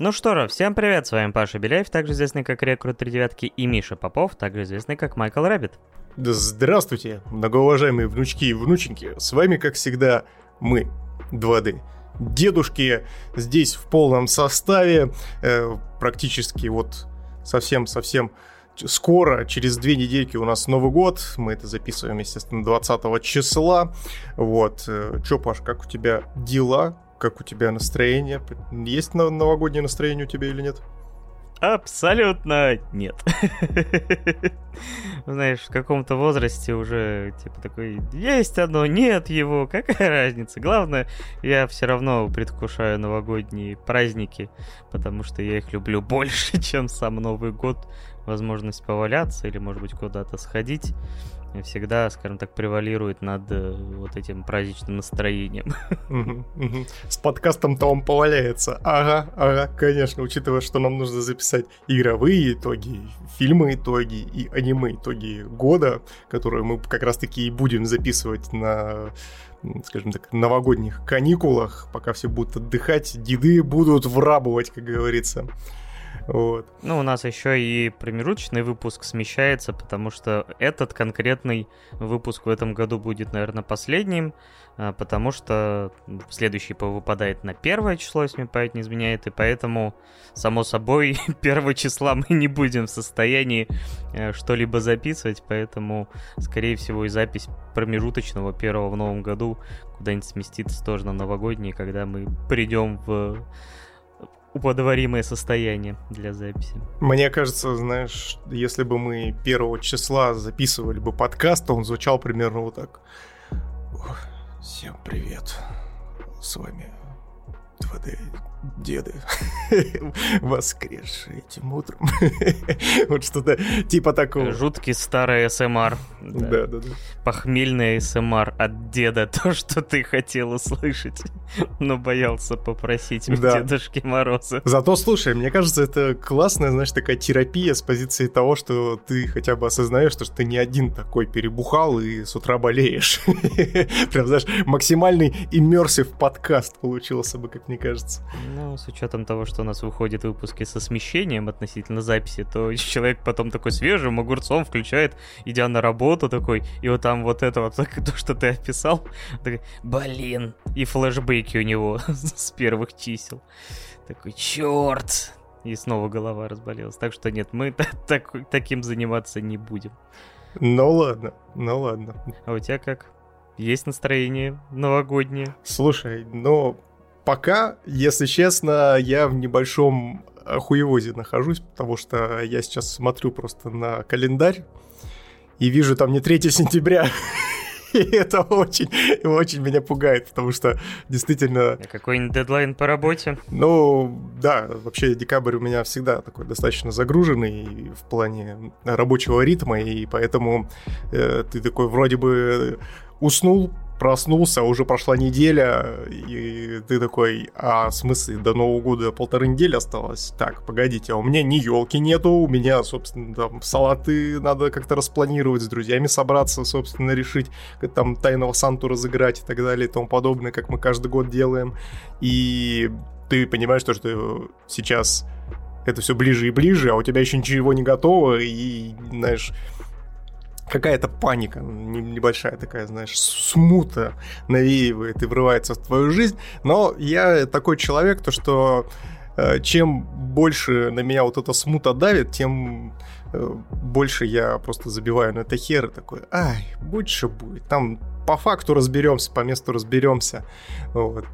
Ну что же, всем привет, с вами Паша Беляев, также известный как Рекрут 3 девятки, и Миша Попов, также известный как Майкл Рэббит. Здравствуйте, многоуважаемые внучки и внученьки, с вами, как всегда, мы, 2D. Дедушки здесь в полном составе, э, практически вот совсем-совсем скоро, через две недельки у нас Новый год, мы это записываем, естественно, 20 числа. Вот, э, чё, Паш, как у тебя дела? Как у тебя настроение? Есть новогоднее настроение у тебя или нет? Абсолютно нет. Знаешь, в каком-то возрасте уже, типа, такой, есть оно, нет его, какая разница? Главное, я все равно предвкушаю новогодние праздники, потому что я их люблю больше, чем сам Новый год. Возможность поваляться или, может быть, куда-то сходить всегда, скажем так, превалирует над э, вот этим праздничным настроением. С подкастом-то он поваляется. Ага, ага, конечно, учитывая, что нам нужно записать игровые итоги, фильмы итоги и аниме итоги года, которые мы как раз-таки и будем записывать на скажем так, новогодних каникулах, пока все будут отдыхать, деды будут врабывать, как говорится. Вот. Ну, у нас еще и промежуточный выпуск смещается, потому что этот конкретный выпуск в этом году будет, наверное, последним, а, потому что следующий выпадает на первое число, если мне память не изменяет, и поэтому, само собой, первого числа мы не будем в состоянии э, что-либо записывать, поэтому, скорее всего, и запись промежуточного первого в новом году куда-нибудь сместится тоже на новогодний, когда мы придем в уподворимое состояние для записи. Мне кажется, знаешь, если бы мы первого числа записывали бы подкаст, то он звучал примерно вот так. Всем привет. С вами 2D деды, воскресшие этим утром. вот что-то типа такого. Жуткий старый СМР. Да, да, да. Похмельный СМР от деда, то, что ты хотел услышать, но боялся попросить у да. Дедушки Мороза. Зато, слушай, мне кажется, это классная, знаешь, такая терапия с позиции того, что ты хотя бы осознаешь, что ты не один такой перебухал и с утра болеешь. Прям, знаешь, максимальный иммерсив подкаст получился бы, как мне кажется. Ну, с учетом того, что у нас выходят выпуски со смещением относительно записи, то человек потом такой свежим огурцом включает, идя на работу такой, и вот там вот это вот, то, что ты описал, такой, блин, и флешбеки у него с первых чисел. Такой, черт! И снова голова разболелась. Так что нет, мы так, таким заниматься не будем. Ну ладно, ну ладно. А у тебя как? Есть настроение новогоднее? Слушай, ну, Пока, если честно, я в небольшом хуевозе нахожусь, потому что я сейчас смотрю просто на календарь и вижу там не 3 сентября. И это очень, очень меня пугает, потому что действительно... Какой-нибудь дедлайн по работе? Ну, да, вообще декабрь у меня всегда такой достаточно загруженный в плане рабочего ритма, и поэтому э, ты такой вроде бы уснул, проснулся, уже прошла неделя, и ты такой, а в смысле, до Нового года полторы недели осталось? Так, погодите, а у меня ни елки нету, у меня, собственно, там салаты надо как-то распланировать, с друзьями собраться, собственно, решить, там тайного Санту разыграть и так далее и тому подобное, как мы каждый год делаем. И ты понимаешь то, что сейчас это все ближе и ближе, а у тебя еще ничего не готово, и, знаешь, какая-то паника, небольшая такая, знаешь, смута навеивает и врывается в твою жизнь. Но я такой человек, то что э, чем больше на меня вот эта смута давит, тем э, больше я просто забиваю на это хер и такой, ай, будь что будет. Там по факту разберемся, по месту разберемся. Вот.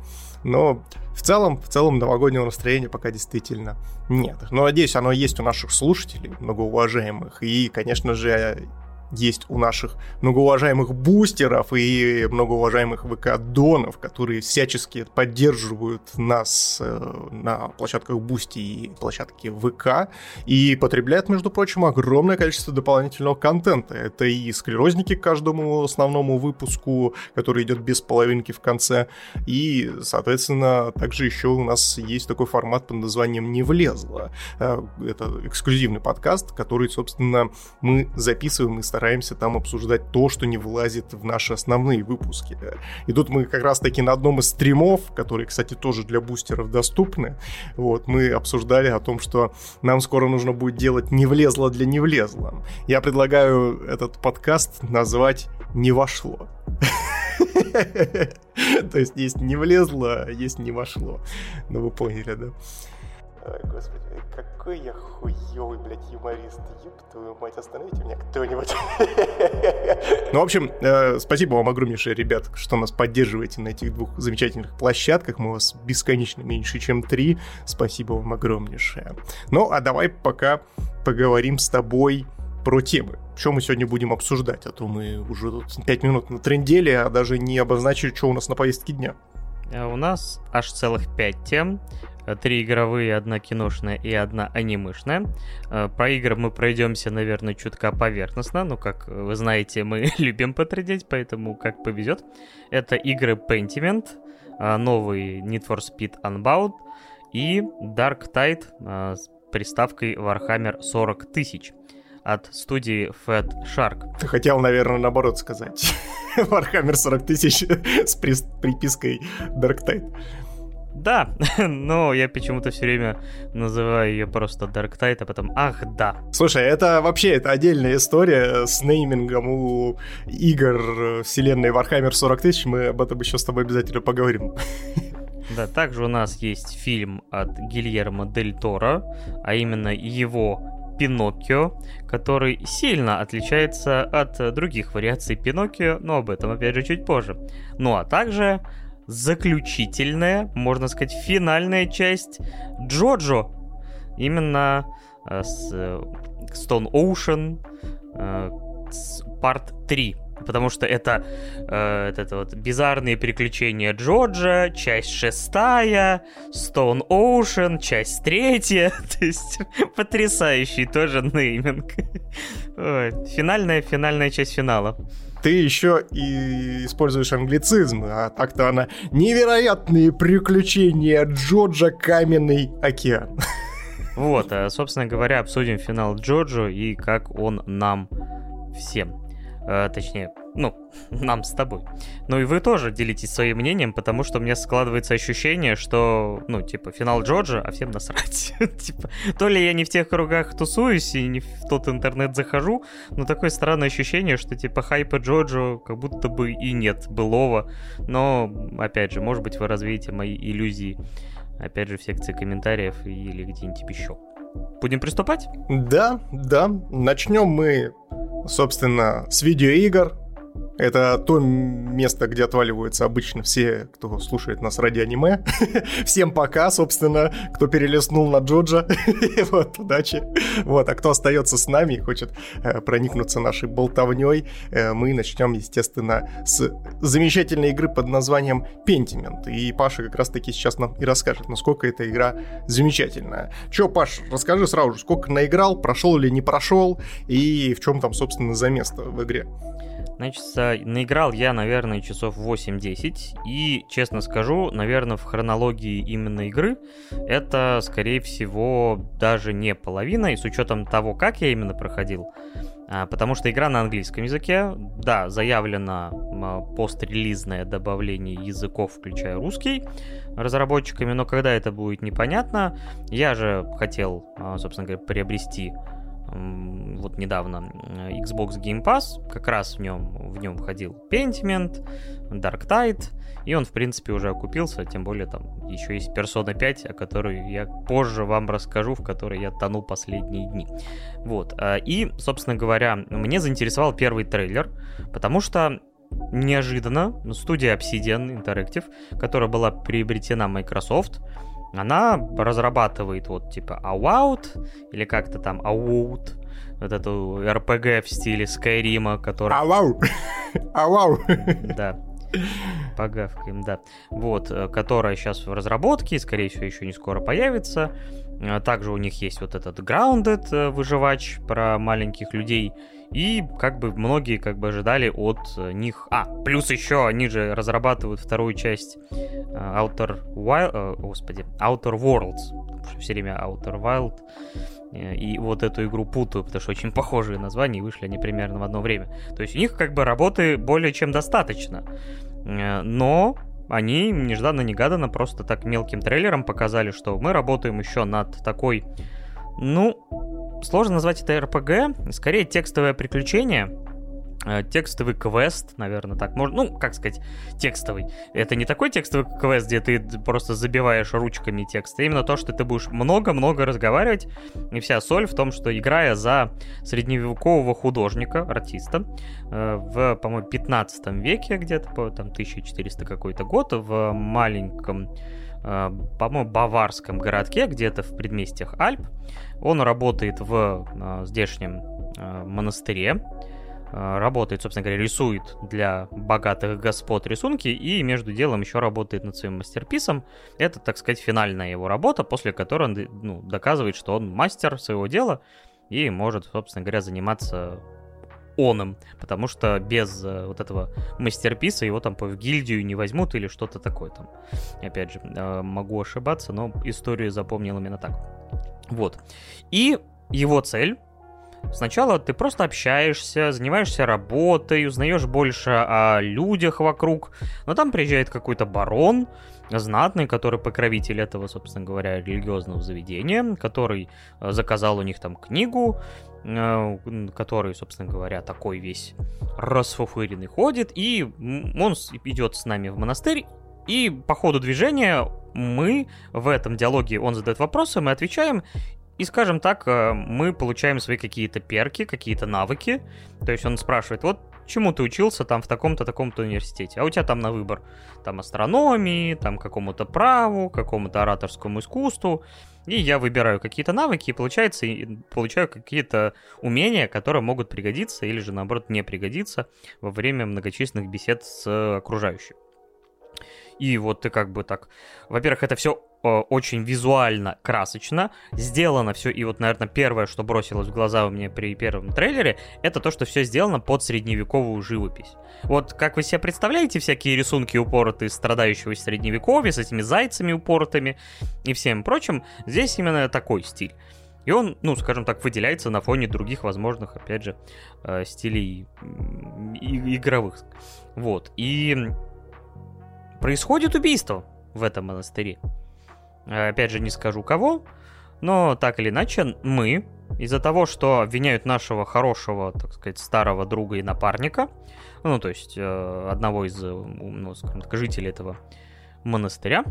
Но в целом, в целом новогоднего настроения пока действительно нет. Но надеюсь, оно есть у наших слушателей, многоуважаемых. И, конечно же, есть у наших многоуважаемых бустеров и многоуважаемых ВК-донатов, которые всячески поддерживают нас э, на площадках Бусти и площадке ВК и потребляют, между прочим, огромное количество дополнительного контента. Это и склерозники к каждому основному выпуску, который идет без половинки в конце, и, соответственно, также еще у нас есть такой формат под названием «Не влезло». Э, это эксклюзивный подкаст, который, собственно, мы записываем и стараемся там обсуждать то, что не влазит в наши основные выпуски. И тут мы как раз-таки на одном из стримов, которые, кстати, тоже для бустеров доступны, вот, мы обсуждали о том, что нам скоро нужно будет делать «не влезло для не влезло». Я предлагаю этот подкаст назвать «не вошло». То есть есть не влезло, а есть не вошло. Ну вы поняли, да? Ой, господи, какой я хуёвый, блядь, юморист. Ёб твою мать, остановите меня кто-нибудь. ну, в общем, э, спасибо вам огромнейшее, ребят, что нас поддерживаете на этих двух замечательных площадках. Мы вас бесконечно меньше, чем три. Спасибо вам огромнейшее. Ну, а давай пока поговорим с тобой про темы. Что мы сегодня будем обсуждать? А то мы уже тут 5 минут на трендели, а даже не обозначили, что у нас на повестке дня. А у нас аж целых 5 тем. Три игровые, одна киношная и одна анимешная. А, про игры мы пройдемся, наверное, чутка поверхностно. Ну, как вы знаете, мы любим потрендеть, поэтому как повезет. Это игры Pentiment, новый Need for Speed Unbound и Dark Tide с приставкой Warhammer 40 тысяч от студии Fat Shark. Ты хотел, наверное, наоборот сказать. Warhammer 40 тысяч с припиской Dark Tide. Да, но я почему-то все время называю ее просто Dark Tide, а потом ах, да. Слушай, это вообще это отдельная история с неймингом у игр вселенной Warhammer 40 тысяч. Мы об этом еще с тобой обязательно поговорим. Да, также у нас есть фильм от Гильермо Дель Торо, а именно его Пиноккио, который сильно отличается от других вариаций Пиноккио, но об этом опять же чуть позже. Ну а также заключительная, можно сказать, финальная часть Джоджо. Именно э, с э, Stone Ocean э, Part 3 потому что это, э, это вот bizarные приключения Джорджа, часть шестая, Stone Ocean, часть третья, то есть потрясающий тоже нейминг. Ой, финальная, финальная часть финала ты еще и используешь англицизм, а так-то она невероятные приключения Джорджа Каменный океан. Вот, а, собственно говоря, обсудим финал Джорджо и как он нам всем э, точнее, ну, нам с тобой. Ну и вы тоже делитесь своим мнением, потому что у меня складывается ощущение, что, ну, типа, финал Джорджа, а всем насрать. типа, то ли я не в тех кругах тусуюсь и не в тот интернет захожу, но такое странное ощущение, что, типа, хайпа Джорджа как будто бы и нет былого. Но, опять же, может быть, вы развеете мои иллюзии, опять же, в секции комментариев или где-нибудь еще. Будем приступать? Да, да. Начнем мы, собственно, с видеоигр. Это то место, где отваливаются обычно все, кто слушает нас ради аниме. Всем пока, собственно, кто перелистнул на Джоджа. вот, удачи. Вот, а кто остается с нами и хочет э, проникнуться нашей болтовней, э, мы начнем, естественно, с замечательной игры под названием Pentiment. И Паша как раз-таки сейчас нам и расскажет, насколько эта игра замечательная. Че, Паш, расскажи сразу же, сколько наиграл, прошел или не прошел, и в чем там, собственно, за место в игре. Значит, наиграл я, наверное, часов 8-10. И, честно скажу, наверное, в хронологии именно игры это, скорее всего, даже не половина. И с учетом того, как я именно проходил, а, потому что игра на английском языке, да, заявлено пострелизное добавление языков, включая русский, разработчиками, но когда это будет непонятно, я же хотел, а, собственно говоря, приобрести вот недавно Xbox Game Pass, как раз в нем, в нем входил Pentiment, Dark Tide, и он, в принципе, уже окупился, тем более там еще есть Persona 5, о которой я позже вам расскажу, в которой я тону последние дни. Вот, а, и, собственно говоря, мне заинтересовал первый трейлер, потому что неожиданно студия Obsidian Interactive, которая была приобретена Microsoft, она разрабатывает вот типа Ауаут или как-то там Ауут, вот эту РПГ в стиле Скайрима, который... Ауау! Ауау! Да. Погавкаем, да. Вот, э, которая сейчас в разработке, скорее всего, еще не скоро появится. Э, также у них есть вот этот Grounded э, выживач про маленьких людей. И как бы многие как бы ожидали от них... А, плюс еще они же разрабатывают вторую часть Outer Wild... Господи, Outer Worlds все время Outer Wild э, и вот эту игру путаю, потому что очень похожие названия, и вышли они примерно в одно время. То есть у них как бы работы более чем достаточно. Э, но они нежданно-негаданно просто так мелким трейлером показали, что мы работаем еще над такой, ну, сложно назвать это РПГ, скорее текстовое приключение, текстовый квест, наверное, так можно, ну, как сказать, текстовый. Это не такой текстовый квест, где ты просто забиваешь ручками текст, а именно то, что ты будешь много-много разговаривать, и вся соль в том, что играя за средневекового художника, артиста, э, в, по-моему, 15 веке где-то, по там 1400 какой-то год, в маленьком э, по-моему, баварском городке, где-то в предместьях Альп. Он работает в здешнем монастыре, Э, работает, собственно говоря, рисует для богатых господ рисунки и между делом еще работает над своим мастерписом. Это, так сказать, финальная его работа, после которой он ну, доказывает, что он мастер своего дела и может, собственно говоря, заниматься он им, потому что без э, вот этого мастерписа его там в гильдию не возьмут или что-то такое там. Опять же, э, могу ошибаться, но историю запомнил именно так. Вот. И его цель Сначала ты просто общаешься, занимаешься работой, узнаешь больше о людях вокруг, но там приезжает какой-то барон, знатный, который покровитель этого, собственно говоря, религиозного заведения, который э, заказал у них там книгу, э, который, собственно говоря, такой весь расфуфыренный ходит, и он идет с нами в монастырь, и по ходу движения мы в этом диалоге, он задает вопросы, мы отвечаем, и, скажем так, э, мы получаем свои какие-то перки, какие-то навыки. То есть он спрашивает, вот чему ты учился там в таком-то, таком-то университете, а у тебя там на выбор там астрономии, там какому-то праву, какому-то ораторскому искусству, и я выбираю какие-то навыки, и получается, и получаю какие-то умения, которые могут пригодиться или же, наоборот, не пригодиться во время многочисленных бесед с окружающими. И вот ты как бы так... Во-первых, это все очень визуально красочно, сделано все, и вот, наверное, первое, что бросилось в глаза у меня при первом трейлере, это то, что все сделано под средневековую живопись. Вот как вы себе представляете всякие рисунки упоротые страдающего средневековья с этими зайцами упоротыми и всем прочим, здесь именно такой стиль. И он, ну, скажем так, выделяется на фоне других возможных, опять же, э, стилей игровых. Вот. И происходит убийство в этом монастыре. Опять же, не скажу кого, но так или иначе, мы, из-за того, что обвиняют нашего хорошего, так сказать, старого друга и напарника, ну, то есть э, одного из, ну, скажем так, жителей этого монастыря,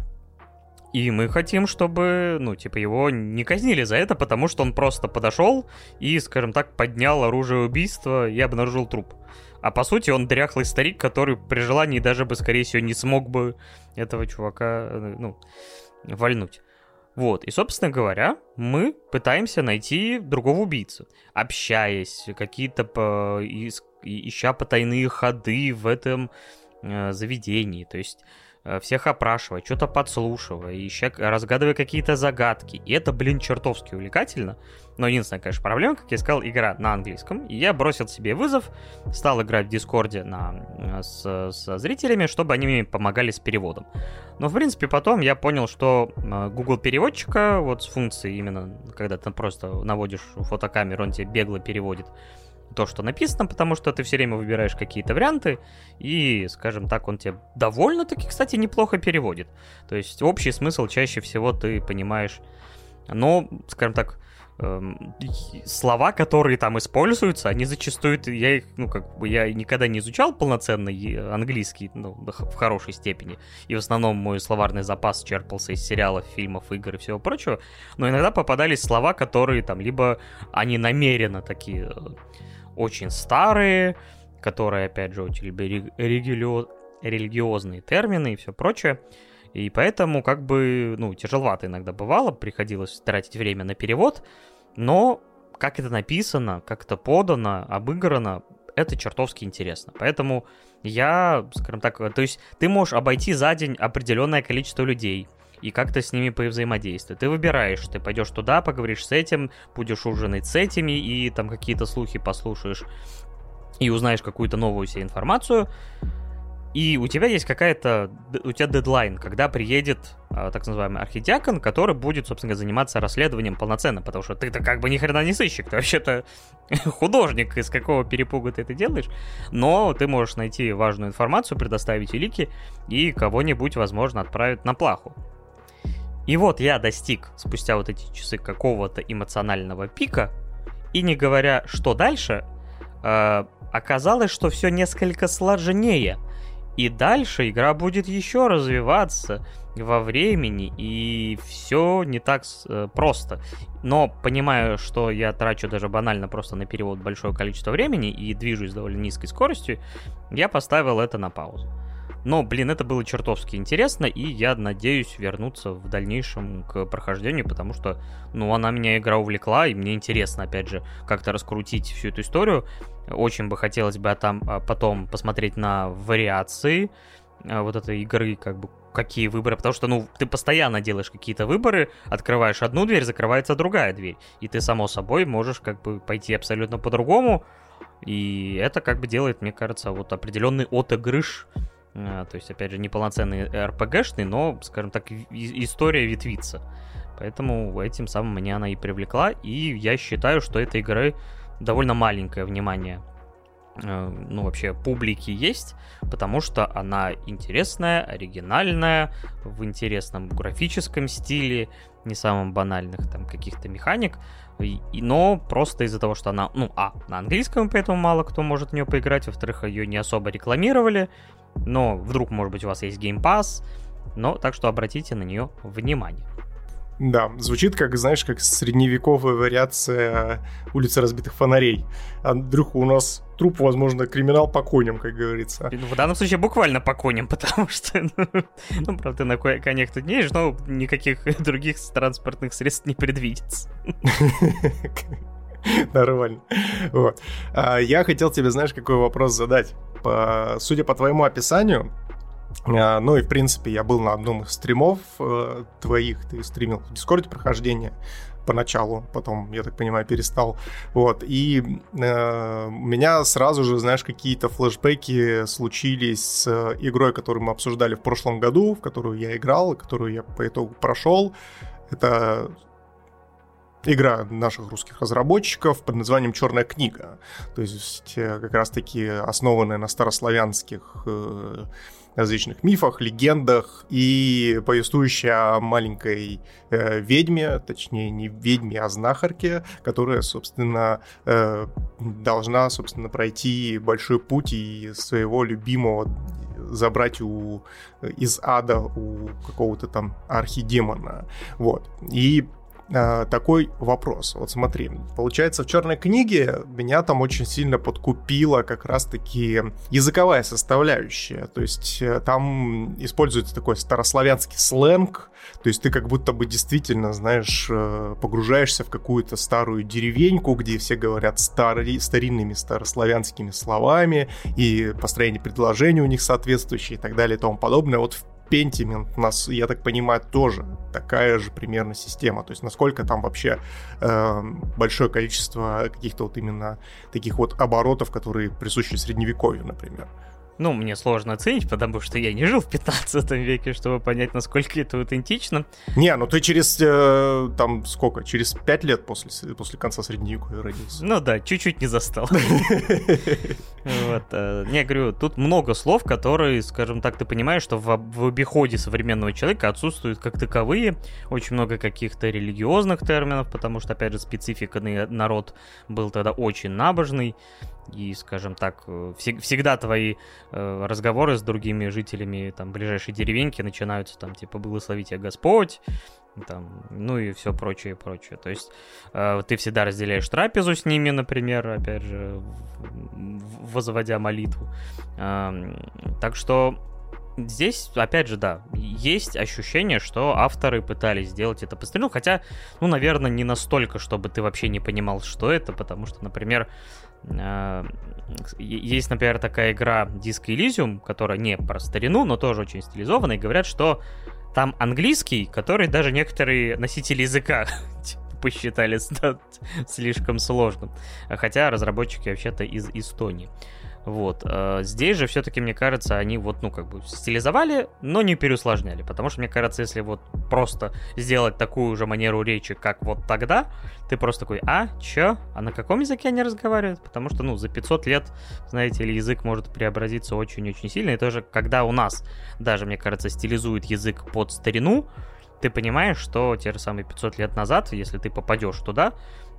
и мы хотим, чтобы, ну, типа, его не казнили за это, потому что он просто подошел и, скажем так, поднял оружие убийства и обнаружил труп. А по сути он дряхлый старик, который при желании даже бы, скорее всего, не смог бы этого чувака, э, ну, вальнуть. Вот, и, собственно говоря, мы пытаемся найти другого убийцу. Общаясь, какие-то по... ища потайные ходы в этом э, заведении. То есть всех опрашивая, что-то подслушивая, ища, разгадывая какие-то загадки. И это, блин, чертовски увлекательно. Но единственная, конечно, проблема, как я сказал, игра на английском. И я бросил себе вызов, стал играть в Дискорде на, э, с, со зрителями, чтобы они мне помогали с переводом. Но, в принципе, потом я понял, что э, Google переводчика, вот с функцией именно, когда ты просто наводишь фотокамеру, он тебе бегло переводит то, что написано, потому что ты все время выбираешь какие-то варианты, и, скажем так, он тебе довольно-таки, кстати, неплохо переводит. То есть общий смысл чаще всего ты понимаешь. Но, скажем так, эм, слова, которые там используются, они зачастую, я их, ну, как бы, я никогда не изучал полноценно английский, ну, в хорошей степени, и в основном мой словарный запас черпался из сериалов, фильмов, игр и всего прочего, но иногда попадались слова, которые там, либо они намеренно такие э, очень старые, которые, опять же, очень религио... религиозные термины и все прочее. И поэтому, как бы, ну, тяжеловато иногда бывало, приходилось тратить время на перевод, но как это написано, как это подано, обыграно, это чертовски интересно. Поэтому я, скажем так, то есть ты можешь обойти за день определенное количество людей, и как то с ними повзаимодействовать. Ты выбираешь, ты пойдешь туда, поговоришь с этим, будешь ужинать с этими, и там какие-то слухи послушаешь, и узнаешь какую-то новую себе информацию. и у тебя есть какая-то, у тебя дедлайн, когда приедет а, так называемый архидиакон, который будет, собственно заниматься расследованием полноценно, потому что ты-то как бы ни хрена не сыщик, ты вообще-то художник, из какого перепуга ты это делаешь, но ты можешь найти важную информацию, предоставить улики и кого-нибудь, возможно, отправить на плаху. И вот я достиг спустя вот эти часы какого-то эмоционального пика, и не говоря, что дальше, э, оказалось, что все несколько сложнее – и дальше игра будет еще развиваться во времени, и все не так э, просто. Но понимая, что я трачу даже банально просто на перевод большое количество времени и движусь довольно низкой скоростью, я поставил это на паузу. Но, блин, это было чертовски интересно, и я надеюсь вернуться в дальнейшем к прохождению, потому что, ну, она меня игра увлекла, и мне интересно, опять же, как-то раскрутить всю эту историю. Очень бы хотелось бы там а, потом посмотреть на вариации а, вот этой игры, как бы какие выборы, потому что, ну, ты постоянно делаешь какие-то выборы, открываешь одну дверь, закрывается другая дверь, и ты, само собой, можешь как бы пойти абсолютно по-другому, и это как бы делает, мне кажется, вот определенный отыгрыш то есть, опять же, неполноценный RPG-шный, но, скажем так, история ветвится. Поэтому этим самым меня она и привлекла. И я считаю, что этой игры довольно маленькое внимание а, ну, вообще, публики есть, потому что она интересная, оригинальная, в интересном графическом стиле, не самым банальных там каких-то механик, и, но просто из-за того, что она, ну, а, на английском, поэтому мало кто может в нее поиграть, во-вторых, ее не особо рекламировали, но вдруг, может быть, у вас есть Game Pass, но так что обратите на нее внимание. Да, звучит как, знаешь, как средневековая вариация улицы разбитых фонарей. Андрюха, у нас труп, возможно, криминал по коням, как говорится. В данном случае буквально по коням, потому что, ну, правда, на конях тут не едешь, но никаких других транспортных средств не предвидится. Нормально. Вот. А, я хотел тебе, знаешь, какой вопрос задать. По, судя по твоему описанию, а, ну и, в принципе, я был на одном из стримов э, твоих, ты стримил в Дискорде прохождение поначалу, потом, я так понимаю, перестал. Вот, и э, у меня сразу же, знаешь, какие-то флешбеки случились с игрой, которую мы обсуждали в прошлом году, в которую я играл, которую я по итогу прошел. Это игра наших русских разработчиков под названием «Черная книга». То есть э, как раз-таки основанная на старославянских э, различных мифах, легендах и повествующая о маленькой э, ведьме, точнее не ведьме, а знахарке, которая, собственно, э, должна, собственно, пройти большой путь и своего любимого забрать у, из ада у какого-то там архидемона. Вот. И э, такой вопрос. Вот смотри, получается, в черной книге меня там очень сильно подкупила как раз-таки языковая составляющая. То есть э, там используется такой старославянский сленг, то есть ты как будто бы действительно, знаешь, э, погружаешься в какую-то старую деревеньку, где все говорят стари, старинными старославянскими словами, и построение предложений у них соответствующие и так далее и тому подобное. Вот Pentiment нас, я так понимаю, тоже такая же примерно система. То есть насколько там вообще э, большое количество каких-то вот именно таких вот оборотов, которые присущи средневековью, например. Ну, мне сложно оценить, потому что я не жил в 15 веке, чтобы понять, насколько это аутентично. Не, ну ты через, э, там, сколько, через 5 лет после, после конца Средневековья родился. Ну да, чуть-чуть не застал. Вот. Э, не, говорю, тут много слов, которые, скажем так, ты понимаешь, что в обиходе современного человека отсутствуют как таковые. Очень много каких-то религиозных терминов, потому что, опять же, специфика народ был тогда очень набожный и, скажем так, э, вс- всегда твои э, разговоры с другими жителями там ближайшей деревеньки начинаются там типа «Благослови тебя Господь», там, ну и все прочее, прочее. То есть э, ты всегда разделяешь трапезу с ними, например, опять же, возводя молитву. Э, так что здесь, опять же, да, есть ощущение, что авторы пытались сделать это быстрее. Ну, хотя, ну, наверное, не настолько, чтобы ты вообще не понимал, что это, потому что, например, есть, например, такая игра Disco Elysium, которая не про старину, но тоже очень стилизованная, и говорят, что там английский, который даже некоторые носители языка типа, посчитали слишком сложным. Хотя разработчики вообще-то из Эстонии. Вот. А здесь же все-таки, мне кажется, они вот, ну, как бы стилизовали, но не переусложняли. Потому что, мне кажется, если вот просто сделать такую же манеру речи, как вот тогда, ты просто такой, а, чё? А на каком языке они разговаривают? Потому что, ну, за 500 лет, знаете ли, язык может преобразиться очень-очень сильно. И тоже, когда у нас даже, мне кажется, стилизует язык под старину, ты понимаешь, что те же самые 500 лет назад, если ты попадешь туда,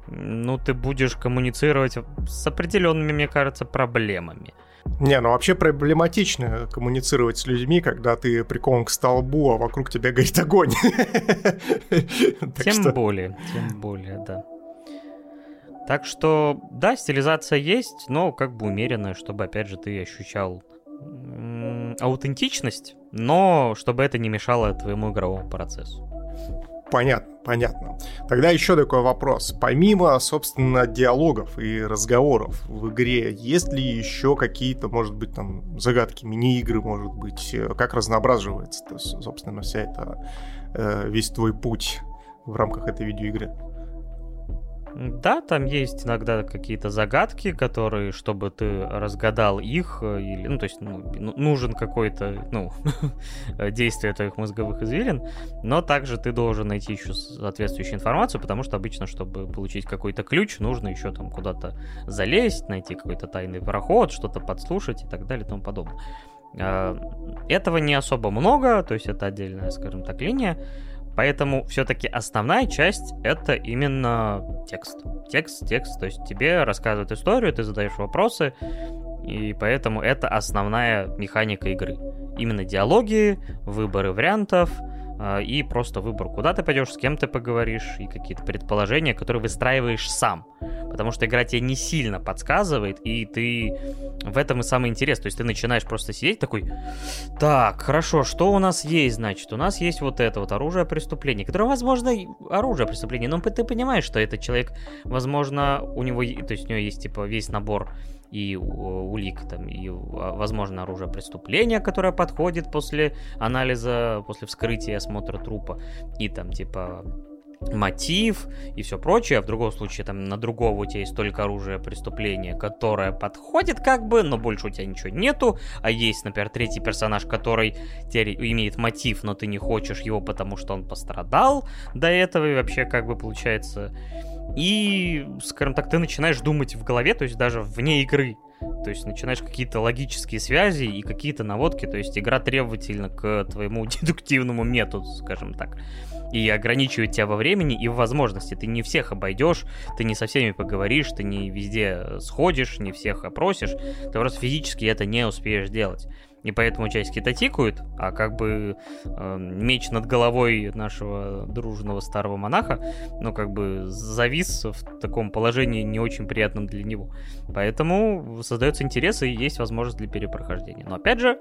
ну, ты будешь коммуницировать с определенными, мне кажется, проблемами. Не, ну вообще проблематично коммуницировать с людьми, когда ты прикован к столбу, а вокруг тебя горит огонь. Тем более, тем более, да. Так что, да, стилизация есть, но как бы умеренная, чтобы, опять же, ты ощущал аутентичность, но чтобы это не мешало твоему игровому процессу. Понятно, понятно. Тогда еще такой вопрос. Помимо, собственно, диалогов и разговоров в игре, есть ли еще какие-то, может быть, там загадки, мини-игры, может быть, как разнообразивается, собственно, вся эта, э, весь твой путь в рамках этой видеоигры? Да, там есть иногда какие-то загадки, которые, чтобы ты разгадал их, э, или, ну, то есть ну, ну нужен какой-то, ну, действие твоих мозговых извилин, но также ты должен найти еще соответствующую информацию, потому что обычно, чтобы получить какой-то ключ, нужно еще там куда-то залезть, найти какой-то тайный проход, что-то подслушать и так далее и тому подобное. А, этого не особо много, то есть это отдельная, скажем так, линия. Поэтому все-таки основная часть это именно текст. Текст, текст. То есть тебе рассказывают историю, ты задаешь вопросы, и поэтому это основная механика игры. Именно диалоги, выборы вариантов, и просто выбор, куда ты пойдешь, с кем ты поговоришь, и какие-то предположения, которые выстраиваешь сам. Потому что игра тебе не сильно подсказывает, и ты в этом и самый интерес. То есть ты начинаешь просто сидеть такой, так, хорошо, что у нас есть, значит? У нас есть вот это вот оружие преступления, которое, возможно, оружие преступления, но ты понимаешь, что этот человек, возможно, у него, то есть у него есть, типа, весь набор и улик, там, и, а, возможно, оружие преступления, которое подходит после анализа, после вскрытия осмотра трупа, и там, типа, мотив и все прочее. А в другом случае, там, на другого у тебя есть только оружие преступления, которое подходит как бы, но больше у тебя ничего нету. А есть, например, третий персонаж, который имеет мотив, но ты не хочешь его, потому что он пострадал до этого, и вообще как бы получается и, скажем так, ты начинаешь думать в голове, то есть даже вне игры. То есть начинаешь какие-то логические связи и какие-то наводки. То есть игра требовательна к твоему дедуктивному методу, скажем так. И ограничивает тебя во времени и в возможности. Ты не всех обойдешь, ты не со всеми поговоришь, ты не везде сходишь, не всех опросишь. Ты просто физически это не успеешь делать и поэтому часики-то тикают, а как бы э, меч над головой нашего дружного старого монаха, ну, как бы завис в таком положении не очень приятном для него. Поэтому создается интерес и есть возможность для перепрохождения. Но опять же,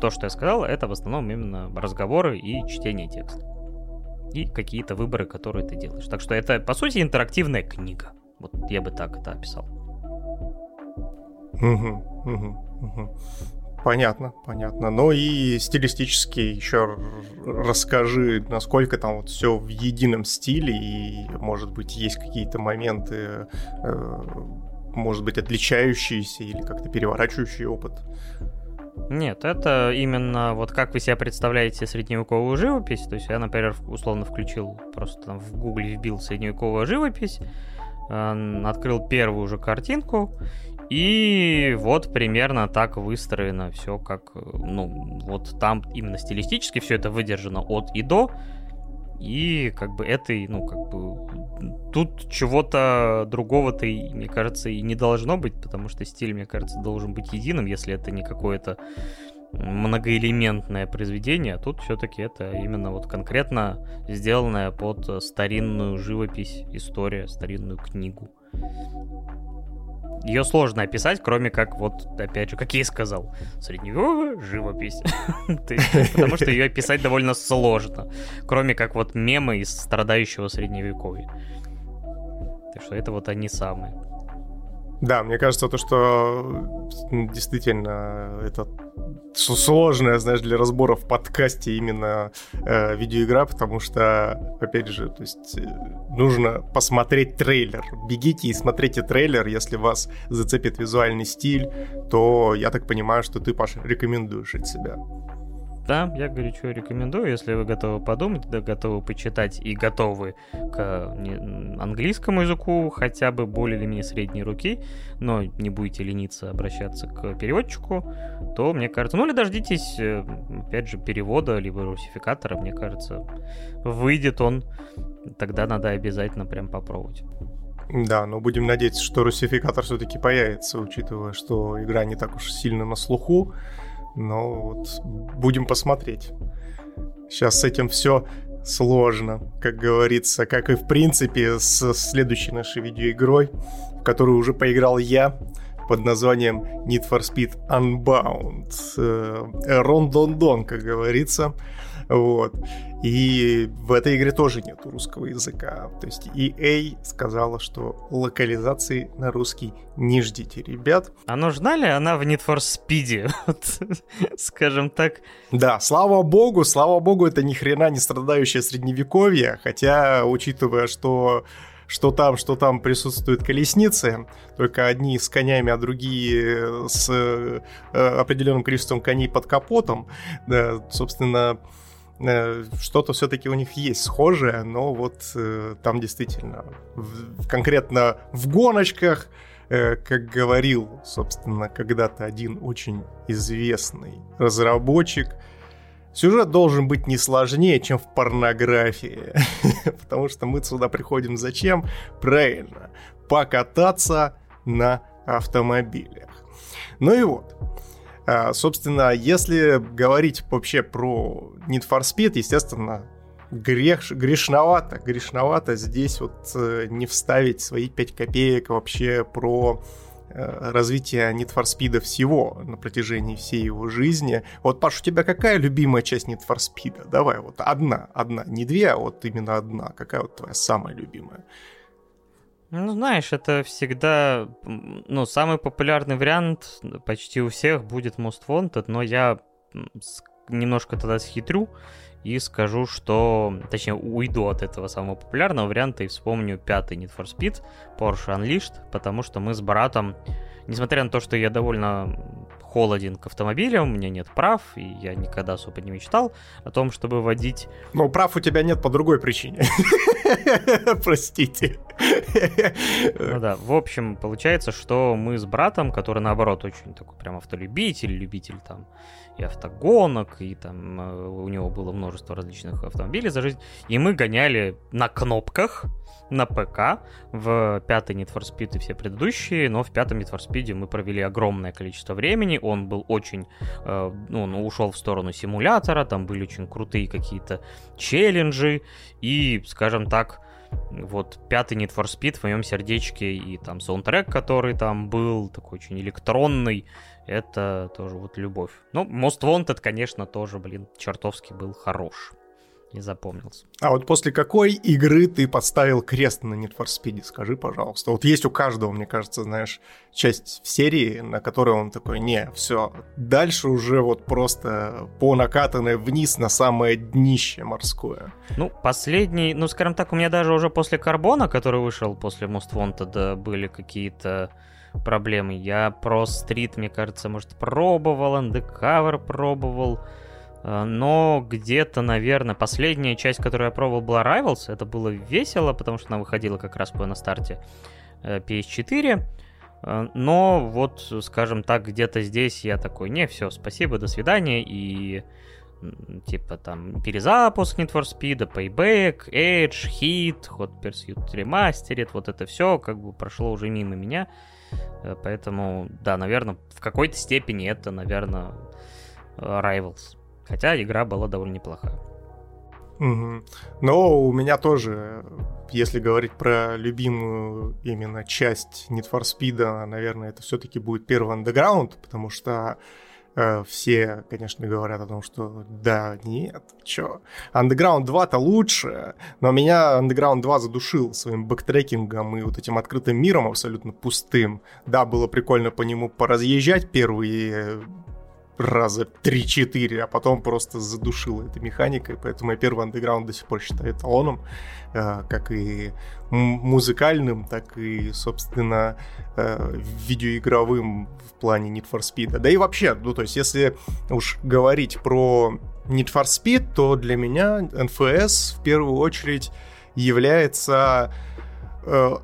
то, что я сказал, это в основном именно разговоры и чтение текста. И какие-то выборы, которые ты делаешь. Так что это, по сути, интерактивная книга. Вот я бы так это описал. Угу, угу, угу. Понятно, понятно. Ну и стилистически еще расскажи, насколько там вот все в едином стиле, и, может быть, есть какие-то моменты, э, может быть, отличающиеся или как-то переворачивающий опыт. Нет, это именно вот как вы себе представляете средневековую живопись. То есть я, например, условно включил, просто там в гугле вбил средневековая живопись, э, открыл первую уже картинку, и вот примерно так выстроено все, как, ну, вот там именно стилистически все это выдержано от и до. И как бы это, ну, как бы тут чего-то другого-то, мне кажется, и не должно быть, потому что стиль, мне кажется, должен быть единым, если это не какое-то многоэлементное произведение, а тут все-таки это именно вот конкретно сделанное под старинную живопись, история, старинную книгу. Ее сложно описать, кроме как, вот, опять же, как я и сказал, средневековая живопись. Потому что ее описать довольно сложно. Кроме как вот мемы из страдающего средневековья. Так что это вот они самые. Да, мне кажется, то, что действительно это сложная, знаешь, для разбора в подкасте именно э, видеоигра, потому что, опять же, то есть э, нужно посмотреть трейлер. Бегите и смотрите трейлер, если вас зацепит визуальный стиль, то я так понимаю, что ты, Паша, рекомендуешь от себя. Да, я горячо рекомендую, если вы готовы подумать, да, готовы почитать и готовы к английскому языку хотя бы более или менее средней руки, но не будете лениться обращаться к переводчику, то, мне кажется, ну или дождитесь, э, опять же, перевода, либо русификатора, мне кажется, выйдет он, тогда надо обязательно прям попробовать. Да, но будем надеяться, что русификатор все-таки появится, учитывая, что игра не так уж сильно на слуху. Но вот будем посмотреть. Сейчас с этим все сложно, как говорится, как и в принципе с следующей нашей видеоигрой, в которую уже поиграл я, под названием Need for Speed Unbound. Рон-дон-дон, как говорится. Вот. И в этой игре тоже нет русского языка. То есть EA сказала, что локализации на русский не ждите, ребят. А нужна ли она в Need for Speed? Скажем так. Да, слава богу, слава богу, это ни хрена не страдающее средневековье, хотя, учитывая, что что там, что там присутствуют колесницы, только одни с конями, а другие с э, определенным количеством коней под капотом. Да, собственно, что-то все-таки у них есть схожее, но вот э, там действительно в, конкретно в гоночках, э, как говорил, собственно, когда-то один очень известный разработчик, сюжет должен быть не сложнее, чем в порнографии, потому что мы сюда приходим зачем? Правильно, покататься на автомобилях. Ну и вот, собственно, если говорить вообще про Need for Speed, естественно, грех, грешновато, грешновато здесь вот э, не вставить свои 5 копеек вообще про э, развитие Need for Speed всего на протяжении всей его жизни. Вот, Паш, у тебя какая любимая часть Need for Speed? Давай, вот одна, одна, не две, а вот именно одна. Какая вот твоя самая любимая? Ну, знаешь, это всегда, ну, самый популярный вариант почти у всех будет Most Wanted, но я немножко тогда схитрю и скажу, что, точнее, уйду от этого самого популярного варианта и вспомню пятый Need for Speed, Porsche Unleashed, потому что мы с братом, несмотря на то, что я довольно холоден к автомобилям, у меня нет прав, и я никогда особо не мечтал о том, чтобы водить... Но прав у тебя нет по другой причине. Простите. Ну да, в общем, получается, что мы с братом, который, наоборот, очень такой прям автолюбитель, любитель там и автогонок, и там э, у него было множество различных автомобилей за жизнь, и мы гоняли на кнопках, на ПК. В пятый Need for Speed и все предыдущие, но в пятом Need for Speed мы провели огромное количество времени, он был очень, э, ну, он ушел в сторону симулятора, там были очень крутые какие-то челленджи, и, скажем так, вот пятый Need for Speed в моем сердечке и там саундтрек, который там был, такой очень электронный, это тоже вот любовь. Ну, Most Wanted, конечно, тоже, блин, чертовски был хорош не запомнился. А вот после какой игры ты поставил крест на Need for Speed? Скажи, пожалуйста. Вот есть у каждого, мне кажется, знаешь, часть в серии, на которой он такой, не, все, дальше уже вот просто по накатанной вниз на самое днище морское. Ну, последний, ну, скажем так, у меня даже уже после Карбона, который вышел после Most Wanted, были какие-то проблемы. Я про стрит, мне кажется, может, пробовал, Undercover пробовал, Э, но где-то, наверное, последняя часть, которую я пробовал, была Rivals. Это было весело, потому что она выходила как раз по на старте э, PS4. Э, но вот, скажем так, где-то здесь я такой, не, все, спасибо, до свидания, и типа там перезапуск Need for Speed, Payback, Edge, Hit, Hot Pursuit Remastered, вот это все как бы прошло уже мимо меня, поэтому, да, наверное, в какой-то степени это, наверное, Rivals. Хотя игра была довольно неплохая. Угу. Но у меня тоже, если говорить про любимую именно часть Need for Speed, наверное, это все-таки будет первый Underground, потому что Э, все, конечно, говорят о том, что да, нет, чё. Underground 2-то лучше, но меня Underground 2 задушил своим backtracking ом и вот этим открытым миром абсолютно пустым. Да, было прикольно по нему поразъезжать первые раза 3-4, а потом просто задушила этой механикой, поэтому я первый андеграунд до сих пор считаю эталоном, э, как и музыкальным, так и, собственно, э, видеоигровым в плане Need for Speed. Да и вообще, ну то есть если уж говорить про Need for Speed, то для меня NFS в первую очередь является э,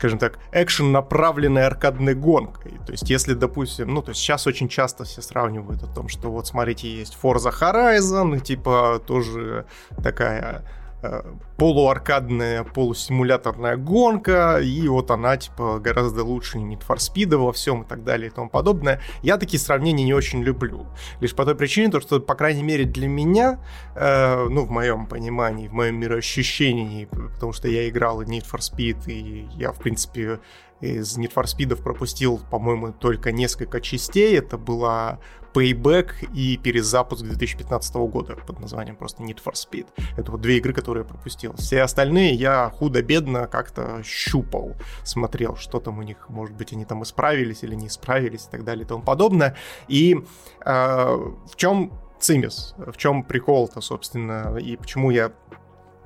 скажем так, экшен направленной аркадной гонкой. То есть, если, допустим, ну, то есть сейчас очень часто все сравнивают о том, что вот смотрите, есть Forza Horizon, типа тоже такая полуаркадная, полусимуляторная гонка, и вот она, типа, гораздо лучше Need for Speed во всем и так далее и тому подобное. Я такие сравнения не очень люблю. Лишь по той причине, то, что, по крайней мере, для меня, э, ну, в моем понимании, в моем мироощущении, потому что я играл и Need for Speed, и я, в принципе, из Need for Speed пропустил, по-моему, только несколько частей. Это была Payback и перезапуск 2015 года под названием просто Need for Speed. Это вот две игры, которые я пропустил. Все остальные я худо-бедно как-то щупал, смотрел, что там у них, может быть, они там исправились или не исправились и так далее и тому подобное. И э, в чем цимис, в чем прикол-то, собственно, и почему я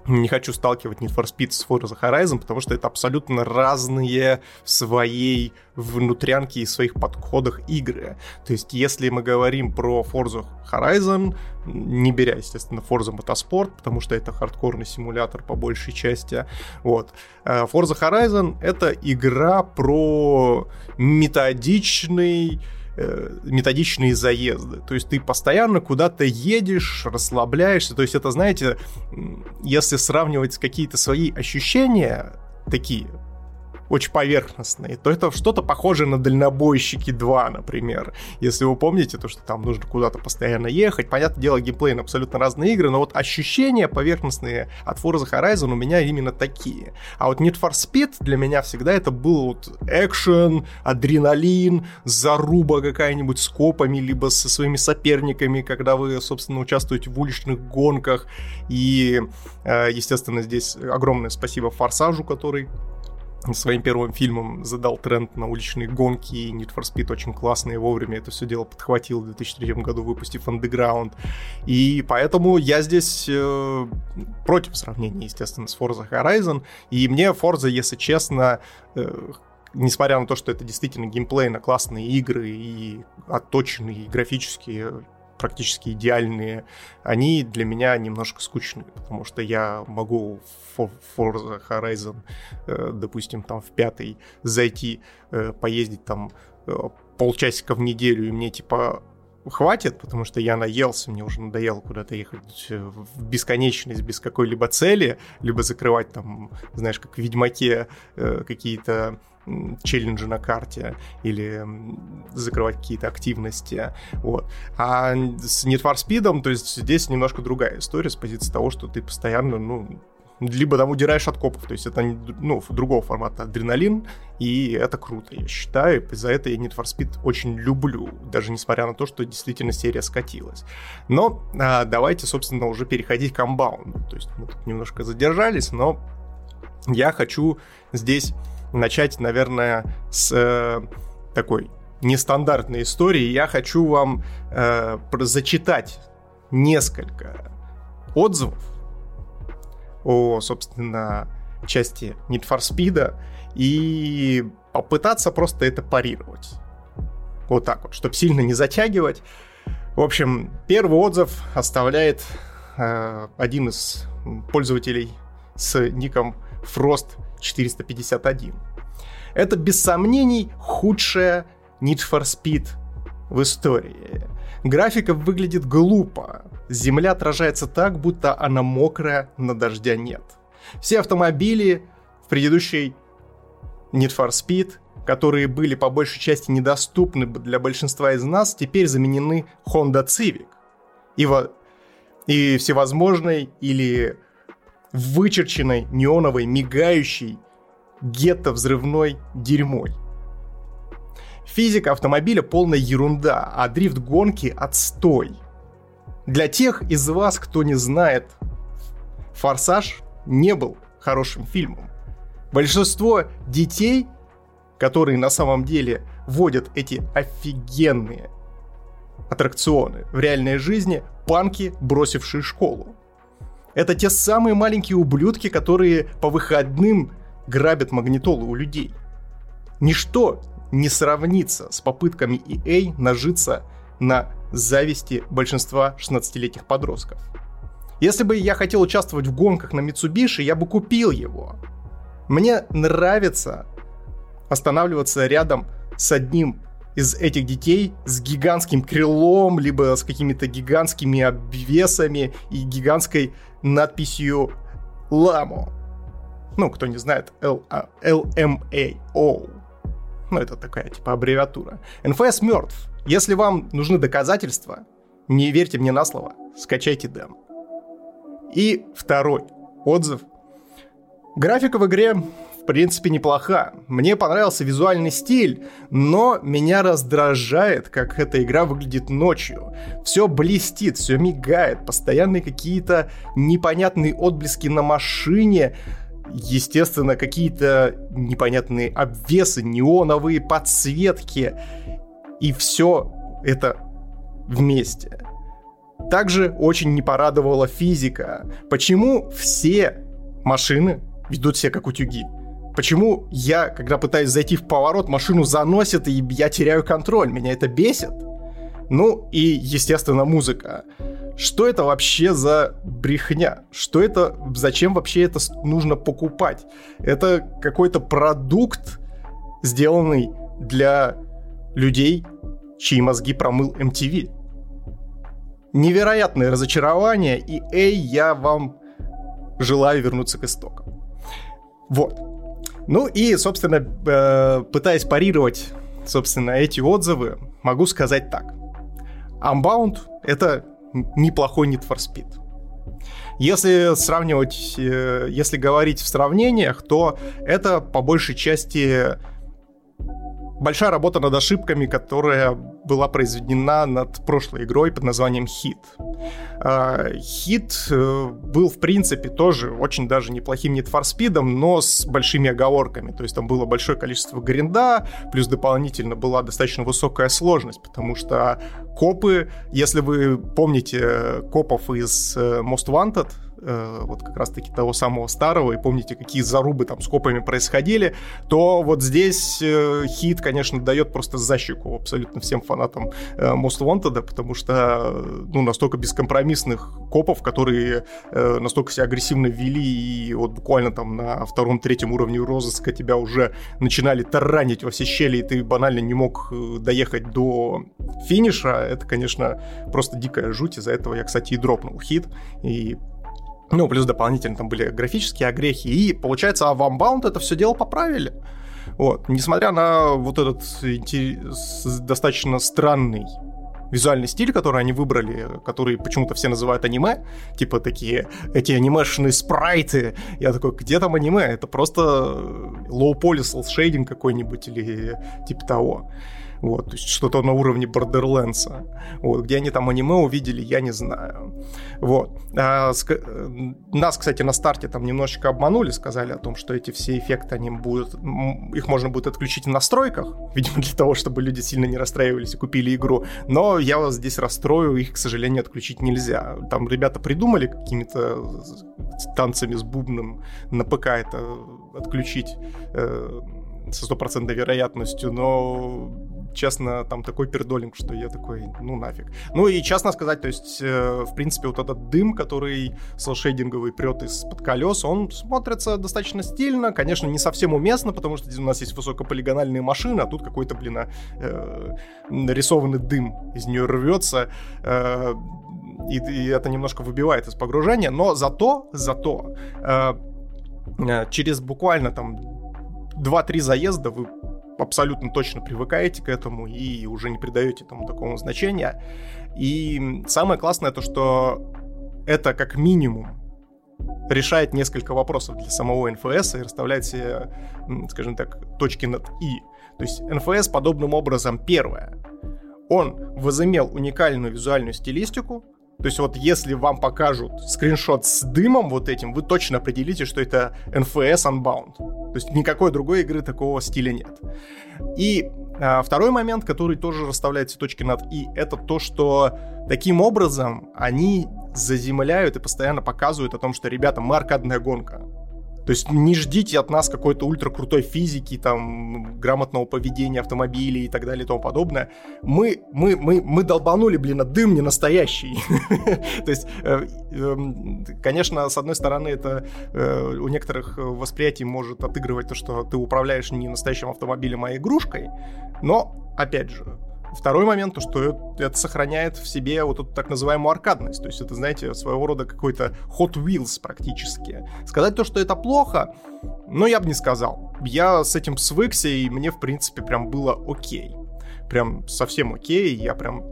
не хочу сталкивать Need for Speed с Forza Horizon, потому что это абсолютно разные в своей внутрянке и своих подходах игры. То есть, если мы говорим про Forza Horizon, не беря, естественно, Forza Motorsport, потому что это хардкорный симулятор по большей части, вот. Э, Forza Horizon — это игра про методичный Э, методичные заезды. То есть ты постоянно куда-то едешь, расслабляешься. То есть это, знаете, если сравнивать какие-то свои ощущения такие, очень поверхностные, то это что-то похожее на «Дальнобойщики 2», например. Если вы помните, то, что там нужно куда-то постоянно ехать. Понятное дело, геймплей на абсолютно разные игры, но вот ощущения поверхностные от Forza Horizon у меня именно такие. А вот Need for Speed для меня всегда это был вот экшен, адреналин, заруба какая-нибудь с копами, либо со своими соперниками, когда вы, собственно, участвуете в уличных гонках. И, э, естественно, здесь огромное спасибо Форсажу, который своим первым фильмом задал тренд на уличные гонки, и Need for Speed очень классный, вовремя это все дело подхватил в 2003 году, выпустив Underground. И поэтому я здесь э, против сравнения, естественно, с Forza Horizon. И мне Forza, если честно, э, несмотря на то, что это действительно геймплейно классные игры и отточенные графические практически идеальные, они для меня немножко скучные, потому что я могу в Forza Horizon, э, допустим, там в пятый зайти, э, поездить там э, полчасика в неделю, и мне типа хватит, потому что я наелся, мне уже надоело куда-то ехать в бесконечность без какой-либо цели, либо закрывать там, знаешь, как в Ведьмаке какие-то челленджи на карте или закрывать какие-то активности. Вот. А с Need for Speed, то есть здесь немножко другая история с позиции того, что ты постоянно, ну, либо там удираешь от копов, то есть это ну, другого формата адреналин, и это круто, я считаю, и за это я Need for Speed очень люблю, даже несмотря на то, что действительно серия скатилась. Но а, давайте, собственно, уже переходить к комбаунду, то есть мы тут немножко задержались, но я хочу здесь начать, наверное, с э, такой нестандартной истории. Я хочу вам э, зачитать несколько отзывов о, собственно, части Need for Speed и попытаться просто это парировать. Вот так вот, чтобы сильно не затягивать. В общем, первый отзыв оставляет э, один из пользователей с ником Frost 451. Это без сомнений худшая Need for Speed в истории. Графика выглядит глупо. Земля отражается так, будто она мокрая, но дождя нет. Все автомобили в предыдущей Need for Speed, которые были по большей части недоступны для большинства из нас, теперь заменены Honda Civic. И, во... и всевозможной или вычерченной неоновой, мигающей гетто взрывной дерьмой. Физика автомобиля полная ерунда, а дрифт-гонки отстой. Для тех из вас, кто не знает, «Форсаж» не был хорошим фильмом. Большинство детей, которые на самом деле водят эти офигенные аттракционы в реальной жизни, панки, бросившие школу. Это те самые маленькие ублюдки, которые по выходным грабят магнитолы у людей. Ничто не сравнится с попытками EA нажиться на зависти большинства 16-летних подростков. Если бы я хотел участвовать в гонках на Mitsubishi, я бы купил его. Мне нравится останавливаться рядом с одним из этих детей с гигантским крылом, либо с какими-то гигантскими обвесами и гигантской надписью «Ламо». Ну, кто не знает, LMAO. Ну, это такая, типа, аббревиатура. НФС мертв. Если вам нужны доказательства, не верьте мне на слово, скачайте дем. И второй отзыв. Графика в игре в принципе неплоха. Мне понравился визуальный стиль, но меня раздражает, как эта игра выглядит ночью. Все блестит, все мигает, постоянные какие-то непонятные отблески на машине, естественно, какие-то непонятные обвесы, неоновые подсветки. И все это вместе. Также очень не порадовала физика. Почему все машины ведут себя как утюги? Почему я, когда пытаюсь зайти в поворот, машину заносит, и я теряю контроль? Меня это бесит. Ну и, естественно, музыка. Что это вообще за брехня? Что это, зачем вообще это нужно покупать? Это какой-то продукт, сделанный для людей, чьи мозги промыл MTV. Невероятное разочарование, и эй, я вам желаю вернуться к истокам. Вот. Ну и, собственно, э, пытаясь парировать, собственно, эти отзывы, могу сказать так. Unbound — это неплохой Need for Speed. Если сравнивать, э, если говорить в сравнениях, то это по большей части большая работа над ошибками, которая была произведена над прошлой игрой под названием Hit. Hit э, был, в принципе, тоже очень даже неплохим Need for Speed, но с большими оговорками. То есть там было большое количество гринда, плюс дополнительно была достаточно высокая сложность, потому что копы, если вы помните э, копов из э, Most Wanted, э, вот как раз-таки того самого старого, и помните, какие зарубы там с копами происходили, то вот здесь э, хит, конечно, дает просто защику абсолютно всем фанатам э, Most Wanted, потому что, ну, настолько бескомпромиссных копов, которые э, настолько себя агрессивно вели, и вот буквально там на втором-третьем уровне розыска тебя уже начинали таранить во все щели, и ты банально не мог э, доехать до финиша, это, конечно, просто дикая жуть, из-за этого я, кстати, и дропнул хит, и ну, плюс дополнительно там были графические огрехи. И, получается, а в Unbound это все дело поправили. Вот. Несмотря на вот этот достаточно странный визуальный стиль, который они выбрали, который почему-то все называют аниме, типа такие, эти анимешные спрайты. Я такой, где там аниме? Это просто low-poly shading какой-нибудь или типа того. Вот, то есть что-то на уровне Borderlands. Вот, где они там аниме увидели, я не знаю. Вот. А, ск- нас, кстати, на старте там немножечко обманули, сказали о том, что эти все эффекты, они будут, их можно будет отключить в настройках, видимо, для того, чтобы люди сильно не расстраивались и купили игру. Но я вас здесь расстрою, их, к сожалению, отключить нельзя. Там ребята придумали какими-то танцами с бубном на ПК это отключить э, со стопроцентной вероятностью, но честно, там такой пердолинг, что я такой, ну нафиг. Ну и честно сказать, то есть, э, в принципе, вот этот дым, который селшейдинговый прет из-под колес, он смотрится достаточно стильно, конечно, не совсем уместно, потому что у нас есть высокополигональные машины, а тут какой-то, блин, а, э, нарисованный дым из нее рвется, э, и, и это немножко выбивает из погружения, но зато, зато, э, э через буквально там 2-3 заезда вы абсолютно точно привыкаете к этому и уже не придаете этому такого значения. И самое классное то, что это как минимум решает несколько вопросов для самого НФС и расставляет себе, скажем так, точки над «и». То есть НФС подобным образом, первое, он возымел уникальную визуальную стилистику, то есть вот если вам покажут скриншот с дымом вот этим, вы точно определите, что это NFS Unbound. То есть никакой другой игры такого стиля нет. И а, второй момент, который тоже расставляет все точки над «и», это то, что таким образом они заземляют и постоянно показывают о том, что, ребята, мы аркадная гонка. То есть не ждите от нас какой-то ультра крутой физики, там, грамотного поведения автомобилей и так далее и тому подобное. Мы, мы, мы, мы долбанули, блин, а дым не настоящий. То есть, э, эм, конечно, с одной стороны, это э, у некоторых восприятий может отыгрывать то, что ты управляешь не настоящим автомобилем, а игрушкой. Но, опять же, Второй момент, то, что это сохраняет в себе вот эту так называемую аркадность. То есть это, знаете, своего рода какой-то Hot Wheels практически. Сказать то, что это плохо, ну, я бы не сказал. Я с этим свыкся, и мне, в принципе, прям было окей. Прям совсем окей. Я прям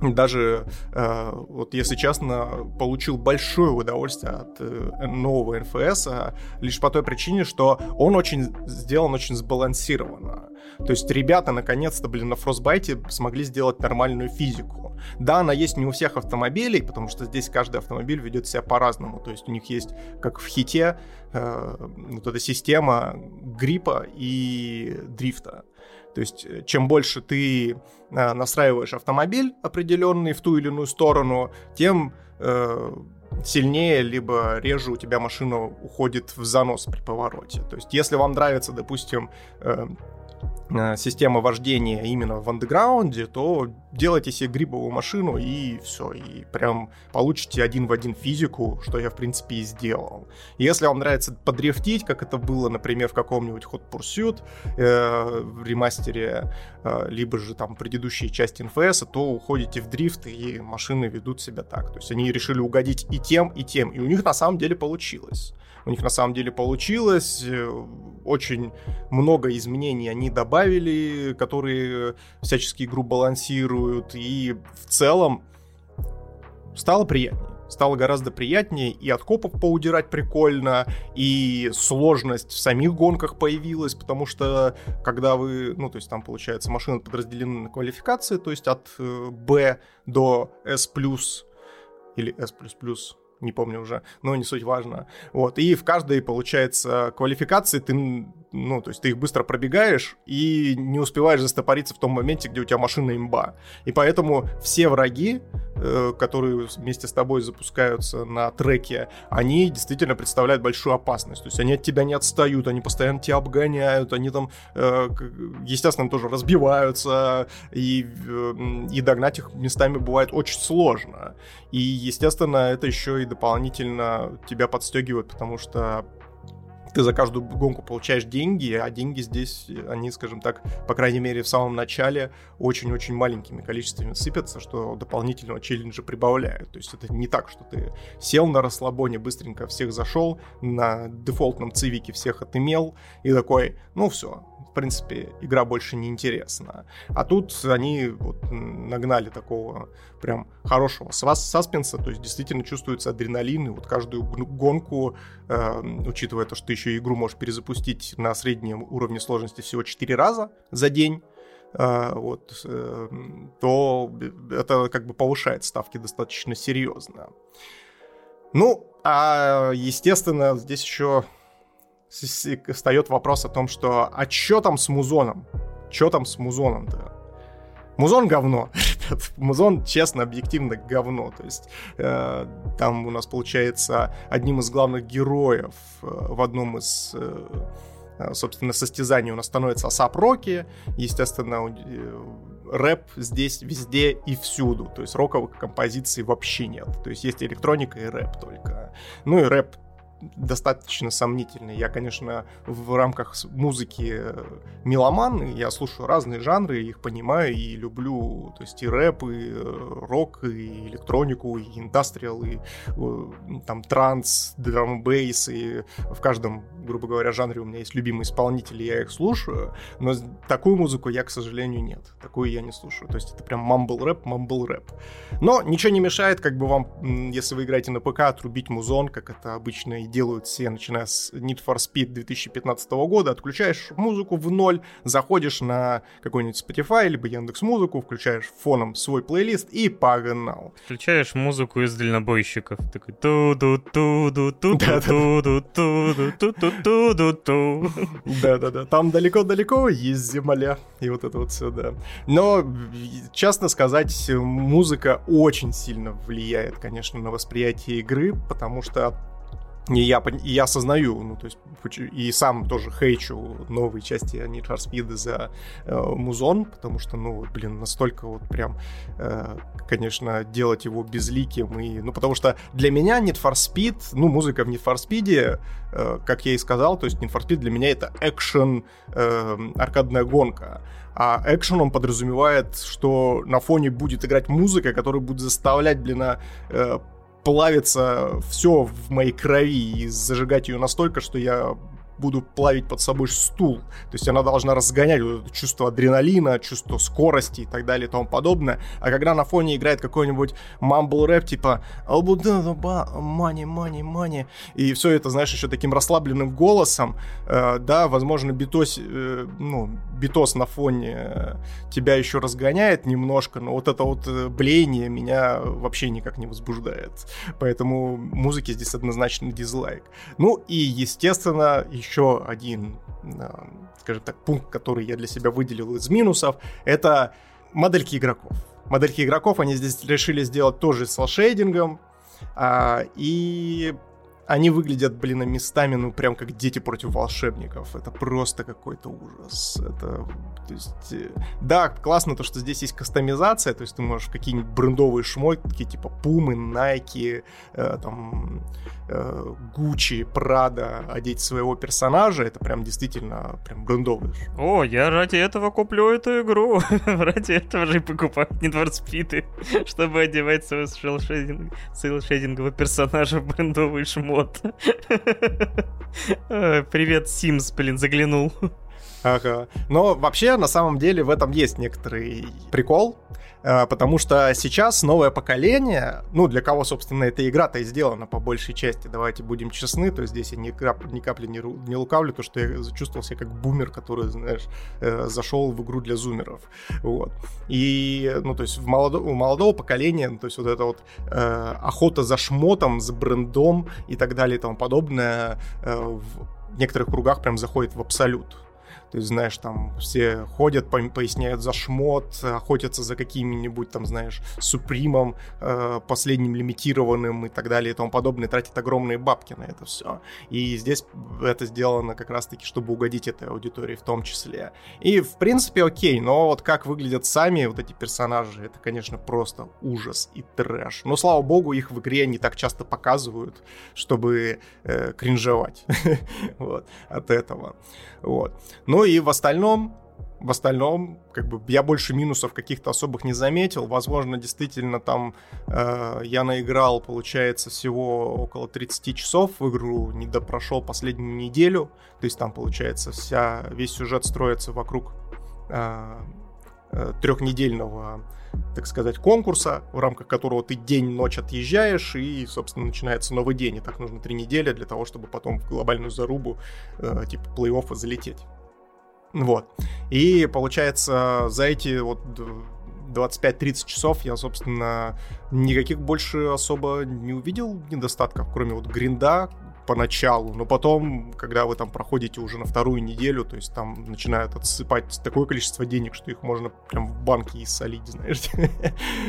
даже, э, вот если честно, получил большое удовольствие от э, нового НФС, лишь по той причине, что он очень сделан очень сбалансированно. То есть ребята наконец-то, блин, на Frostbite смогли сделать нормальную физику. Да, она есть не у всех автомобилей, потому что здесь каждый автомобиль ведет себя по-разному. То есть у них есть, как в хите, э, вот эта система гриппа и дрифта. То есть э, чем больше ты э, настраиваешь автомобиль определенный в ту или иную сторону, тем э, сильнее либо реже у тебя машина уходит в занос при повороте. То есть если вам нравится, допустим, Э, система вождения именно в андеграунде, то делайте себе грибовую машину и все, и прям получите один в один физику, что я в принципе и сделал. Если вам нравится подрифтить, как это было, например, в каком-нибудь Hot Pursuit э, в ремастере, э, либо же там предыдущие части NFS, то уходите в дрифт и машины ведут себя так. То есть они решили угодить и тем, и тем, и у них на самом деле получилось у них на самом деле получилось. Э, очень много изменений они добавили, которые всячески игру балансируют. И в целом стало приятнее. Стало гораздо приятнее, и от копов поудирать прикольно, и сложность в самих гонках появилась, потому что когда вы, ну, то есть там, получается, машины подразделены на квалификации, то есть от э, B до S+, или S++, не помню уже, но не суть важно. Вот, и в каждой, получается, квалификации ты, ну, то есть ты их быстро пробегаешь и не успеваешь застопориться в том моменте, где у тебя машина имба. И поэтому все враги, э, которые вместе с тобой запускаются на треке, они действительно представляют большую опасность. То есть они от тебя не отстают, они постоянно тебя обгоняют, они там, э, естественно, тоже разбиваются, и, э, и догнать их местами бывает очень сложно. И, естественно, это еще и дополнительно тебя подстегивают, потому что ты за каждую гонку получаешь деньги, а деньги здесь, они, скажем так, по крайней мере, в самом начале очень-очень маленькими количествами сыпятся, что дополнительного челленджа прибавляют. То есть это не так, что ты сел на расслабоне, быстренько всех зашел, на дефолтном цивике всех отымел, и такой, ну все, принципе, игра больше не интересна. А тут они вот нагнали такого прям хорошего саспенса, то есть действительно чувствуется адреналин, и вот каждую гонку, э, учитывая то, что ты еще игру можешь перезапустить на среднем уровне сложности всего 4 раза за день, э, вот, э, то это как бы повышает ставки достаточно серьезно. Ну, а естественно, здесь еще встает вопрос о том, что а чё там с музоном? Чё там с музоном-то? Музон говно. Музон, честно, объективно говно. То есть э, там у нас получается одним из главных героев э, в одном из э, э собственно, состязаний у нас становится Асап Роки. Естественно, э, рэп здесь везде и всюду. То есть роковых композиций вообще нет. То есть есть электроника и рэп только. Ну и рэп достаточно сомнительный. Я, конечно, в рамках музыки э, меломан, я слушаю разные жанры, их понимаю и люблю, то есть и рэп, и э, рок, и электронику, и индастриал, и э, там транс, драм бейс, и в каждом грубо говоря, жанре у меня есть любимые исполнители, я их слушаю, но такую музыку я, к сожалению, нет. Такую я не слушаю. То есть это прям мамбл рэп, мамбл рэп. Но ничего не мешает, как бы вам, если вы играете на ПК, отрубить музон, как это обычно и делают все, начиная с Need for Speed 2015 года, отключаешь музыку в ноль, заходишь на какой-нибудь Spotify, либо Яндекс Музыку, включаешь фоном свой плейлист и погнал. Включаешь музыку из дальнобойщиков, такой ту ду ту ду ту ту ду ту ду ту ту ту ду ту Да-да-да, там далеко-далеко есть земля, и вот это вот все, да. Но, честно сказать, музыка очень сильно влияет, конечно, на восприятие игры, потому что и я, и я осознаю, ну, то есть, и сам тоже хейчу новые части Need for Speed за э, музон, потому что, ну, блин, настолько вот прям, э, конечно, делать его безликим, и, ну, потому что для меня Need for Speed, ну, музыка в Need for Speed, э, как я и сказал, то есть Need for Speed для меня это экшен, э, аркадная гонка, а экшен он подразумевает, что на фоне будет играть музыка, которая будет заставлять, блин, э, плавится все в моей крови и зажигать ее настолько, что я буду плавить под собой стул. То есть она должна разгонять вот это чувство адреналина, чувство скорости и так далее и тому подобное. А когда на фоне играет какой-нибудь мамбл рэп типа money, money, money, и все это, знаешь, еще таким расслабленным голосом, э, да, возможно, битос, э, ну, битос на фоне э, тебя еще разгоняет немножко, но вот это вот э, блеяние меня вообще никак не возбуждает. Поэтому музыки здесь однозначно дизлайк. Ну и, естественно, еще один, а, скажем так, пункт, который я для себя выделил из минусов, это модельки игроков. Модельки игроков они здесь решили сделать тоже с шейдингом, а, и они выглядят, блин, местами, ну, прям как дети против волшебников. Это просто какой-то ужас. Это, то есть, э, да, классно то, что здесь есть кастомизация, то есть ты можешь какие-нибудь брендовые шмотки, типа Пумы, Nike, э, там, э, Гуччи, Прада одеть своего персонажа. Это прям действительно прям брендовый. О, я ради этого куплю эту игру. ради этого же и покупаю Speed, чтобы одевать своего шейлшейдингового персонажа в брендовый шмот вот. Привет, Симс, блин, заглянул. Ага. Но вообще, на самом деле, в этом есть некоторый прикол, э, потому что сейчас новое поколение, ну, для кого, собственно, эта игра-то и сделана по большей части, давайте будем честны, то есть здесь я ни, кап, ни капли не, не лукавлю, то, что я чувствовал себя как бумер, который, знаешь, э, зашел в игру для зумеров, вот. И, ну, то есть в молодо, у молодого поколения, то есть вот эта вот э, охота за шмотом, за брендом и так далее и тому подобное э, в некоторых кругах прям заходит в абсолют. То есть, знаешь, там все ходят, поясняют за шмот, охотятся за какими-нибудь, там, знаешь, супримом, э, последним лимитированным и так далее и тому подобное, тратят огромные бабки на это все. И здесь это сделано как раз-таки, чтобы угодить этой аудитории в том числе. И, в принципе, окей, но вот как выглядят сами вот эти персонажи, это, конечно, просто ужас и трэш. Но, слава богу, их в игре не так часто показывают, чтобы э, кринжевать от этого. Вот. Ну и в остальном, в остальном, как бы я больше минусов каких-то особых не заметил. Возможно, действительно там э, я наиграл, получается, всего около 30 часов в игру, не допрошел последнюю неделю. То есть там, получается, вся, весь сюжет строится вокруг э, э, трехнедельного так сказать, конкурса, в рамках которого ты день-ночь отъезжаешь, и, собственно, начинается новый день. И так нужно три недели для того, чтобы потом в глобальную зарубу, э, типа, плей-оффа залететь. Вот. И, получается, за эти вот 25-30 часов я, собственно, никаких больше особо не увидел недостатков, кроме вот гринда, поначалу, но потом, когда вы там проходите уже на вторую неделю, то есть там начинают отсыпать такое количество денег, что их можно прям в банке и солить, знаешь.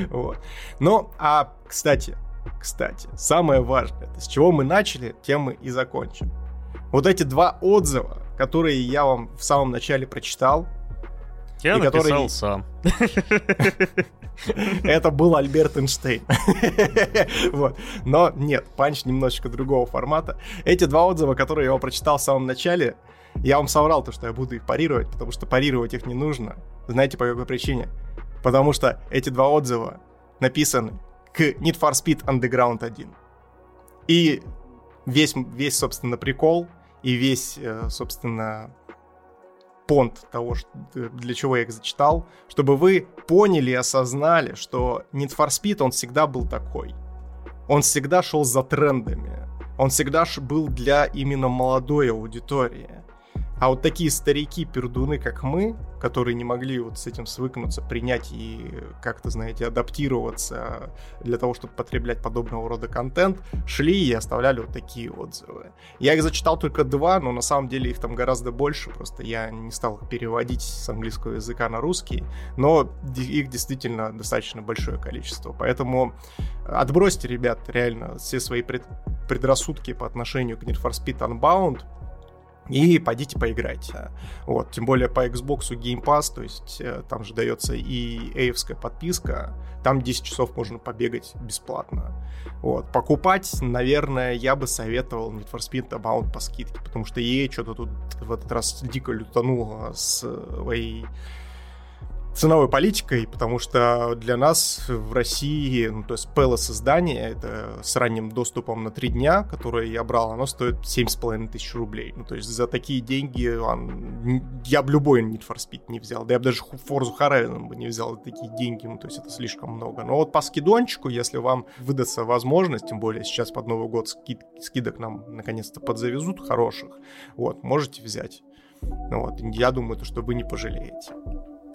вот. Ну, а, кстати, кстати, самое важное, с чего мы начали, тем мы и закончим. Вот эти два отзыва, которые я вам в самом начале прочитал, я написал который... сам. Это был Альберт Эйнштейн. вот. Но нет, панч немножечко другого формата. Эти два отзыва, которые я вам прочитал в самом начале, я вам соврал то, что я буду их парировать, потому что парировать их не нужно. Знаете, по какой причине? Потому что эти два отзыва написаны к Need for Speed Underground 1. И весь, весь собственно, прикол и весь, э, собственно, понт того, для чего я их зачитал, чтобы вы поняли и осознали, что Need for Speed, он всегда был такой. Он всегда шел за трендами. Он всегда был для именно молодой аудитории. А вот такие старики-пердуны, как мы, которые не могли вот с этим свыкнуться, принять и как-то, знаете, адаптироваться для того, чтобы потреблять подобного рода контент, шли и оставляли вот такие отзывы. Я их зачитал только два, но на самом деле их там гораздо больше, просто я не стал переводить с английского языка на русский, но их действительно достаточно большое количество. Поэтому отбросьте, ребят, реально все свои пред предрассудки по отношению к Need for Speed Unbound, и пойдите поиграйте. Вот, тем более по Xbox Game Pass, то есть э, там же дается и эйвская подписка, там 10 часов можно побегать бесплатно. Вот, покупать, наверное, я бы советовал Need for Speed About по скидке, потому что EA что-то тут в этот раз дико лютануло с своей ценовой политикой, потому что для нас в России, ну, то есть Palace издание, это с ранним доступом на три дня, которое я брал, оно стоит 7,5 тысяч рублей. Ну, то есть за такие деньги он, я бы любой Need for Speed не взял, да я бы даже Forza Horizon бы не взял такие деньги, ну, то есть это слишком много. Но вот по скидончику, если вам выдастся возможность, тем более сейчас под Новый год скид, скидок нам наконец-то подзавезут хороших, вот, можете взять. Ну, вот, я думаю, что вы не пожалеете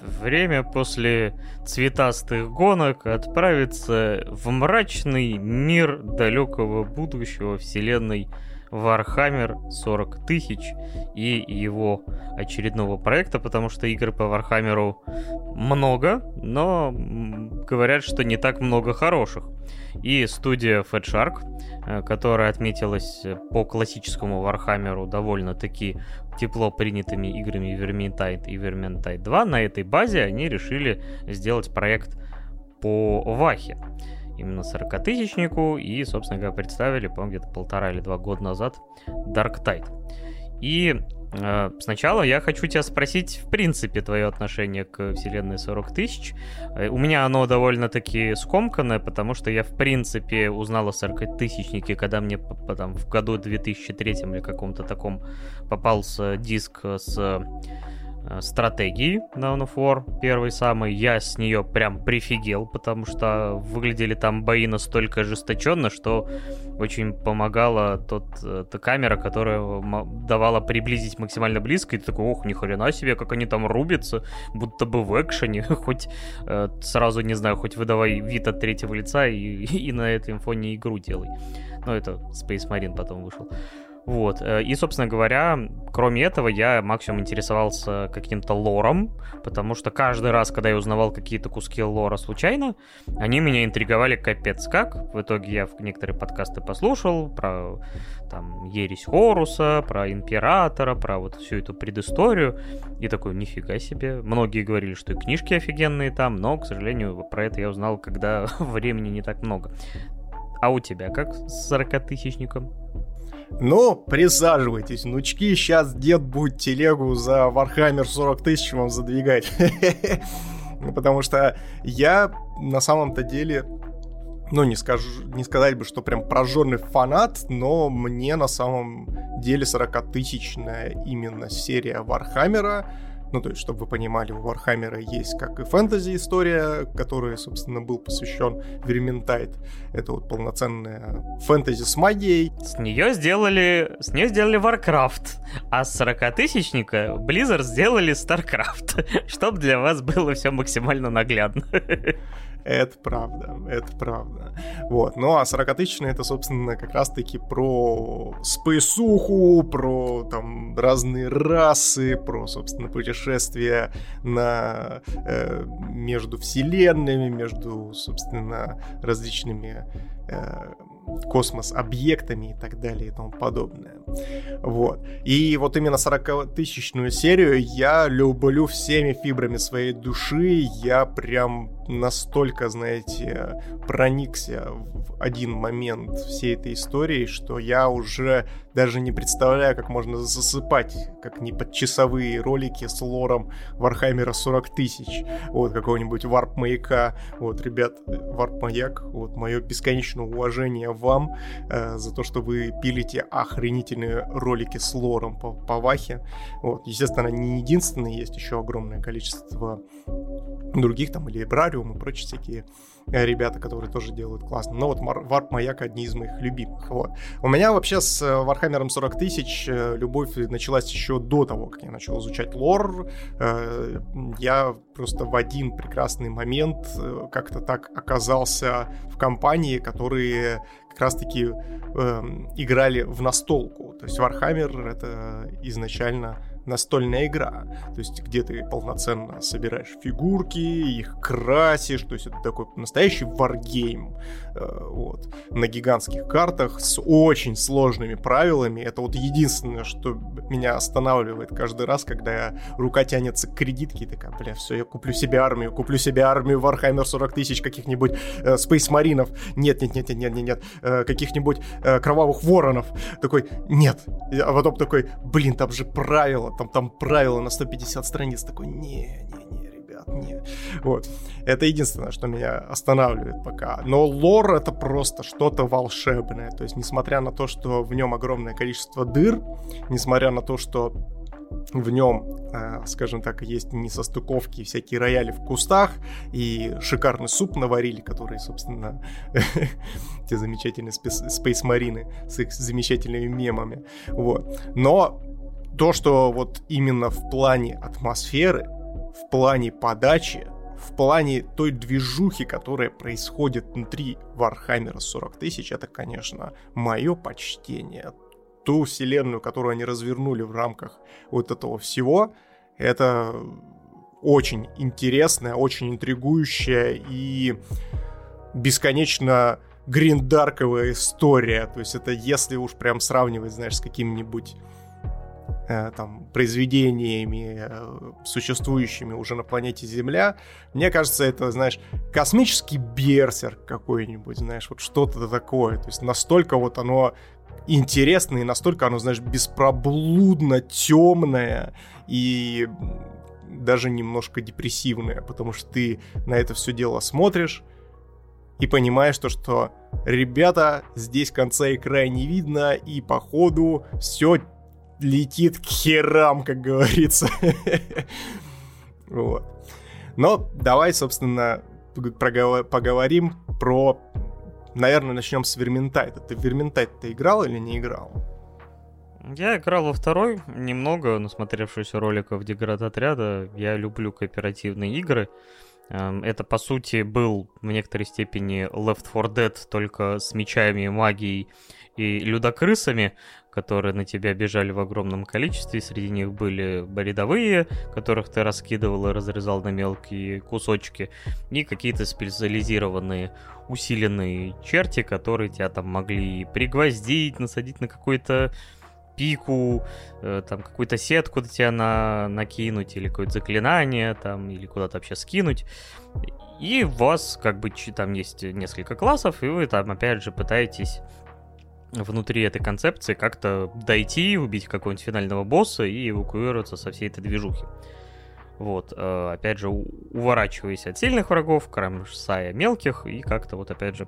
время после цветастых гонок отправиться в мрачный мир далекого будущего вселенной Warhammer 40 тысяч и его очередного проекта, потому что игр по Warhammer много, но говорят, что не так много хороших. И студия Fat Shark, э, которая отметилась по классическому Warhammer довольно-таки тепло принятыми играми Vermintide и Vermintide 2, на этой базе они решили сделать проект по Вахе именно 40-тысячнику, и, собственно говоря, представили, по-моему, где-то полтора или два года назад Dark Tide. И э, сначала я хочу тебя спросить, в принципе, твое отношение к вселенной 40 тысяч. Э, у меня оно довольно-таки скомканное, потому что я, в принципе, узнал о 40-тысячнике, когда мне там, в году 2003 или каком-то таком попался диск с стратегии Dawn of War, первый самый, я с нее прям прифигел, потому что выглядели там бои настолько ожесточенно, что очень помогала тот, э, та камера, которая давала приблизить максимально близко, и ты такой, ох, ни хрена себе, как они там рубятся, будто бы в экшене, хоть э, сразу, не знаю, хоть выдавай вид от третьего лица и, и на этом фоне игру делай. Ну, это Space Marine потом вышел. Вот. Э, и, собственно говоря, кроме этого, я максимум интересовался каким-то лором, потому что каждый раз, когда я узнавал какие-то куски лора случайно, они меня интриговали капец как. В итоге я некоторые подкасты послушал про там Ересь Хоруса, про Императора, про вот всю эту предысторию. И такой, нифига себе. Многие говорили, что и книжки офигенные там, но, к сожалению, про это я узнал, когда времени не так много. А у тебя как с 40-тысячником? Но присаживайтесь, внучки, сейчас дед будет телегу за Warhammer 40 тысяч вам задвигать. Ну, потому что я на самом-то деле ну, не, скажу, не сказать бы, что прям прожженный фанат, но мне на самом деле 40-тысячная именно серия Вархаммера ну, то есть, чтобы вы понимали, у Вархаммера есть как и фэнтези-история, которая, собственно, был посвящен Vermintide. Это вот полноценная фэнтези с магией. С нее сделали, с нее сделали Warcraft, а с 40-тысячника Blizzard сделали StarCraft, чтобы для вас было все максимально наглядно. Это правда, это правда. Вот. Ну а 40-тысячный это, собственно, как раз-таки про спейсуху, про там разные расы, про, собственно, путешествия на, э, между вселенными, между, собственно, различными э, космос-объектами и так далее и тому подобное. Вот. И вот именно 40-тысячную серию я люблю всеми фибрами своей души. Я прям настолько, знаете, проникся в один момент всей этой истории, что я уже даже не представляю, как можно засыпать, как не под часовые ролики с лором Вархаммера 40 тысяч, вот какого-нибудь варп-маяка. Вот, ребят, варп-маяк, вот мое бесконечное уважение вам э, за то, что вы пилите охренительные ролики с лором по, по Вахе. Вот, естественно, не единственные, есть еще огромное количество других, там, Либрариум и прочие всякие э, ребята, которые тоже делают классно. Но вот Варп Маяк одни из моих любимых. Вот. У меня вообще с Вархаммером 40 тысяч э, любовь началась еще до того, как я начал изучать лор. Э, я просто в один прекрасный момент как-то так оказался в компании, которые как раз-таки э, играли в настолку. То есть Warhammer это изначально настольная игра, то есть где ты полноценно собираешь фигурки, их красишь, то есть это такой настоящий варгейм, э, вот, на гигантских картах с очень сложными правилами. Это вот единственное, что меня останавливает каждый раз, когда рука тянется к кредитке и такая, бля, все, я куплю себе армию, куплю себе армию Warhammer 40 тысяч каких-нибудь э, Space Маринов, нет, нет, нет, нет, нет, нет, нет, э, каких-нибудь э, Кровавых Воронов, такой, нет, а потом такой, блин, там же правила, там, там правила на 150 страниц, такой, не, не, не, ребят, не. Вот. Это единственное, что меня останавливает пока. Но лор это просто что-то волшебное. То есть, несмотря на то, что в нем огромное количество дыр, несмотря на то, что в нем, э, скажем так, есть несостыковки, всякие рояли в кустах и шикарный суп наварили, который, собственно, те замечательные space marine ы с их замечательными мемами. Вот. Но то, что вот именно в плане атмосферы, в плане подачи, в плане той движухи, которая происходит внутри Вархаммера 40 тысяч, это, конечно, мое почтение. Ту вселенную, которую они развернули в рамках вот этого всего, это очень интересная, очень интригующая и бесконечно гриндарковая история. То есть это если уж прям сравнивать, знаешь, с каким-нибудь там, произведениями, э, существующими уже на планете Земля. Мне кажется, это, знаешь, космический берсер какой-нибудь, знаешь, вот что-то такое. То есть настолько вот оно интересное, и настолько оно, знаешь, беспроблудно темное и даже немножко депрессивное, потому что ты на это все дело смотришь и понимаешь то, что ребята, здесь конца и края не видно, и походу все летит к херам, как говорится. Вот. Но давай, собственно, поговорим про... Наверное, начнем с Верментайта. Ты в Верментайт-то играл или не играл? Я играл во второй немного, насмотревшись роликов Деград отряда. Я люблю кооперативные игры. Эм, это, по сути, был в некоторой степени Left 4 Dead, только с мечами, магией и людокрысами которые на тебя бежали в огромном количестве. Среди них были рядовые, которых ты раскидывал и разрезал на мелкие кусочки, и какие-то специализированные усиленные черти, которые тебя там могли пригвоздить, насадить на какой-то пику, э, там какую-то сетку на тебя на, накинуть, или какое-то заклинание, там, или куда-то вообще скинуть. И у вас, как бы, там есть несколько классов, и вы там, опять же, пытаетесь внутри этой концепции как-то дойти, убить какого-нибудь финального босса и эвакуироваться со всей этой движухи. Вот, э, опять же, уворачиваясь от сильных врагов, кромсая мелких и как-то вот, опять же,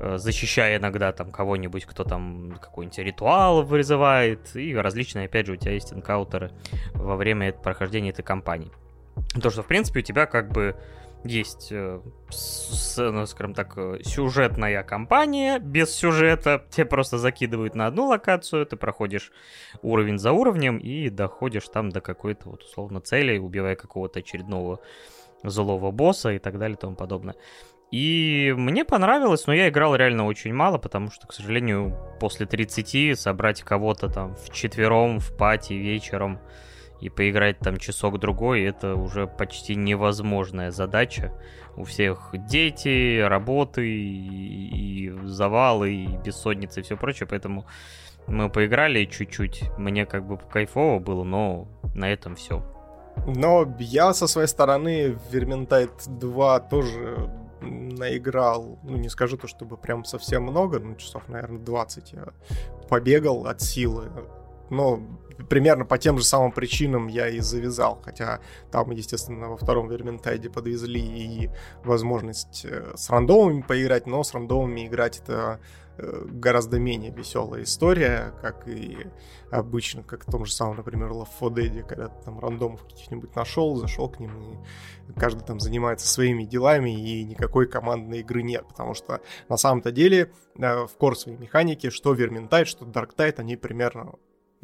э, защищая иногда там кого-нибудь, кто там какой-нибудь ритуал вызывает, и различные, опять же, у тебя есть энкаутеры во время прохождения этой кампании. То, что, в принципе, у тебя как бы есть, э, ну, скажем так, э, сюжетная кампания без сюжета. Тебе просто закидывают на одну локацию, ты проходишь уровень за уровнем и доходишь там до какой-то вот условно цели, убивая какого-то очередного злого босса и так далее и тому подобное. И мне понравилось, но я играл реально очень мало, потому что, к сожалению, после 30 собрать кого-то там в четвером, в пати вечером, и поиграть там часок-другой, это уже почти невозможная задача. У всех дети, работы, и, и завалы, и бессонницы, и все прочее, поэтому мы поиграли чуть-чуть. Мне как бы кайфово было, но на этом все. Но я со своей стороны в Vermintide 2 тоже наиграл, ну не скажу то, чтобы прям совсем много, ну часов, наверное, 20 я побегал от силы. Но примерно по тем же самым причинам я и завязал. Хотя там, естественно, во втором Верментайде подвезли и возможность э, с рандомами поиграть, но с рандомами играть это Э, гораздо менее веселая история, как и обычно, как в том же самом, например, Love for Dead, когда ты там рандомов каких-нибудь нашел, зашел к ним, и каждый там занимается своими делами, и никакой командной игры нет, потому что на самом-то деле э, в корсовой механике, что Vermintide, что Tide, они примерно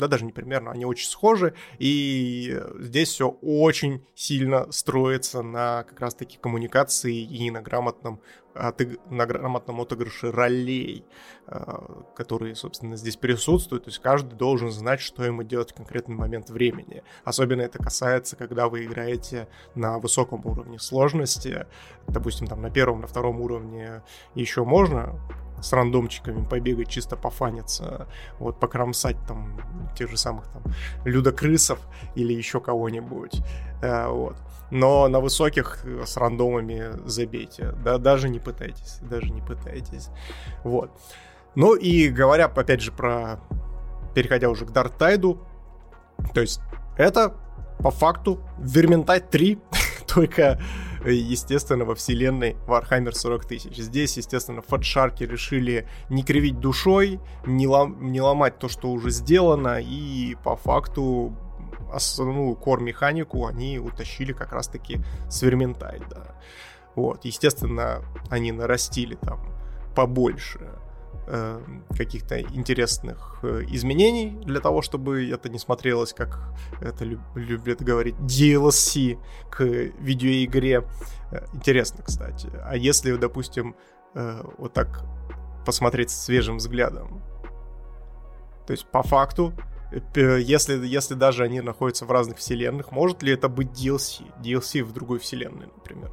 да даже не примерно, они очень схожи, и здесь все очень сильно строится на как раз-таки коммуникации и на грамотном, отыг... на грамотном отыгрыше ролей, а, которые, собственно, здесь присутствуют, то есть каждый должен знать, что ему делать в конкретный момент времени. Особенно это касается, когда вы играете на высоком уровне сложности, допустим, там на первом, на втором уровне еще можно с рандомчиками побегать, чисто пофаниться, вот, покромсать там тех же самых там людокрысов или еще кого-нибудь, э, вот. Но на высоких э, с рандомами забейте, да, даже не пытайтесь, даже не пытайтесь, вот. Ну и говоря, опять же, про... Переходя уже к Дартайду, то есть это по факту Vermintide 3, только естественно, во вселенной Warhammer 40 тысяч. Здесь, естественно, фатшарки решили не кривить душой, не, лом, не ломать то, что уже сделано, и по факту основную кор-механику они утащили как раз-таки с Верментайда. Вот, естественно, они нарастили там побольше э, каких-то интересных э, изменений для того, чтобы это не смотрелось, как это люб, любят говорить, DLC к видеоигре. Э, интересно, кстати. А если, допустим, вот так посмотреть свежим взглядом, то есть по факту, если, если даже они находятся в разных вселенных, может ли это быть DLC? DLC в другой вселенной, например.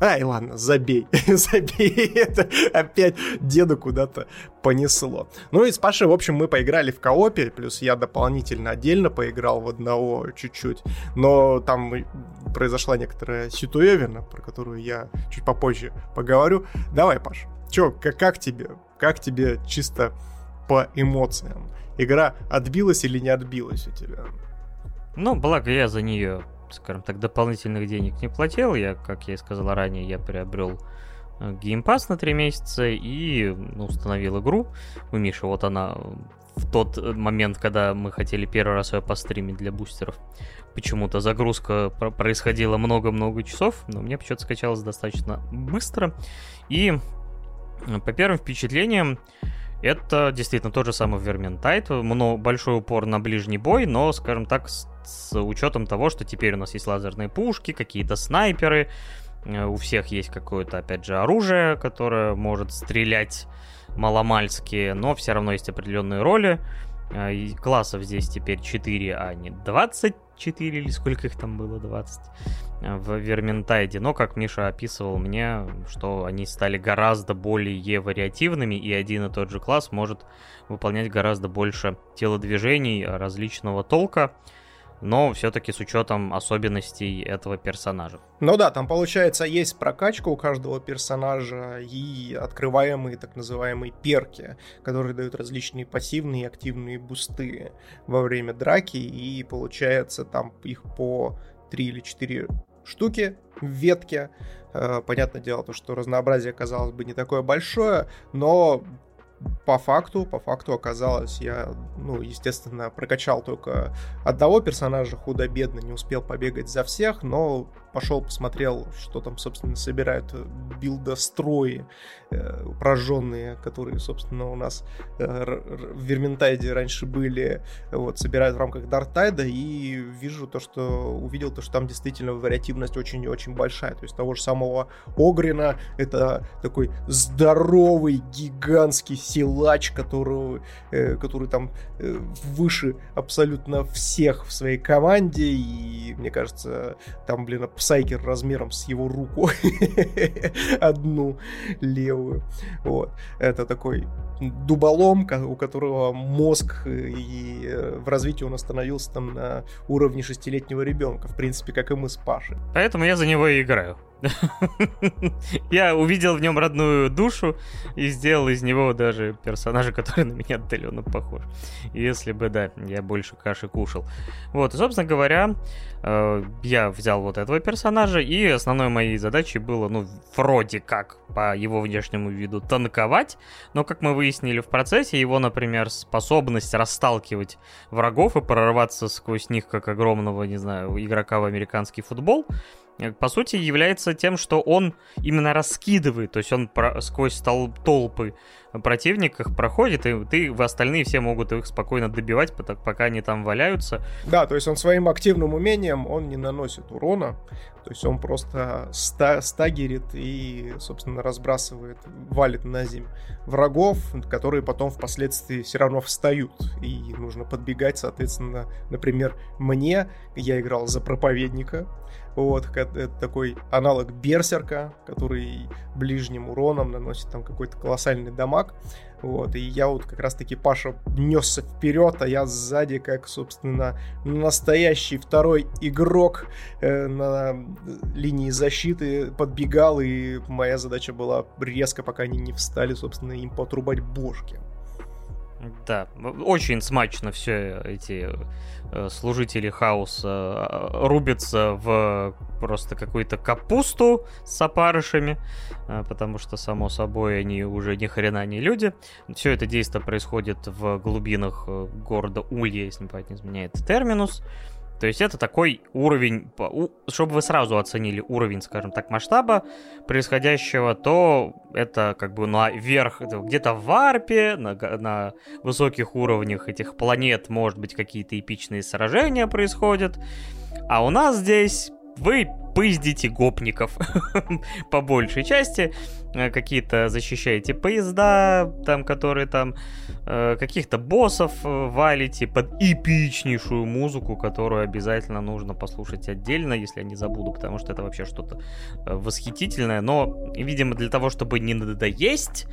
Ай, ладно, забей, забей, это опять деду куда-то понесло. Ну и с Пашей, в общем, мы поиграли в коопе, плюс я дополнительно отдельно поиграл в одного чуть-чуть, но там произошла некоторая ситуевина, про которую я чуть попозже поговорю. Давай, Паш, чё, как, как тебе? Как тебе чисто по эмоциям? Игра отбилась или не отбилась у тебя? Ну, благо я за нее скажем так, дополнительных денег не платил. Я, как я и сказал ранее, я приобрел э, геймпас на 3 месяца и ну, установил игру. У Миши вот она в тот момент, когда мы хотели первый раз ее постримить для бустеров. Почему-то загрузка происходила много-много часов, но мне почему-то скачалось достаточно быстро. И э, по первым впечатлениям, это действительно тот же самый но большой упор на ближний бой, но, скажем так, с, с учетом того, что теперь у нас есть лазерные пушки, какие-то снайперы, э, у всех есть какое-то, опять же, оружие, которое может стрелять маломальски, но все равно есть определенные роли. Э, и классов здесь теперь 4, а не 24 или сколько их там было, 20 в Верментайде, но, как Миша описывал мне, что они стали гораздо более вариативными, и один и тот же класс может выполнять гораздо больше телодвижений различного толка, но все-таки с учетом особенностей этого персонажа. Ну да, там получается есть прокачка у каждого персонажа и открываемые так называемые перки, которые дают различные пассивные и активные бусты во время драки, и получается там их по 3 или 4 штуки в ветке. Э, понятное дело, то, что разнообразие, казалось бы, не такое большое, но по факту, по факту оказалось, я, ну, естественно, прокачал только одного персонажа худо-бедно, не успел побегать за всех, но пошел, посмотрел, что там, собственно, собирают билдострои э, прожженные, которые, собственно, у нас э, в Верментайде раньше были, вот, собирают в рамках Дартайда, и вижу то, что, увидел то, что там действительно вариативность очень и очень большая, то есть того же самого Огрина, это такой здоровый, гигантский силач, который, э, который там э, выше абсолютно всех в своей команде, и мне кажется, там, блин, Псайкер размером с его руку одну левую. Вот. Это такой дуболом, у которого мозг и э, в развитии он остановился там на уровне шестилетнего ребенка, в принципе, как и мы с Пашей. Поэтому я за него и играю. Я увидел в нем родную душу и сделал из него даже персонажа, который на меня отдаленно похож. Если бы, да, я больше каши кушал. Вот, собственно говоря, э, я взял вот этого персонажа, и основной моей задачей было, ну, вроде как, по его внешнему виду, танковать, но, как мы выяснили в процессе, его, например, способность расталкивать врагов и прорваться сквозь них, как огромного, не знаю, игрока в американский футбол, Э, по сути, является тем, что он именно раскидывает, то есть он про- сквозь тол- толпы противников проходит, и ты, в остальные все могут их спокойно добивать, пока они там валяются. Да, то есть он своим активным умением, он не наносит урона, то есть он просто ста стагерит и, собственно, разбрасывает, валит на землю врагов, которые потом впоследствии все равно встают, и нужно подбегать, соответственно, например, мне, я играл за проповедника, вот, это такой аналог Берсерка, который ближним уроном наносит там какой-то колоссальный дамаг. Вот, и я вот как раз-таки Паша несся вперед, а я сзади, как, собственно, настоящий второй игрок э, на линии защиты подбегал, и моя задача была резко, пока они не встали, собственно, им потрубать бошки. Да, очень смачно все эти э, служители хаоса э, рубятся в просто какую-то капусту с опарышами, э, потому что, само собой, они уже ни хрена не люди. Все это действие происходит в глубинах города Улья, если не изменяет терминус. То есть это такой уровень, чтобы вы сразу оценили уровень, скажем так, масштаба происходящего, то это как бы наверх, где-то в варпе, на, на высоких уровнях этих планет, может быть, какие-то эпичные сражения происходят. А у нас здесь вы пыздите гопников по большей части. Э, какие-то защищаете поезда, там, которые там, э, каких-то боссов э, валите под эпичнейшую музыку, которую обязательно нужно послушать отдельно, если я не забуду, потому что это вообще что-то восхитительное. Но, видимо, для того, чтобы не надоесть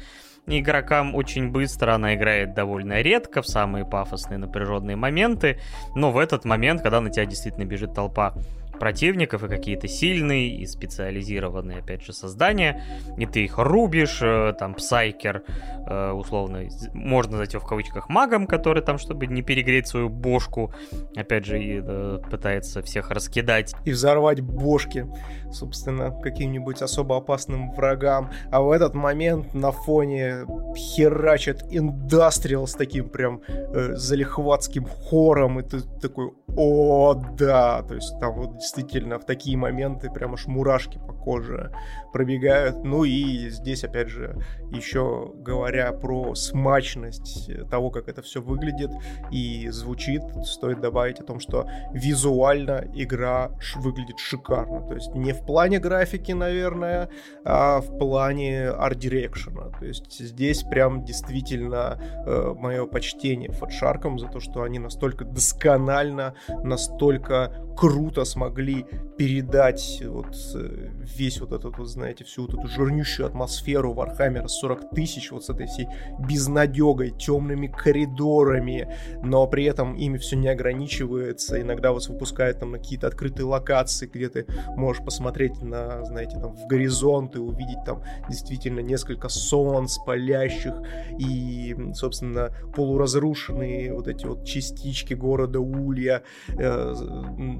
игрокам очень быстро, она играет довольно редко, в самые пафосные напряженные моменты, но в этот момент, когда на тебя действительно бежит толпа противников и какие-то сильные и специализированные, опять же, создания, и ты их рубишь, э, там, псайкер, э, условно, можно его в кавычках магом, который там, чтобы не перегреть свою бошку, опять же, и э, пытается всех раскидать. И взорвать бошки, собственно, каким-нибудь особо опасным врагам. А в этот момент на фоне херачит индастриал с таким прям э, залихватским хором, и ты такой, о, да, то есть там вот действительно в такие моменты прям аж мурашки по коже пробегают. Ну и здесь, опять же, еще говоря про смачность того, как это все выглядит и звучит, стоит добавить о том, что визуально игра выглядит шикарно. То есть не в плане графики, наверное, а в плане art direction а. То есть здесь прям действительно э, мое почтение Fatshark ам за то, что они настолько досконально, настолько круто смогли передать вот э, весь вот этот, вот, знаете, всю вот эту жирнющую атмосферу Вархаммера 40 тысяч вот с этой всей безнадегой, темными коридорами, но при этом ими все не ограничивается. Иногда вас выпускают там на какие-то открытые локации, где ты можешь посмотреть на, знаете, там в горизонт и увидеть там действительно несколько солнц палящих и, собственно, полуразрушенные вот эти вот частички города Улья, э,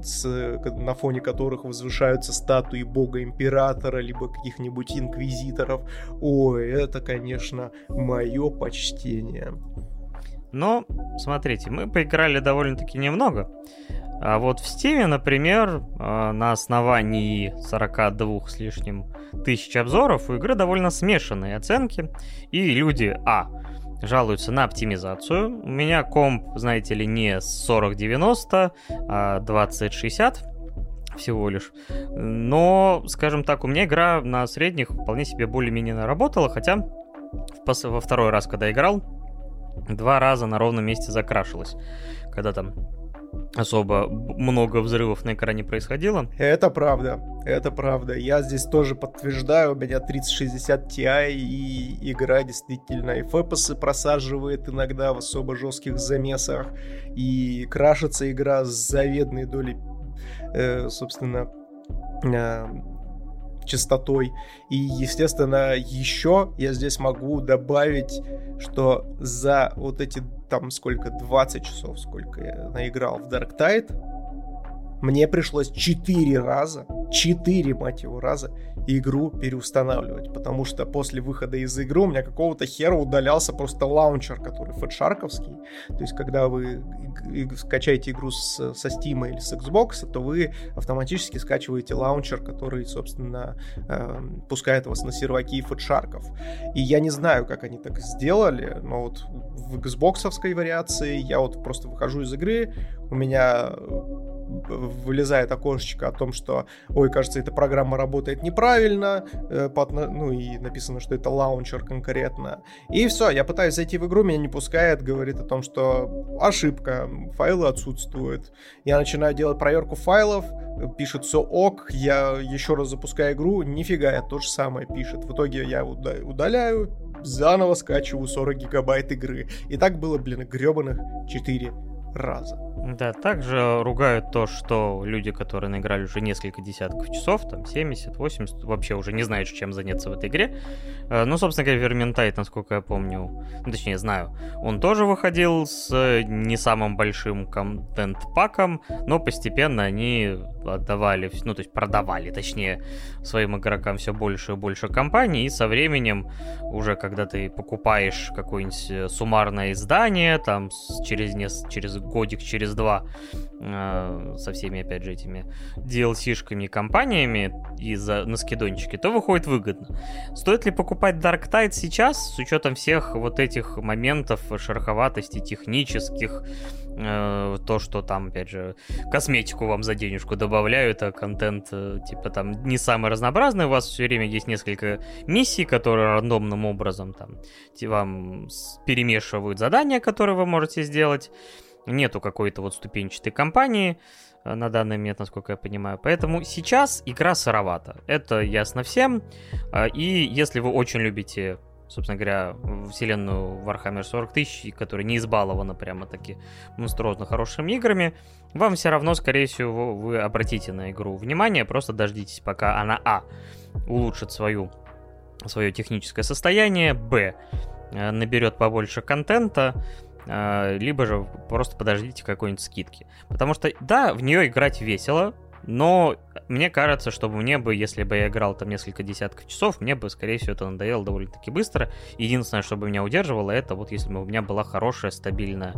с, на фоне которых возвышаются статуи бога-императора, либо каких-нибудь инквизиторов. Ой, это, конечно, мое почтение. Но, смотрите, мы поиграли довольно-таки немного. А вот в Стиме, например, а, на основании 42 с лишним тысяч обзоров у игры довольно смешанные оценки. И люди, а, жалуются на оптимизацию. У меня комп, знаете ли, не 4090, а 2060 всего лишь. Но, скажем так, у меня игра на средних вполне себе более-менее работала, хотя во второй раз, когда играл, два раза на ровном месте закрашилось. Когда там особо много взрывов на экране происходило. Это правда, это правда. Я здесь тоже подтверждаю, у меня 3060 Ti, и игра действительно и фэпосы просаживает иногда в особо жестких замесах, и крашится игра с заведной долей, собственно, э, частотой. И, естественно, еще я здесь могу добавить, что за вот эти там сколько, 20 часов, сколько я наиграл в Dark Tide, мне пришлось 4 раза, 4, мать его, раза игру переустанавливать, потому что после выхода из игры у меня какого-то хера удалялся просто лаунчер, который фэтшарковский. То есть, когда вы скачаете игру с, со Steam или с Xbox, то вы автоматически скачиваете лаунчер, который, собственно, э, пускает вас на серваки фэтшарков. И я не знаю, как они так сделали, но вот в Xbox вариации я вот просто выхожу из игры, у меня вылезает окошечко о том, что, ой, кажется, эта программа работает неправильно, э, ну и написано, что это лаунчер конкретно. И все, я пытаюсь зайти в игру, меня не пускает, говорит о том, что ошибка, файлы отсутствуют. Я начинаю делать проверку файлов, пишет все ок, я еще раз запускаю игру, нифига, я то же самое пишет. В итоге я удаляю, заново скачиваю 40 гигабайт игры. И так было, блин, гребаных 4 раза. Да, также ругают то, что люди, которые наиграли уже несколько десятков часов, там 70, 80, вообще уже не знают, чем заняться в этой игре. Э, ну, собственно говоря, Верментайт, насколько я помню, ну, точнее, знаю, он тоже выходил с не самым большим контент-паком, но постепенно они отдавали, ну, то есть продавали, точнее, своим игрокам все больше и больше компаний, и со временем уже, когда ты покупаешь какое-нибудь э, суммарное издание, там, через, через годик, через два, э, со всеми, опять же, этими DLC-шками и компаниями и за, на скидончике, то выходит выгодно. Стоит ли покупать Dark Tide сейчас, с учетом всех вот этих моментов шероховатости технических, Э, то, что там, опять же, косметику вам за денежку добавляют, а контент, э, типа, там не самый разнообразный, у вас все время есть несколько миссий, которые рандомным образом там вам перемешивают задания, которые вы можете сделать. Нету какой-то вот ступенчатой кампании э, на данный момент, насколько я понимаю. Поэтому сейчас игра сыровата. Это ясно всем. И если вы очень любите собственно говоря, вселенную Warhammer 40 тысяч, которая не избалована прямо-таки монструозно хорошими играми, вам все равно, скорее всего, вы обратите на игру внимание, просто дождитесь, пока она, а, улучшит свою, свое техническое состояние, б, э, наберет побольше контента, либо же просто подождите какой-нибудь скидки. Потому что, да, в нее играть весело, но мне кажется, что мне бы, если бы я играл там несколько десятков часов, мне бы, скорее всего, это надоело довольно-таки быстро. Единственное, что бы меня удерживало, это вот если бы у меня была хорошая, стабильная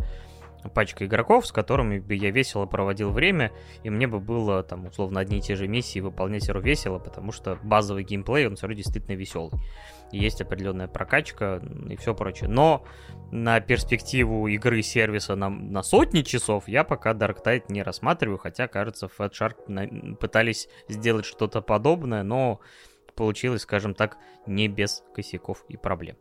пачка игроков, с которыми бы я весело проводил время, и мне бы было там условно одни и те же миссии выполнять все весело, потому что базовый геймплей, он все равно действительно веселый. Есть определенная прокачка и все прочее. Но на перспективу игры сервиса на, на сотни часов я пока Dark Tide не рассматриваю, хотя, кажется, Fat Shark пытались сделать что-то подобное, но получилось, скажем так, не без косяков и проблем.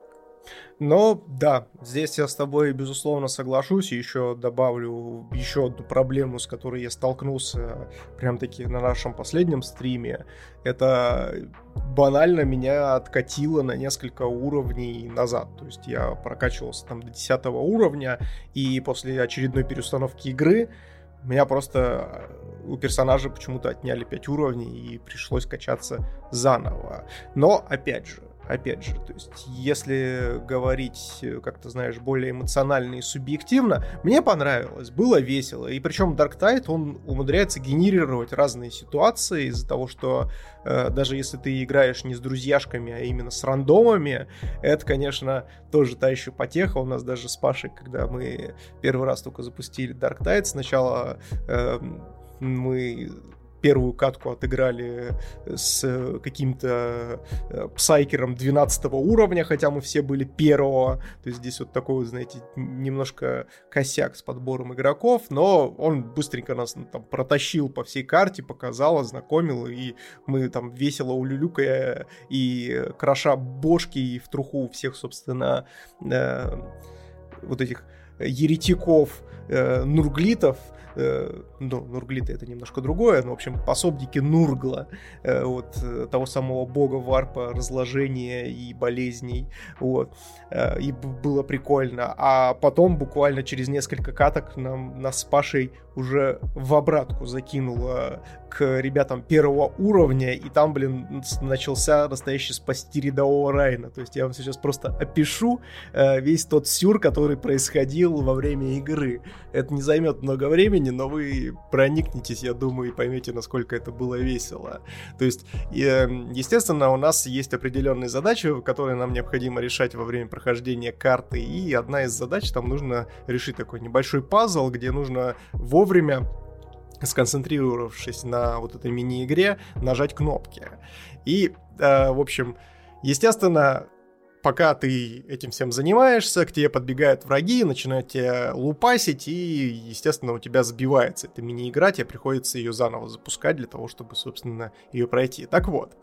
Но да, здесь я с тобой, безусловно, соглашусь. И еще добавлю еще одну проблему, с которой я столкнулся прям-таки на нашем последнем стриме. Это банально меня откатило на несколько уровней назад. То есть я прокачивался там до 10 уровня, и после очередной переустановки игры меня просто у персонажа почему-то отняли 5 уровней и пришлось качаться заново. Но, опять же, опять же, то есть, если говорить, э, как ты знаешь, более эмоционально и субъективно, мне понравилось, было весело. И причем Dark Tide, он умудряется генерировать разные ситуации из-за того, что э, даже если ты играешь не с друзьяшками, а именно с рандомами, это, конечно, тоже та еще потеха. У нас даже с Пашей, когда мы первый раз только запустили Dark Tide, сначала э, мы первую катку отыграли с каким-то э, псайкером 12 уровня, хотя мы все были первого. То есть здесь вот такой, знаете, немножко косяк с подбором игроков, но он быстренько нас ну, там протащил по всей карте, показал, ознакомил, и мы там весело улюлюкая и кроша бошки и в труху всех, собственно, э, вот этих еретиков, э, нурглитов, э, ну, нурглиты это немножко другое, но, в общем, пособники Нургла, э, вот, э, того самого бога варпа, разложения и болезней, вот, э, и было прикольно. А потом, буквально через несколько каток, нам, нас с Пашей уже в обратку закинуло к ребятам первого уровня, и там, блин, начался настоящий спасти рядового Райна. То есть я вам сейчас просто опишу э, весь тот сюр, который происходил во время игры. Это не займет много времени, но вы проникнетесь, я думаю, и поймете, насколько это было весело. То есть, э, естественно, у нас есть определенные задачи, которые нам необходимо решать во время прохождения карты, и одна из задач, там нужно решить такой небольшой пазл, где нужно вовремя вовремя сконцентрировавшись на вот этой мини-игре, нажать кнопки. И, э, в общем, естественно, пока ты этим всем занимаешься, к тебе подбегают враги, начинают тебя лупасить, и, естественно, у тебя сбивается эта мини-игра, тебе приходится ее заново запускать для того, чтобы, собственно, ее пройти. Так вот,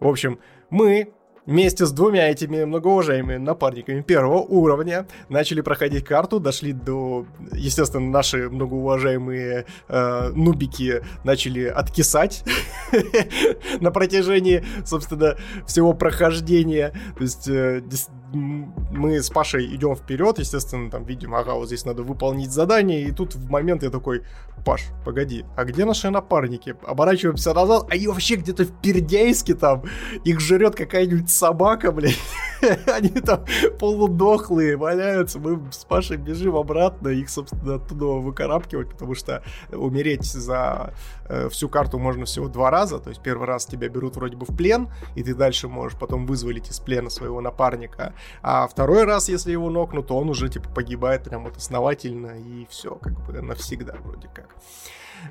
в общем, мы вместе с двумя этими многоуважаемыми напарниками первого уровня начали проходить карту, дошли до, естественно, наши многоуважаемые э, нубики начали откисать на протяжении, собственно, всего прохождения. То есть э, мы с Пашей идем вперед, естественно, там видим, ага, вот здесь надо выполнить задание, и тут в момент я такой, Паш, погоди, а где наши напарники? Оборачиваемся назад, они вообще где-то в Пердяйске там, их жрет какая-нибудь собака, блядь. Они там полудохлые, валяются, мы с Пашей бежим обратно, их, собственно, оттуда выкарабкивать, потому что умереть за э, всю карту можно всего два раза, то есть первый раз тебя берут вроде бы в плен, и ты дальше можешь потом вызволить из плена своего напарника, а второй раз, если его нокнут, то он уже, типа, погибает прям вот основательно, и все, как бы навсегда вроде как.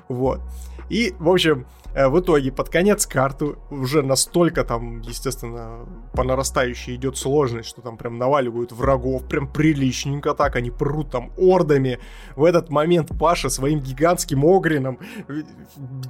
Вот. И, в общем, в итоге под конец карту уже настолько там, естественно, по нарастающей идет сложность, что там прям наваливают врагов, прям приличненько так, они прут там ордами. В этот момент Паша своим гигантским огрином э,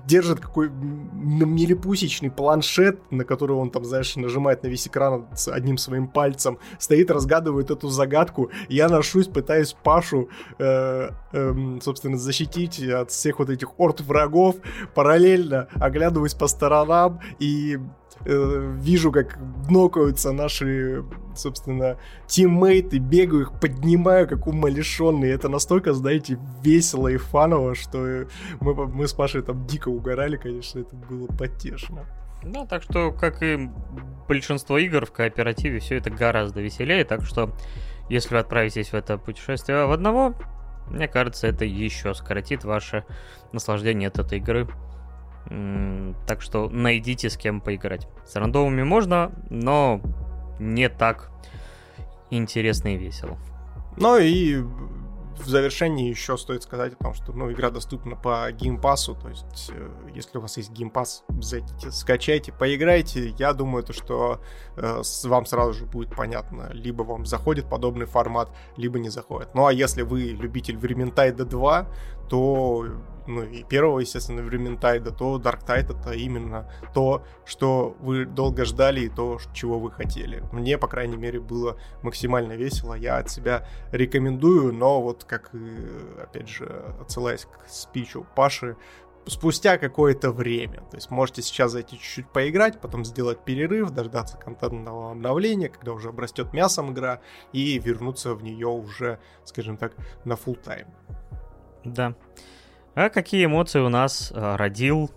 держит какой милипусечный планшет, на который он там, знаешь, нажимает на весь экран одним своим пальцем, стоит, разгадывает эту загадку. Я ношусь, пытаюсь Пашу, э, э, собственно, защитить от всех вот этих орд врагов, параллельно оглядываюсь по сторонам и э, вижу, как нокаются наши, собственно, тиммейты, бегаю их, поднимаю, как умалишенные. Это настолько, знаете, весело и фаново, что мы, мы с Пашей там дико угорали, конечно, это было потешно. Да, так что, как и большинство игр в кооперативе, все это гораздо веселее, так что, если вы отправитесь в это путешествие в одного, мне кажется, это еще сократит ваше наслаждение от этой игры. Так что найдите с кем поиграть. С рандомами можно, но не так интересно и весело. Ну и в завершении еще стоит сказать о том, что ну, игра доступна по геймпасу, то есть э, если у вас есть геймпас, зайдите, скачайте, поиграйте. Я думаю, то, что э, вам сразу же будет понятно, либо вам заходит подобный формат, либо не заходит. Ну а если вы любитель Vermintide 2, то ну и первого, естественно, Верминтайда, то Dark Tide это именно то, что вы долго ждали и то, чего вы хотели. Мне, по крайней мере, было максимально весело. Я от себя рекомендую, но вот как, опять же, отсылаясь к спичу Паши, спустя какое-то время. То есть можете сейчас зайти чуть-чуть поиграть, потом сделать перерыв, дождаться контентного обновления, когда уже обрастет мясом игра, и вернуться в нее уже, скажем так, на full тайм. Да. А какие эмоции у нас а, родил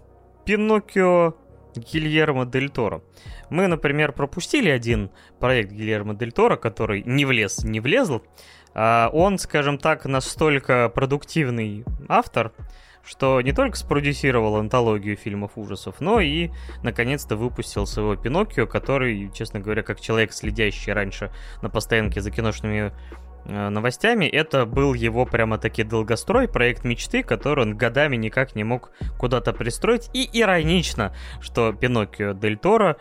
Пиноккио Гильермо Дель Торо? Мы, например, пропустили один проект Гильермо Дель Торо, который не влез, не влезл. А он, скажем так, настолько продуктивный автор, что не только спродюсировал антологию фильмов ужасов, но и, наконец-то, выпустил своего Пиноккио, который, честно говоря, как человек, следящий раньше на постоянке за киношными новостями, это был его прямо-таки долгострой, проект мечты, который он годами никак не мог куда-то пристроить. И иронично, что Пиноккио Дель Торо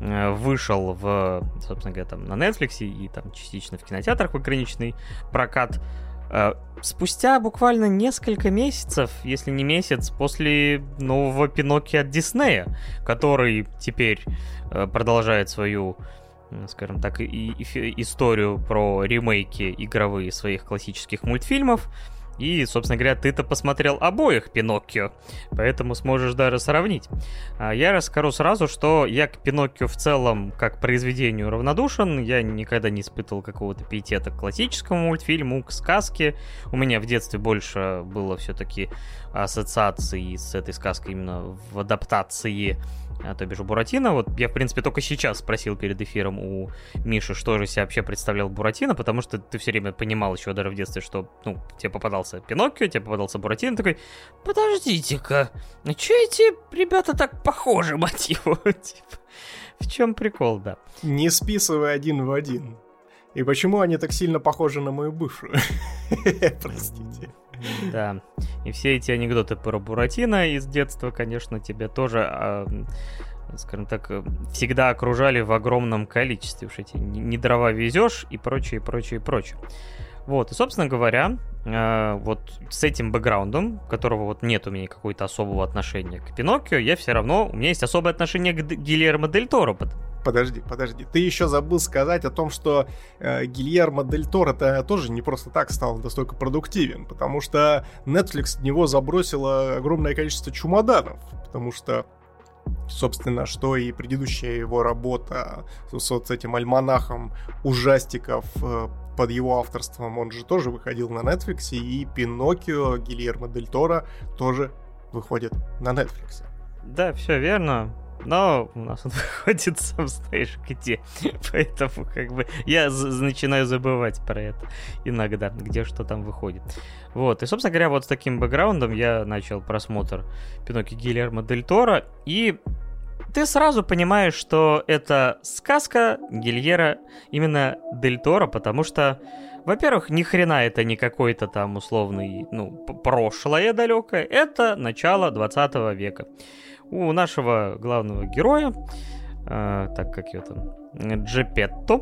э, вышел в, собственно говоря, там на Netflix и там частично в кинотеатрах в ограниченный прокат э, спустя буквально несколько месяцев, если не месяц, после нового Пиноккио от Диснея, который теперь продолжает свою скажем так, и, и, историю про ремейки игровые своих классических мультфильмов. И, собственно говоря, ты-то посмотрел обоих Пиноккио, поэтому сможешь даже сравнить. А я расскажу сразу, что я к Пиноккио в целом, как произведению, равнодушен. Я никогда не испытывал какого-то пиетета к классическому мультфильму, к сказке. У меня в детстве больше было все-таки ассоциации с этой сказкой именно в адаптации а, то бишь Буратино. Вот я, в принципе, только сейчас спросил перед эфиром у Миши, что же себя вообще представлял Буратино, потому что ты все время понимал еще даже в детстве, что, ну, тебе попадался Пиноккио, тебе попадался Буратино, такой, подождите-ка, а че эти ребята так похожи, мать его? типа, в чем прикол, да? Не списывай один в один. И почему они так сильно похожи на мою бывшую? Простите. Да. И все эти анекдоты про Буратино из детства, конечно, тебе тоже, а, скажем так, всегда окружали в огромном количестве. Уж эти не дрова везешь и прочее, прочее, прочее. Вот, и, собственно говоря, э, вот с этим бэкграундом, которого вот нет у меня какого-то особого отношения к Пиноккио, я все равно, у меня есть особое отношение к Гильермо Дель Торо, подожди, подожди. Ты еще забыл сказать о том, что э, Гильермо Дель Торо это тоже не просто так стал настолько продуктивен, потому что Netflix в него забросило огромное количество чемоданов, потому что собственно, что и предыдущая его работа с вот этим альманахом ужастиков э, под его авторством, он же тоже выходил на Netflix, и Пиноккио Гильермо Дель Торо тоже выходит на Netflix. Да, все верно. Но у нас он выходит сам знаешь где. Поэтому как бы я начинаю забывать про это иногда, где что там выходит. Вот, и, собственно говоря, вот с таким бэкграундом я начал просмотр Пиноки Гильермо Дель Торо, и ты сразу понимаешь, что это сказка Гильера именно Дель Торо, потому что, во-первых, ни хрена это не какой-то там условный, ну, прошлое далекое, это начало 20 века у нашего главного героя, э, так как его там, Джепетто,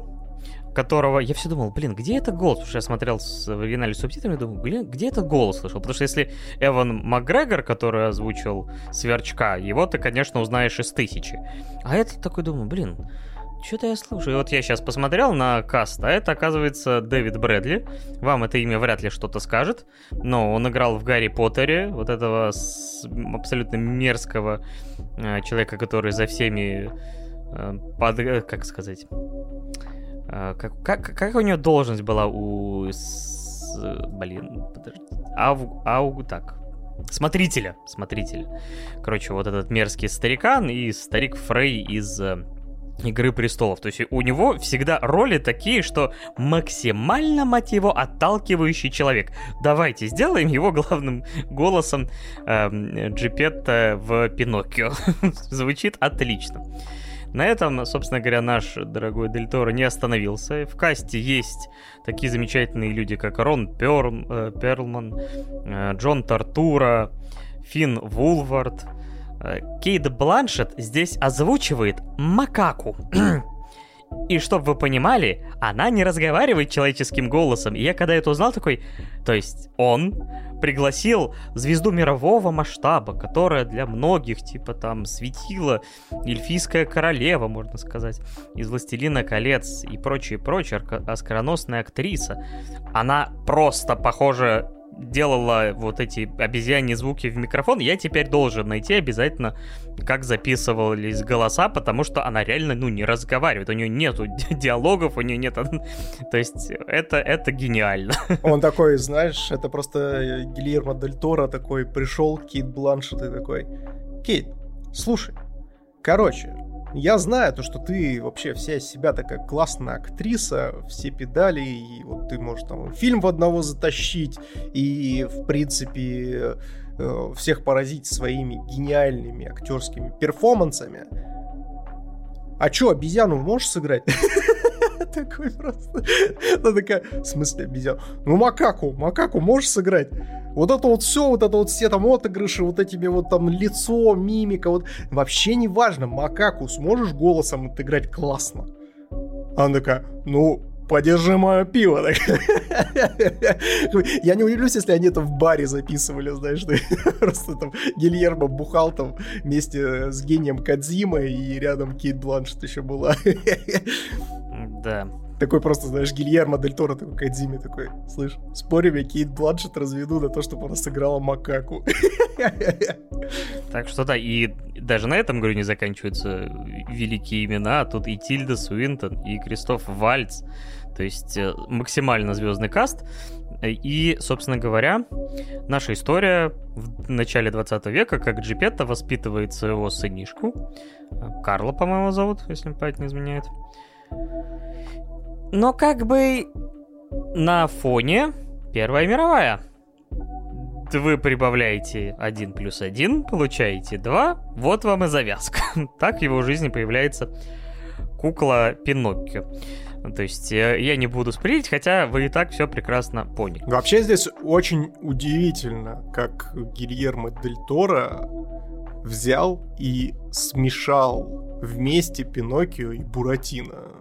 которого я все думал, блин, где это голос? Потому что я смотрел с, в оригинале с субтитрами, думаю, блин, где это голос слышал? Потому что если Эван Макгрегор, который озвучил Сверчка, его ты, конечно, узнаешь из тысячи. А это такой думаю, блин, что-то я слушаю. Вот я сейчас посмотрел на каст, а это, оказывается, Дэвид Брэдли. Вам это имя вряд ли что-то скажет, но он играл в Гарри Поттере, вот этого абсолютно мерзкого э, человека, который за всеми э, под... Э, как сказать? Э, как, как, как у него должность была у... С, блин, подожди. Ау, ау, так, смотрителя, смотрителя. Короче, вот этот мерзкий старикан и старик Фрей из э, Игры престолов. То есть у него всегда роли такие, что максимально, мать его, отталкивающий человек. Давайте сделаем его главным голосом э, Джипетта в Пиноккио. Звучит отлично. На этом, собственно говоря, наш дорогой Дель Торо не остановился. В касте есть такие замечательные люди, как Рон Перл, э, Перлман, э, Джон Тартура, Финн Вулвард, Кейт Бланшет здесь озвучивает макаку. И чтобы вы понимали, она не разговаривает человеческим голосом. И я когда это узнал, такой... То есть он пригласил звезду мирового масштаба, которая для многих, типа там, светила эльфийская королева, можно сказать, из «Властелина колец» и прочее, прочее, оскароносная актриса. Она просто похожа делала вот эти обезьяньи звуки в микрофон, я теперь должен найти обязательно, как записывались голоса, потому что она реально, ну, не разговаривает, у нее нету диалогов, у нее нет... То есть это, это гениально. Он такой, знаешь, это просто Гильермо Дель Торо такой пришел, Кейт Бланшет и такой, Кейт, слушай, короче, я знаю то, что ты вообще вся из себя такая классная актриса, все педали, и вот ты можешь там фильм в одного затащить, и, в принципе, э, всех поразить своими гениальными актерскими перформансами. А чё, обезьяну можешь сыграть? такой просто. Она такая, в смысле обезьяна? Ну, макаку, макаку можешь сыграть? Вот это вот все, вот это вот все там отыгрыши, вот этими вот там лицо, мимика, вот вообще не важно, макаку сможешь голосом отыграть классно? Она такая, ну, подержи мое пиво. Я не удивлюсь, если они это в баре записывали, знаешь, что просто там Гильермо бухал там вместе с гением Кадзима, и рядом Кейт Бланшет еще была. Да. Такой просто, знаешь, Гильермо Дель Торо такой Кадзиме такой, слышь, спорим, я Кейт Бланшет разведу на то, чтобы она сыграла макаку. Так что да, и даже на этом, говорю, не заканчиваются великие имена. Тут и Тильда Суинтон, и Кристоф Вальц. То есть э, максимально звездный каст. И, собственно говоря, наша история в начале 20 века, как Джипетта воспитывает своего сынишку. Карла, по-моему, зовут, если память не изменяет. Но как бы на фоне Первая мировая. Вы прибавляете 1 плюс 1, получаете 2, вот вам и завязка. так в его жизни появляется кукла Пиноккио. То есть э, я не буду спорить, хотя вы и так все прекрасно поняли. Вообще здесь очень удивительно, как Гильермо Дель Торо взял и смешал вместе Пиноккио и Буратино.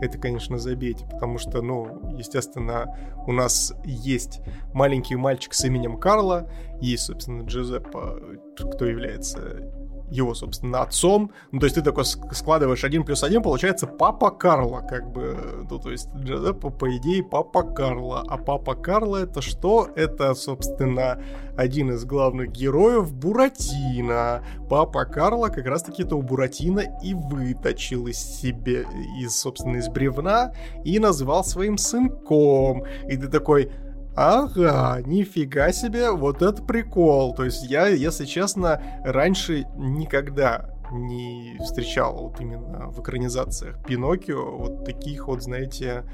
Это, конечно, забейте, потому что, ну, естественно, у нас есть маленький мальчик с именем Карла, и, собственно, Джузеппе, кто является его, собственно, отцом. Ну, то есть ты такой складываешь один плюс один, получается папа Карла, как бы. Ну, то есть Джузеппе, по идее, папа Карла. А папа Карла это что? Это, собственно, один из главных героев Буратино. Папа Карла как раз-таки-то у Буратино и выточил из себе, из, собственно, из бревна и назвал своим сынком. И ты такой, Ага, нифига себе, вот это прикол. То есть я, если честно, раньше никогда не встречал вот именно в экранизациях Пиноккио вот таких вот, знаете,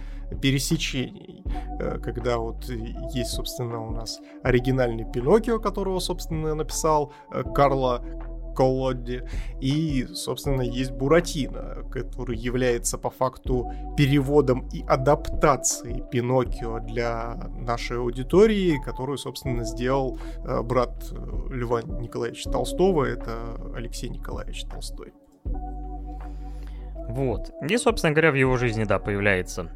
пересечений, э, когда вот есть, собственно, у нас оригинальный Пиноккио, которого, собственно, написал э, Карло Колодди. И, собственно, есть Буратино, который является по факту переводом и адаптацией Пиноккио для нашей аудитории, которую, собственно, сделал э, брат э, Льва Николаевича Толстого, это Алексей Николаевич Толстой. Вот. И, собственно говоря, в его жизни, да, появляется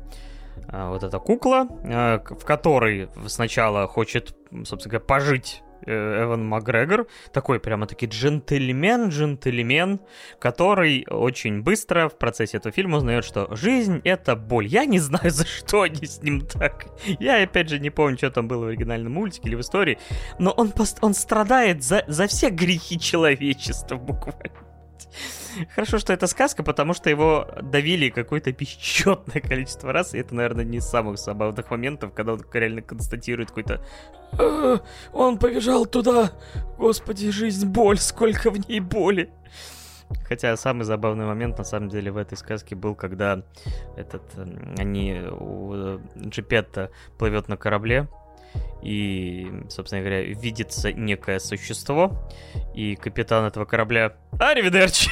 а, вот эта кукла, в которой сначала хочет, собственно говоря, пожить Э, Эван Макгрегор, такой прямо-таки джентльмен-джентльмен, который очень быстро в процессе этого фильма узнает, что жизнь — это боль. Я не знаю, за что они с ним так. Я, опять же, не помню, что там было в оригинальном мультике или в истории, но он, он страдает за, за все грехи человечества буквально. Хорошо, что это сказка, потому что его давили какое-то бесчетное количество раз, и это, наверное, не из самых забавных моментов, когда он реально констатирует какой-то «А, «Он побежал туда! Господи, жизнь, боль, сколько в ней боли!» Хотя самый забавный момент, на самом деле, в этой сказке был, когда этот, они, у Джипетта плывет на корабле, и, собственно говоря, видится некое существо, и капитан этого корабля «Аривидерчи!»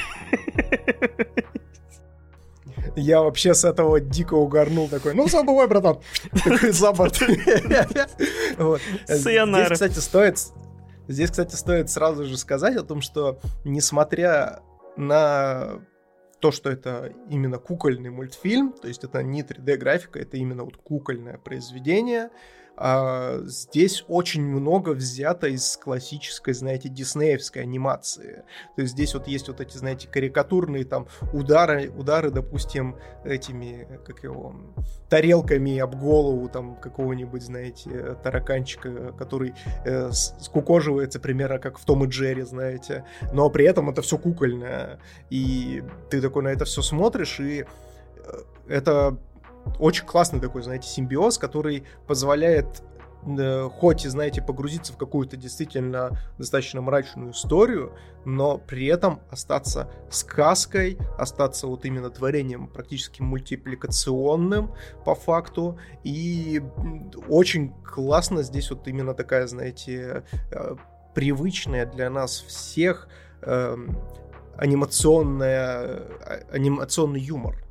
Я вообще с этого дико угорнул такой, ну, забывай, братан, такой за борт. Здесь, кстати, стоит... Здесь, кстати, стоит сразу же сказать о том, что, несмотря на то, что это именно кукольный мультфильм, то есть это не 3D-графика, это именно вот кукольное произведение, а, здесь очень много взято из классической, знаете, диснеевской анимации. То есть здесь вот есть вот эти, знаете, карикатурные там удары, удары, допустим, этими, как его, тарелками об голову там какого-нибудь, знаете, тараканчика, который э, скукоживается примерно как в Том и Джерри, знаете. Но при этом это все кукольное. И ты такой на это все смотришь, и э, это очень классный такой, знаете, симбиоз, который позволяет э, хоть и, знаете, погрузиться в какую-то действительно достаточно мрачную историю, но при этом остаться сказкой, остаться вот именно творением практически мультипликационным по факту. И очень классно здесь вот именно такая, знаете, э, привычная для нас всех эм, анимационная, э, анимационный юмор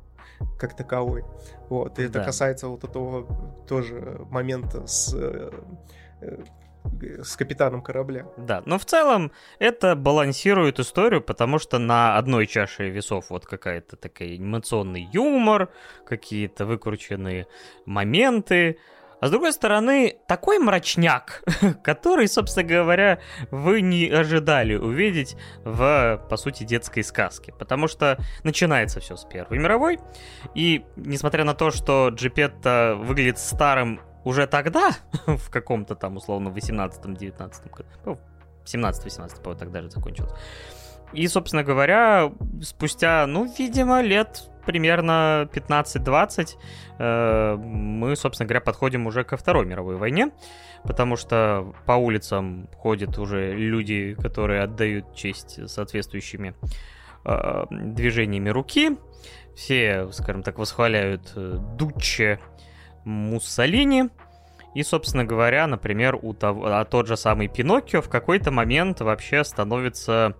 как таковой. Вот, и это Да. касается вот этого тоже момента с, э, э, с капитаном корабля. Да, но в целом это балансирует историю, потому что на одной чаше весов вот какая-то такая анимационный юмор, какие-то выкрученные моменты, а с другой стороны, такой мрачняк, который, собственно говоря, вы не ожидали увидеть в, по сути, детской сказке. Потому что начинается все с Первой мировой, и несмотря на то, что Джипетто выглядит старым уже тогда, в каком-то там, условно, 18-19 году, ну, 17-18, по тогда же закончилось. И, собственно говоря, спустя, ну, видимо, лет примерно 15-20 э, мы, собственно говоря, подходим уже ко Второй мировой войне, потому что по улицам ходят уже люди, которые отдают честь соответствующими э, движениями руки. Все, скажем так, восхваляют э, Дучче Муссолини. И, собственно говоря, например, у того, а тот же самый Пиноккио в какой-то момент вообще становится,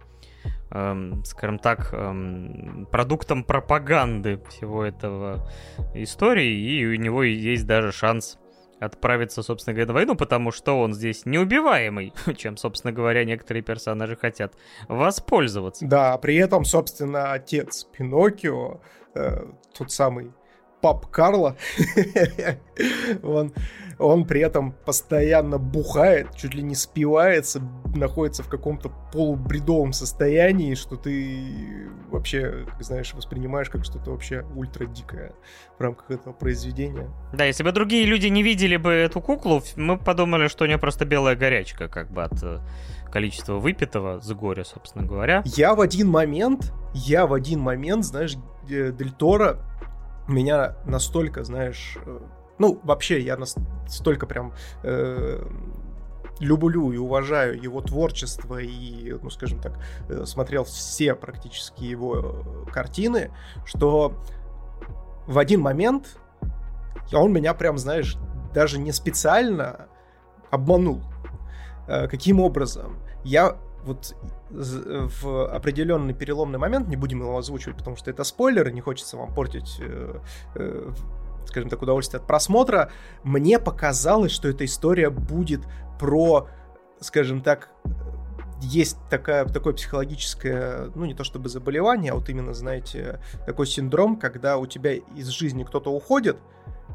эм, скажем так, эм, продуктом пропаганды всего этого истории, и у него есть даже шанс отправиться, собственно говоря, на войну, потому что он здесь неубиваемый, чем, собственно говоря, некоторые персонажи хотят воспользоваться. Да, при этом, собственно, отец Пиноккио, э, тот самый пап Карла, он, он при этом постоянно бухает, чуть ли не спивается, находится в каком-то полубредовом состоянии, что ты вообще, знаешь, воспринимаешь как что-то вообще ультра дикое в рамках этого произведения. Да, если бы другие люди не видели бы эту куклу, мы подумали, что у нее просто белая горячка, как бы от э, количества выпитого с горя, собственно говоря. Я в один момент, я в один момент, знаешь, э, Дель Торо меня настолько, знаешь, э, ну, вообще, я настолько прям э, люблю и уважаю его творчество и, ну, скажем так, э, смотрел все практически его э, картины, что в один момент он меня прям, знаешь, даже не специально обманул. Э, каким образом? Я вот в определенный переломный момент, не будем его озвучивать, потому что это спойлеры, не хочется вам портить, э, э, скажем так, удовольствие от просмотра, мне показалось, что эта история будет про, скажем так, есть такая, такое психологическое, ну не то чтобы заболевание, а вот именно, знаете, такой синдром, когда у тебя из жизни кто-то уходит,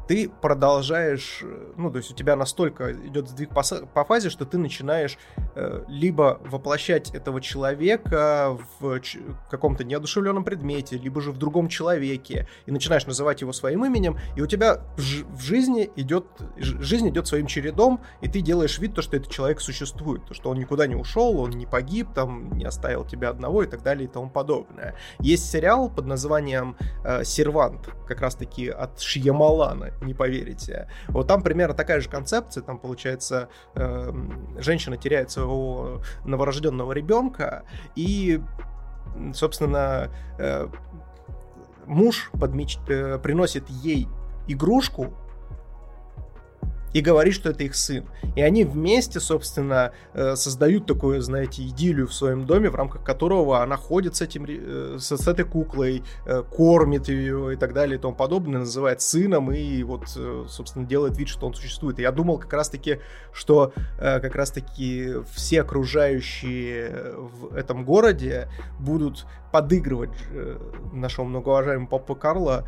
ты продолжаешь, ну, то есть у тебя настолько идет сдвиг по, по фазе, что ты начинаешь э, либо воплощать этого человека в ч- каком-то неодушевленном предмете, либо же в другом человеке, и начинаешь называть его своим именем, и у тебя ж- в жизни идет, жизнь идет своим чередом, и ты делаешь вид, то, что этот человек существует, то, что он никуда не ушел, он не погиб, там, не оставил тебя одного и так далее и тому подобное. Есть сериал под названием э, «Сервант», как раз-таки от Шьямалана, не поверите. Вот там примерно такая же концепция, там получается э, женщина теряет своего новорожденного ребенка и, собственно, э, муж подмеч... э, приносит ей игрушку и говорит, что это их сын. И они вместе, собственно, э, создают такую, знаете, идиллию в своем доме, в рамках которого она ходит с, этим, э, с, этой куклой, э, кормит ее и так далее и тому подобное, называет сыном и вот, собственно, делает вид, что он существует. И я думал как раз-таки, что как раз-таки все окружающие в этом городе будут подыгрывать нашему многоуважаемому папу Карла,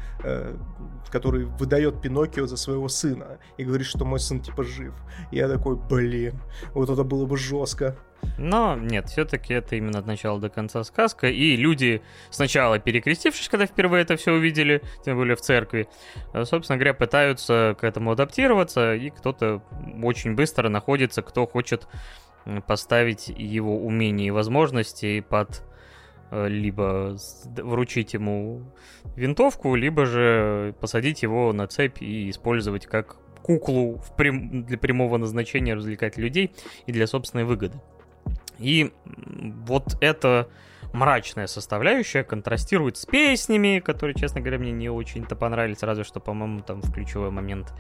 который выдает Пиноккио за своего сына и говорит, что мой сын типа жив. Я такой, блин, вот это было бы жестко. Но нет, все-таки это именно от начала до конца сказка. И люди, сначала перекрестившись, когда впервые это все увидели, тем более в церкви, собственно говоря, пытаются к этому адаптироваться, и кто-то очень быстро находится, кто хочет поставить его умения и возможности под либо вручить ему винтовку, либо же посадить его на цепь и использовать как куклу в прям... для прямого назначения развлекать людей и для собственной выгоды. И вот эта мрачная составляющая контрастирует с песнями, которые, честно говоря, мне не очень-то понравились, разве что, по-моему, там в ключевой момент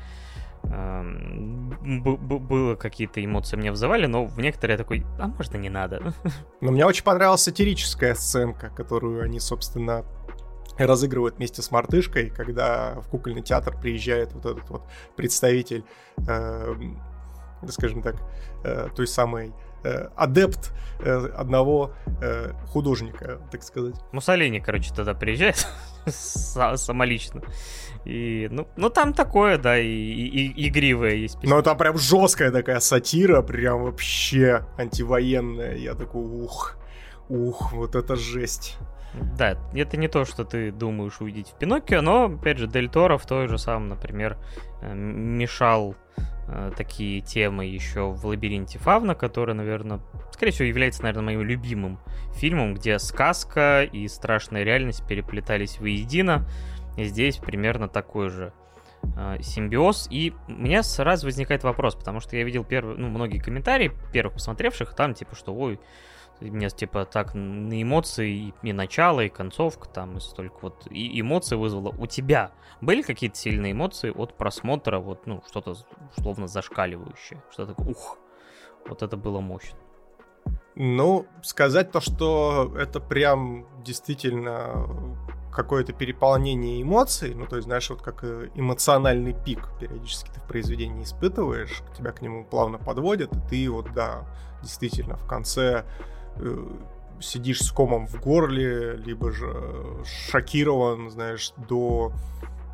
было какие-то эмоции мне вызывали, но в некоторые такой, а можно не надо. Но мне очень понравилась сатирическая сценка, которую они, собственно, разыгрывают вместе с мартышкой, когда в кукольный театр приезжает вот этот вот представитель, э, скажем так, э, той самой э, адепт э, одного э, художника, так сказать. Муссолини, короче, тогда приезжает самолично. И, ну, ну, там такое, да, и, и, и игривое есть. Письмо. Ну, там прям жесткая такая сатира, прям вообще антивоенная. Я такой, ух, ух, вот это жесть. Да, это не то, что ты думаешь увидеть в Пиноккио, но, опять же, Дель Торо в той же самом, например, э, мешал э, такие темы еще в «Лабиринте Фавна», который, наверное, скорее всего, является, наверное, моим любимым фильмом, где сказка и страшная реальность переплетались воедино. И здесь примерно такой же э, симбиоз. И у меня сразу возникает вопрос, потому что я видел первые, ну, многие комментарии первых посмотревших, там типа, что, ой, мне типа так на эмоции и начало, и концовка там, и столько вот и эмоции вызвало. У тебя были какие-то сильные эмоции от просмотра, вот, ну, что-то условно зашкаливающее? Что такое, ух, вот это было мощно. Ну, сказать то, что это прям действительно какое-то переполнение эмоций, ну, то есть, знаешь, вот как э, эмоциональный пик периодически ты в произведении испытываешь, тебя к нему плавно подводят, и ты вот, да, действительно, в конце Э, сидишь с комом в горле, либо же шокирован, знаешь, до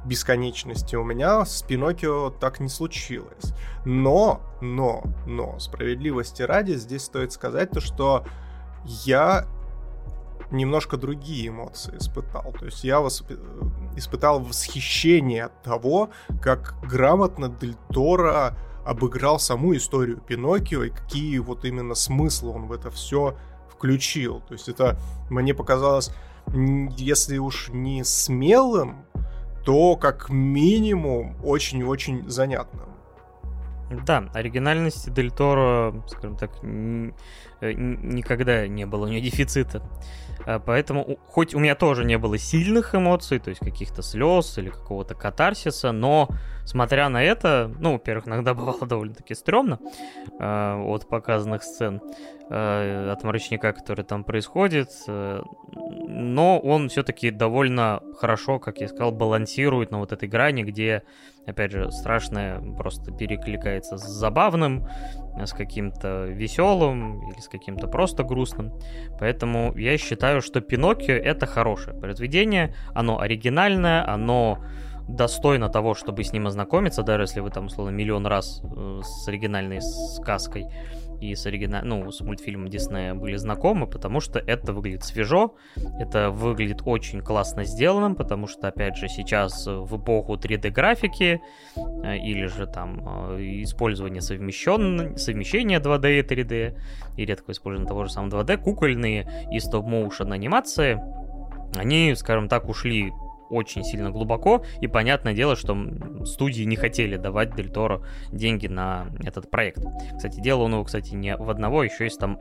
бесконечности. У меня с Пиноккио так не случилось. Но, но, но, справедливости ради, здесь стоит сказать то, что я немножко другие эмоции испытал. То есть я восп... испытал восхищение от того, как грамотно Дель Торо обыграл саму историю Пиноккио и какие вот именно смыслы он в это все включил. То есть это мне показалось, если уж не смелым, то как минимум очень-очень занятным. Да, оригинальности Дель Торо, скажем так, э, никогда не было у нее дефицита. А, поэтому, хоть у меня тоже не было сильных эмоций, то есть каких-то слез или какого-то катарсиса, но смотря на это, ну, во-первых, иногда бывало довольно-таки стрёмно э, от показанных сцен, э, от мрачника, который там происходит, э, но он все-таки довольно хорошо, как я сказал, балансирует на вот этой грани, где, опять же, страшное просто перекликается с забавным, с каким-то веселым или с каким-то просто грустным. Поэтому я считаю, что Пиноккио это хорошее произведение, оно оригинальное, оно достойно того, чтобы с ним ознакомиться, даже если вы там, условно, миллион раз э, с оригинальной сказкой и с, оригина... ну, с мультфильмом Диснея были знакомы, потому что это выглядит свежо, это выглядит очень классно сделанным, потому что, опять же, сейчас в эпоху 3D-графики э, или же там э, использование совмещен... совмещения 2D и 3D, и редкое использование того же самого 2D, кукольные и стоп-моушен анимации, они, скажем так, ушли очень сильно глубоко, и понятное дело, что студии не хотели давать Дель Торо деньги на этот проект. Кстати, дело он его, кстати, не в одного, еще есть там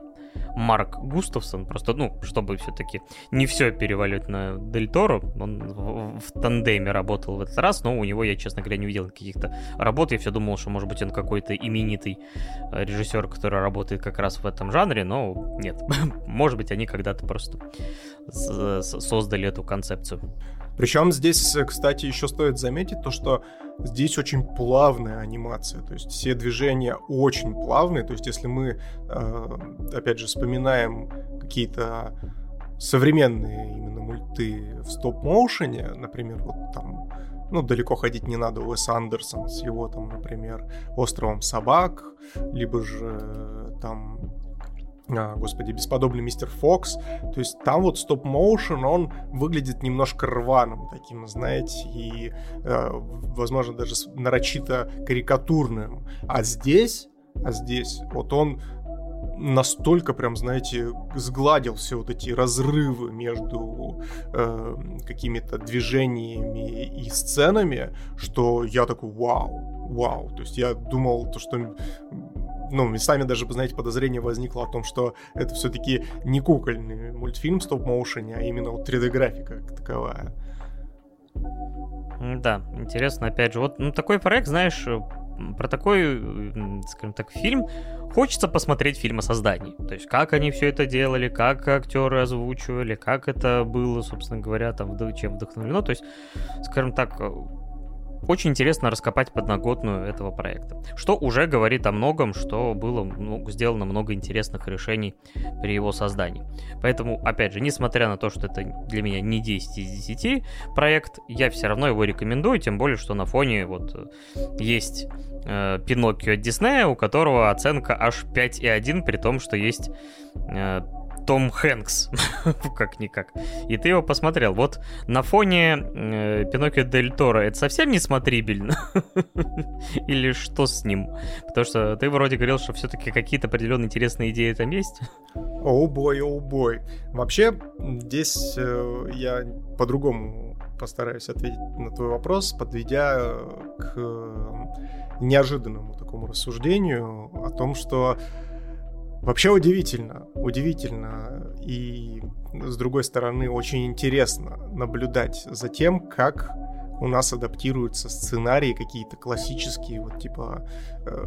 Марк Густавсон, просто, ну, чтобы все-таки не все переваливать на Дель Торо, он в, в тандеме работал в этот раз, но у него, я, честно говоря, не видел каких-то работ, я все думал, что, может быть, он какой-то именитый э, режиссер, который работает как раз в этом жанре, но нет, может быть, они когда-то просто создали эту концепцию. Причем здесь, кстати, еще стоит заметить то, что здесь очень плавная анимация, то есть все движения очень плавные, то есть если мы, э, опять же, вспоминаем какие-то современные именно мульты в стоп-моушене, например, вот там, ну, далеко ходить не надо, Уэс Андерсон с его там, например, «Островом собак», либо же там а, господи, бесподобный мистер Фокс. То есть там вот стоп-моушен, он выглядит немножко рваным таким, знаете, и, э, возможно, даже нарочито карикатурным. А здесь, а здесь, вот он настолько прям, знаете, сгладил все вот эти разрывы между э, какими-то движениями и сценами, что я такой, вау, вау. То есть я думал, то, что ну, местами даже, знаете, подозрение возникло о том, что это все-таки не кукольный мультфильм стоп-моушене, а именно вот 3D-графика как таковая. Да, интересно, опять же, вот ну, такой проект, знаешь, про такой, скажем так, фильм хочется посмотреть фильм о создании. То есть, как они все это делали, как актеры озвучивали, как это было, собственно говоря, там, чем вдохновлено. То есть, скажем так, очень интересно раскопать подноготную этого проекта. Что уже говорит о многом, что было ну, сделано много интересных решений при его создании. Поэтому, опять же, несмотря на то, что это для меня не 10 из 10 проект, я все равно его рекомендую, тем более, что на фоне вот э, есть э, Пиноккио от Диснея, у которого оценка аж 5,1, при том, что есть э, том Хэнкс, как-никак. И ты его посмотрел. Вот на фоне э, Пиноккио Дель Торо это совсем не смотрибельно? Или что с ним? Потому что ты вроде говорил, что все-таки какие-то определенные интересные идеи там есть. Оу бой, оу бой. Вообще, здесь э, я по-другому постараюсь ответить на твой вопрос, подведя к э, неожиданному такому рассуждению о том, что Вообще удивительно, удивительно. И с другой стороны очень интересно наблюдать за тем, как у нас адаптируются сценарии какие-то классические, вот типа э,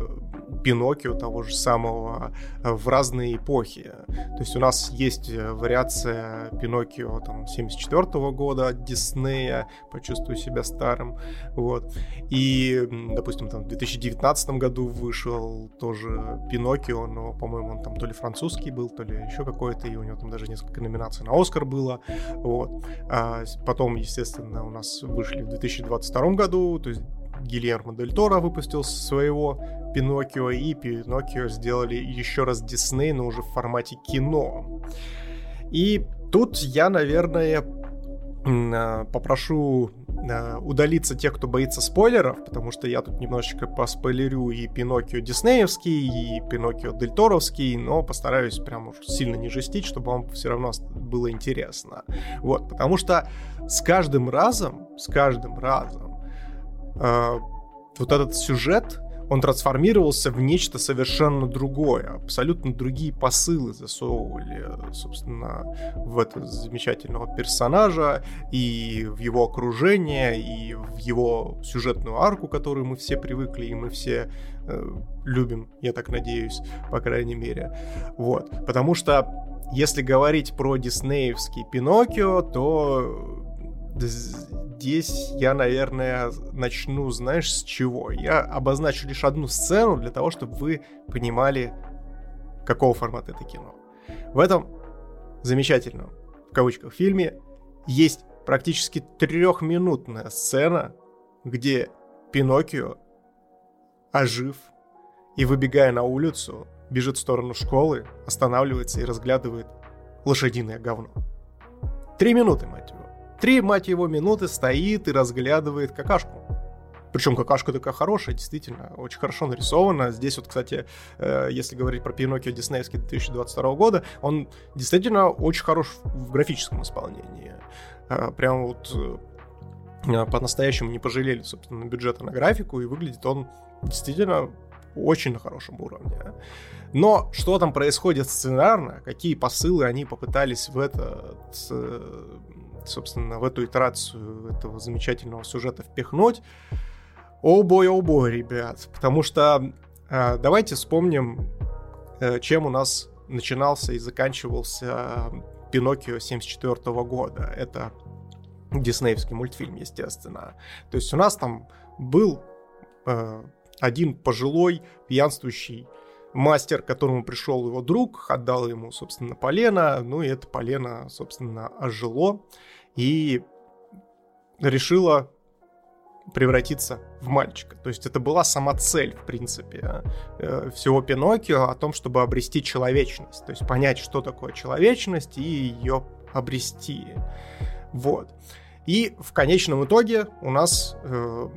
Пиноккио того же самого э, в разные эпохи. То есть у нас есть э, вариация Пиноккио там 74 -го года от Диснея, почувствую себя старым, вот. И, допустим, там в 2019 году вышел тоже Пиноккио, но, по-моему, он там то ли французский был, то ли еще какой-то, и у него там даже несколько номинаций на Оскар было, вот. А потом, естественно, у нас вышли в 2022 году, то есть Гильермо Дель Торо выпустил своего Пиноккио, и Пиноккио сделали еще раз Дисней, но уже в формате кино. И тут я, наверное, попрошу а, удалиться тех, кто боится спойлеров, потому что я тут немножечко поспойлерю и Пиноккио Диснеевский, и Пиноккио Дель Торовский, но постараюсь прям уж сильно не жестить, чтобы вам все равно было интересно. Вот, потому что с каждым разом, с каждым разом э, вот этот сюжет, он трансформировался в нечто совершенно другое. Абсолютно другие посылы засовывали, собственно, в этого замечательного персонажа и в его окружение, и в его сюжетную арку, которую мы все привыкли, и мы все э, любим, я так надеюсь, по крайней мере. Вот. Потому что если говорить про диснеевский Пиноккио, то здесь я, наверное, начну, знаешь, с чего? Я обозначу лишь одну сцену для того, чтобы вы понимали, какого формата это кино. В этом замечательном, в кавычках, фильме есть практически трехминутная сцена, где Пиноккио, ожив и выбегая на улицу, бежит в сторону школы, останавливается и разглядывает лошадиное говно. Три минуты, мать. Три, мать его, минуты стоит и разглядывает какашку. Причем какашка такая хорошая, действительно, очень хорошо нарисована. Здесь вот, кстати, э, если говорить про Пиноккио диснеевский 2022 года, он действительно очень хорош в графическом исполнении. Э, прям вот э, по-настоящему не пожалели, собственно, бюджета на графику, и выглядит он действительно очень на хорошем уровне. Но что там происходит сценарно, какие посылы они попытались в этот собственно, в эту итерацию этого замечательного сюжета впихнуть. О бой, о бой, ребят. Потому что э, давайте вспомним, э, чем у нас начинался и заканчивался Пиноккио 74 года. Это диснеевский мультфильм, естественно. То есть у нас там был э, один пожилой пьянствующий мастер, к которому пришел его друг, отдал ему, собственно, полено, ну и это полено, собственно, ожило и решила превратиться в мальчика. То есть это была сама цель, в принципе, э, всего Пиноккио о том, чтобы обрести человечность. То есть понять, что такое человечность и ее обрести. Вот. И в конечном итоге у нас э,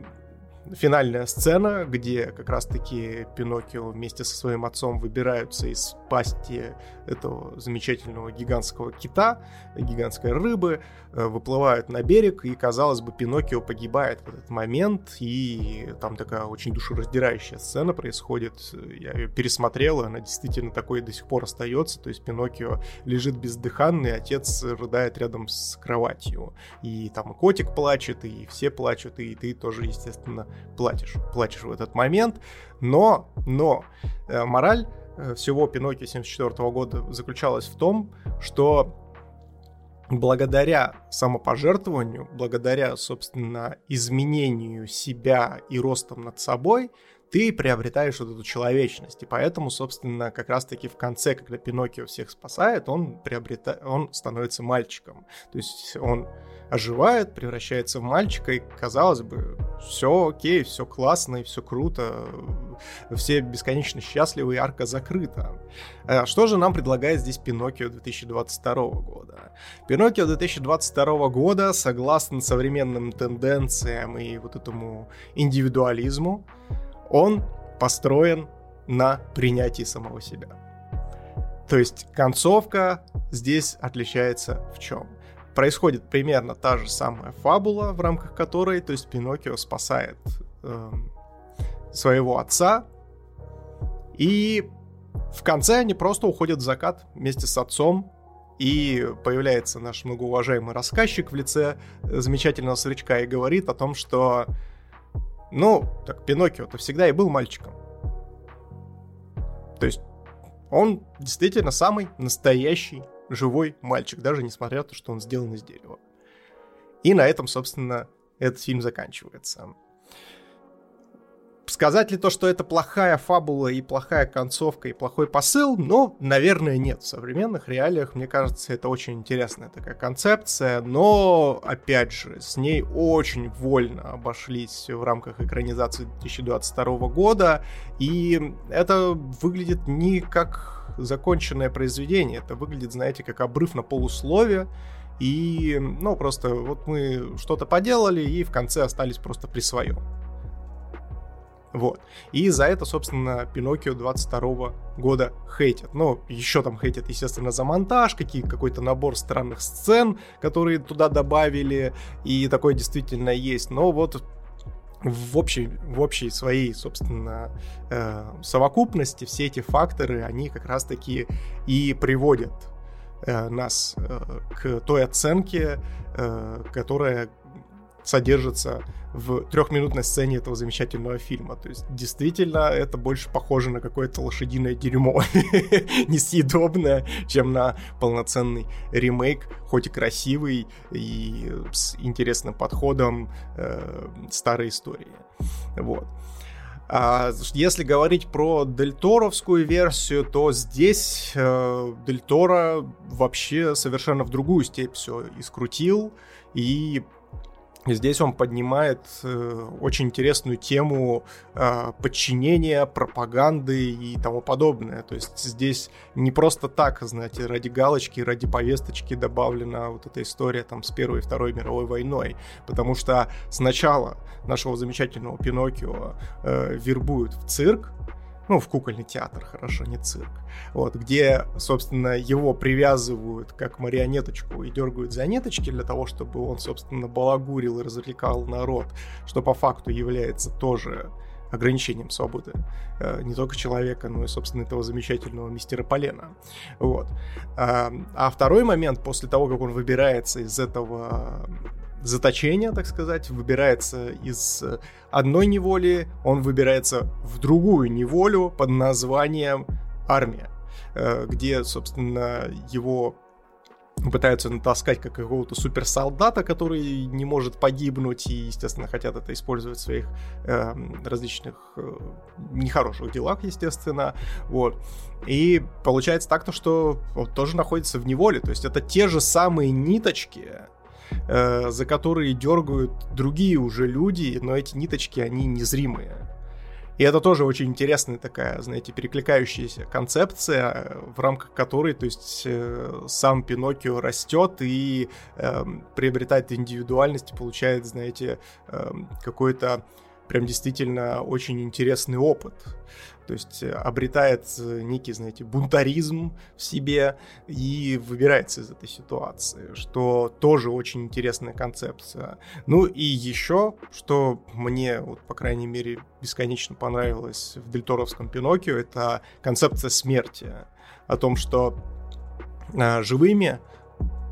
финальная сцена, где как раз-таки Пиноккио вместе со своим отцом выбираются из пасти этого замечательного гигантского кита, гигантской рыбы, э, выплывают на берег, и, казалось бы, Пиноккио погибает в этот момент, и там такая очень душераздирающая сцена происходит. Я ее пересмотрел, и она действительно такой до сих пор остается, то есть Пиноккио лежит бездыханный, отец рыдает рядом с кроватью, и там и котик плачет, и все плачут, и ты тоже, естественно, платишь, платишь в этот момент. Но, но, э, мораль э, всего Пиноккио 74 года заключалась в том, что благодаря самопожертвованию, благодаря, собственно, изменению себя и ростом над собой, ты приобретаешь вот эту человечность. И поэтому, собственно, как раз-таки в конце, когда Пиноккио всех спасает, он, приобретает, он становится мальчиком. То есть он оживает, превращается в мальчика, и, казалось бы, все окей, все классно и все круто, все бесконечно счастливы, и арка закрыта. А что же нам предлагает здесь Пиноккио 2022 года? Пиноккио 2022 года, согласно современным тенденциям и вот этому индивидуализму, он построен на принятии самого себя. То есть концовка здесь отличается в чем? Происходит примерно та же самая фабула, в рамках которой, то есть Пиноккио спасает э, своего отца, и в конце они просто уходят в закат вместе с отцом, и появляется наш многоуважаемый рассказчик в лице замечательного сверчка и говорит о том, что ну, так Пиноккио-то всегда и был мальчиком. То есть он действительно самый настоящий живой мальчик, даже несмотря на то, что он сделан из дерева. И на этом, собственно, этот фильм заканчивается. Сказать ли то, что это плохая фабула и плохая концовка и плохой посыл? Ну, наверное, нет. В современных реалиях, мне кажется, это очень интересная такая концепция, но, опять же, с ней очень вольно обошлись в рамках экранизации 2022 года, и это выглядит не как законченное произведение, это выглядит, знаете, как обрыв на полусловие, и, ну, просто вот мы что-то поделали и в конце остались просто при своем. Вот. И за это, собственно, Пиноккио 22 года хейтят. Ну, еще там хейтят, естественно, за монтаж, какие, какой-то набор странных сцен, которые туда добавили, и такое действительно есть. Но вот в общей, в общей своей, собственно, э, совокупности все эти факторы, они как раз-таки и приводят э, нас э, к той оценке, э, которая содержится в трехминутной сцене этого замечательного фильма. То есть, действительно, это больше похоже на какое-то лошадиное дерьмо, несъедобное, чем на полноценный ремейк, хоть и красивый, и с интересным подходом э, старой истории. Вот. А если говорить про дельторовскую версию, то здесь э, Дель вообще совершенно в другую степь все искрутил и Здесь он поднимает э, очень интересную тему э, подчинения, пропаганды и тому подобное. То есть здесь не просто так, знаете, ради галочки, ради повесточки добавлена вот эта история там с Первой и Второй мировой войной. Потому что сначала нашего замечательного Пиноккио э, вербуют в цирк, ну, в кукольный театр, хорошо, не цирк, вот, где, собственно, его привязывают как марионеточку и дергают за ниточки для того, чтобы он, собственно, балагурил и развлекал народ, что по факту является тоже ограничением свободы э, не только человека, но и, собственно, этого замечательного мистера Полена. Вот. А, а второй момент, после того, как он выбирается из этого заточения, так сказать, выбирается из одной неволи, он выбирается в другую неволю под названием армия, э, где, собственно, его пытаются натаскать как какого-то суперсолдата, который не может погибнуть, и, естественно, хотят это использовать в своих э, различных э, нехороших делах, естественно, вот. И получается так-то, что он тоже находится в неволе, то есть это те же самые ниточки, э, за которые дергают другие уже люди, но эти ниточки, они незримые. И это тоже очень интересная такая, знаете, перекликающаяся концепция, в рамках которой, то есть, э, сам Пиноккио растет и э, приобретает индивидуальность, получает, знаете, э, какой-то прям действительно очень интересный опыт то есть э, обретает э, некий, знаете, бунтаризм в себе и выбирается из этой ситуации, что тоже очень интересная концепция. Ну и еще, что мне, вот, по крайней мере, бесконечно понравилось в Дельторовском Пиноккио, это концепция смерти. О том, что а, живыми,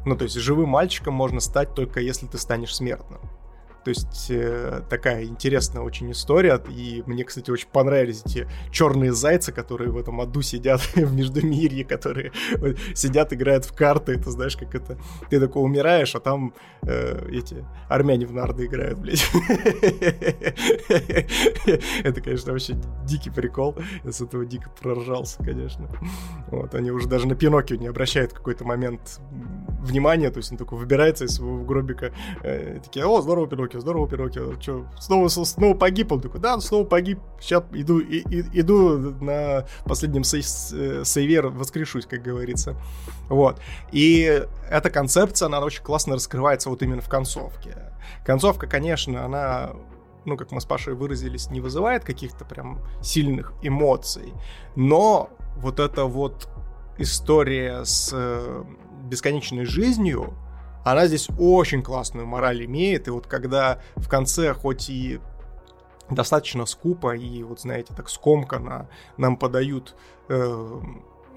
ну то есть живым мальчиком можно стать только если ты станешь смертным. То есть э, такая интересная очень история. И мне, кстати, очень понравились эти черные зайцы, которые в этом аду сидят в Междумирье, которые сидят, играют в карты. Это знаешь, как это... Ты такой умираешь, а там э, эти армяне в нарды играют, блядь. Это, конечно, вообще дикий прикол. Я с этого дико проржался, конечно. Вот, они уже даже на Пиноккио не обращают какой-то момент внимания, то есть он такой выбирается из своего гробика, э, такие, о, здорово, Пиноккио, здорово, Пиноккио, что, снова, снова погиб? Он такой, да, снова погиб, сейчас иду, и, и, иду на последнем сей, э, сейвер воскрешусь, как говорится. Вот. И эта концепция, она очень классно раскрывается вот именно в концовке. Концовка, конечно, она ну, как мы с Пашей выразились, не вызывает каких-то прям сильных эмоций, но вот эта вот история с э, бесконечной жизнью, она здесь очень классную мораль имеет, и вот когда в конце хоть и достаточно скупо и вот знаете так скомканно нам подают э,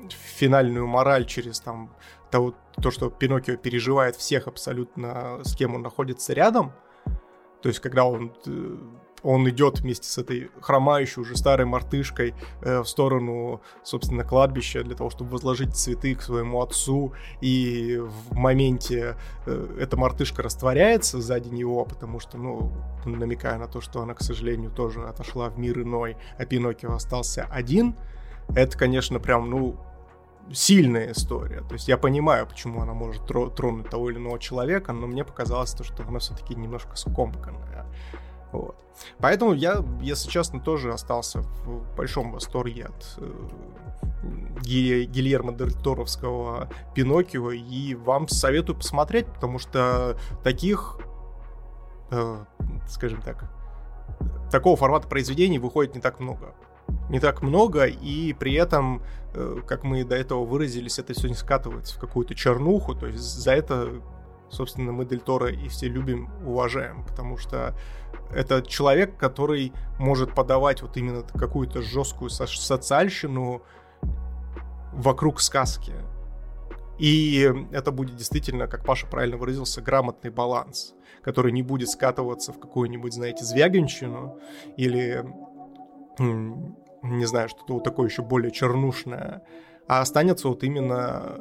финальную мораль через там то, то, что Пиноккио переживает всех абсолютно, с кем он находится рядом, то есть, когда он, э, он идет вместе с этой хромающей уже старой мартышкой э, в сторону, собственно, кладбища для того, чтобы возложить цветы к своему отцу, и в моменте э, эта мартышка растворяется сзади него, потому что, ну, намекая на то, что она, к сожалению, тоже отошла в мир иной, а Пиноккио остался один, это, конечно, прям, ну, сильная история. То есть я понимаю, почему она может тронуть того или иного человека, но мне показалось то, что она все-таки немножко скомканная. Вот. Поэтому я, если честно, тоже остался в большом восторге от э, Гильермо Дель Торовского Пиноккио, и вам советую посмотреть, потому что таких, э, скажем так, такого формата произведений выходит не так много. Не так много, и при этом, э, как мы до этого выразились, это все не скатывается в какую-то чернуху, то есть за это, собственно, мы Дель Торо и все любим, уважаем, потому что это человек, который может подавать вот именно какую-то жесткую социальщину вокруг сказки. И это будет действительно, как Паша правильно выразился, грамотный баланс, который не будет скатываться в какую-нибудь, знаете, звягинщину или не знаю, что-то вот такое еще более чернушное, а останется вот именно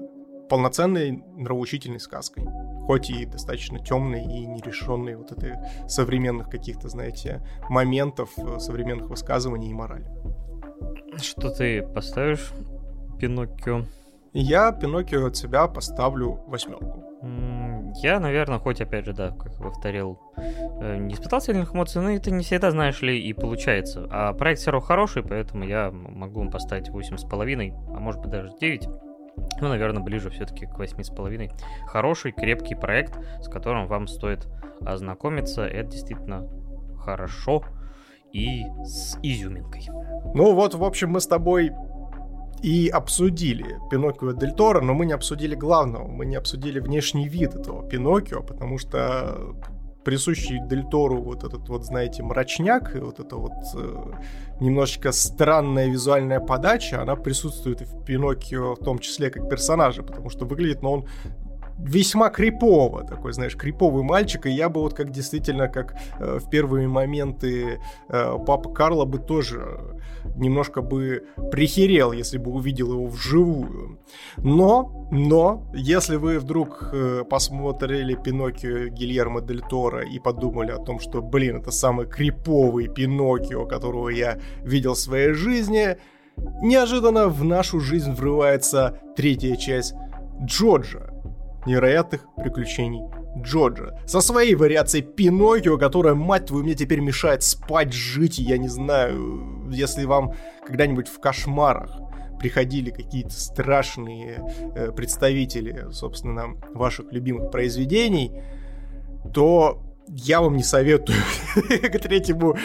полноценной нравоучительной сказкой. Хоть и достаточно темной и нерешенной вот этой современных каких-то, знаете, моментов, э, современных высказываний и морали. Что ты поставишь Пиноккио? Я Пиноккио от себя поставлю восьмерку. Я, наверное, хоть опять же, да, как повторил, э, не испытал сильных эмоций, но это не всегда, знаешь ли, и получается. А проект все равно хороший, поэтому я могу вам поставить 8,5, а может быть даже 9. Ну, наверное, ближе все-таки к 8,5. Хороший, крепкий проект, с которым вам стоит ознакомиться. Это действительно хорошо и с изюминкой. Ну вот, в общем, мы с тобой и обсудили Пиноккио Дель Торо, но мы не обсудили главного, мы не обсудили внешний вид этого Пиноккио, потому что присущий Дель Тору вот этот вот, знаете, мрачняк и вот эта вот э, немножечко странная визуальная подача, она присутствует и в Пиноккио в том числе как персонажа, потому что выглядит, но он весьма крипово, такой, знаешь, криповый мальчик, и я бы вот как действительно, как э, в первые моменты э, папа Карла бы тоже немножко бы прихерел, если бы увидел его вживую. Но, но, если вы вдруг э, посмотрели Пиноккио Гильермо Дель Торо и подумали о том, что, блин, это самый криповый Пиноккио, которого я видел в своей жизни, неожиданно в нашу жизнь врывается третья часть Джорджа невероятных приключений Джорджа. Со своей вариацией Пиноккио, которая, мать твою, мне теперь мешает спать, жить, я не знаю, если вам когда-нибудь в кошмарах приходили какие-то страшные э, представители, собственно, ваших любимых произведений, то я вам не советую к третьему,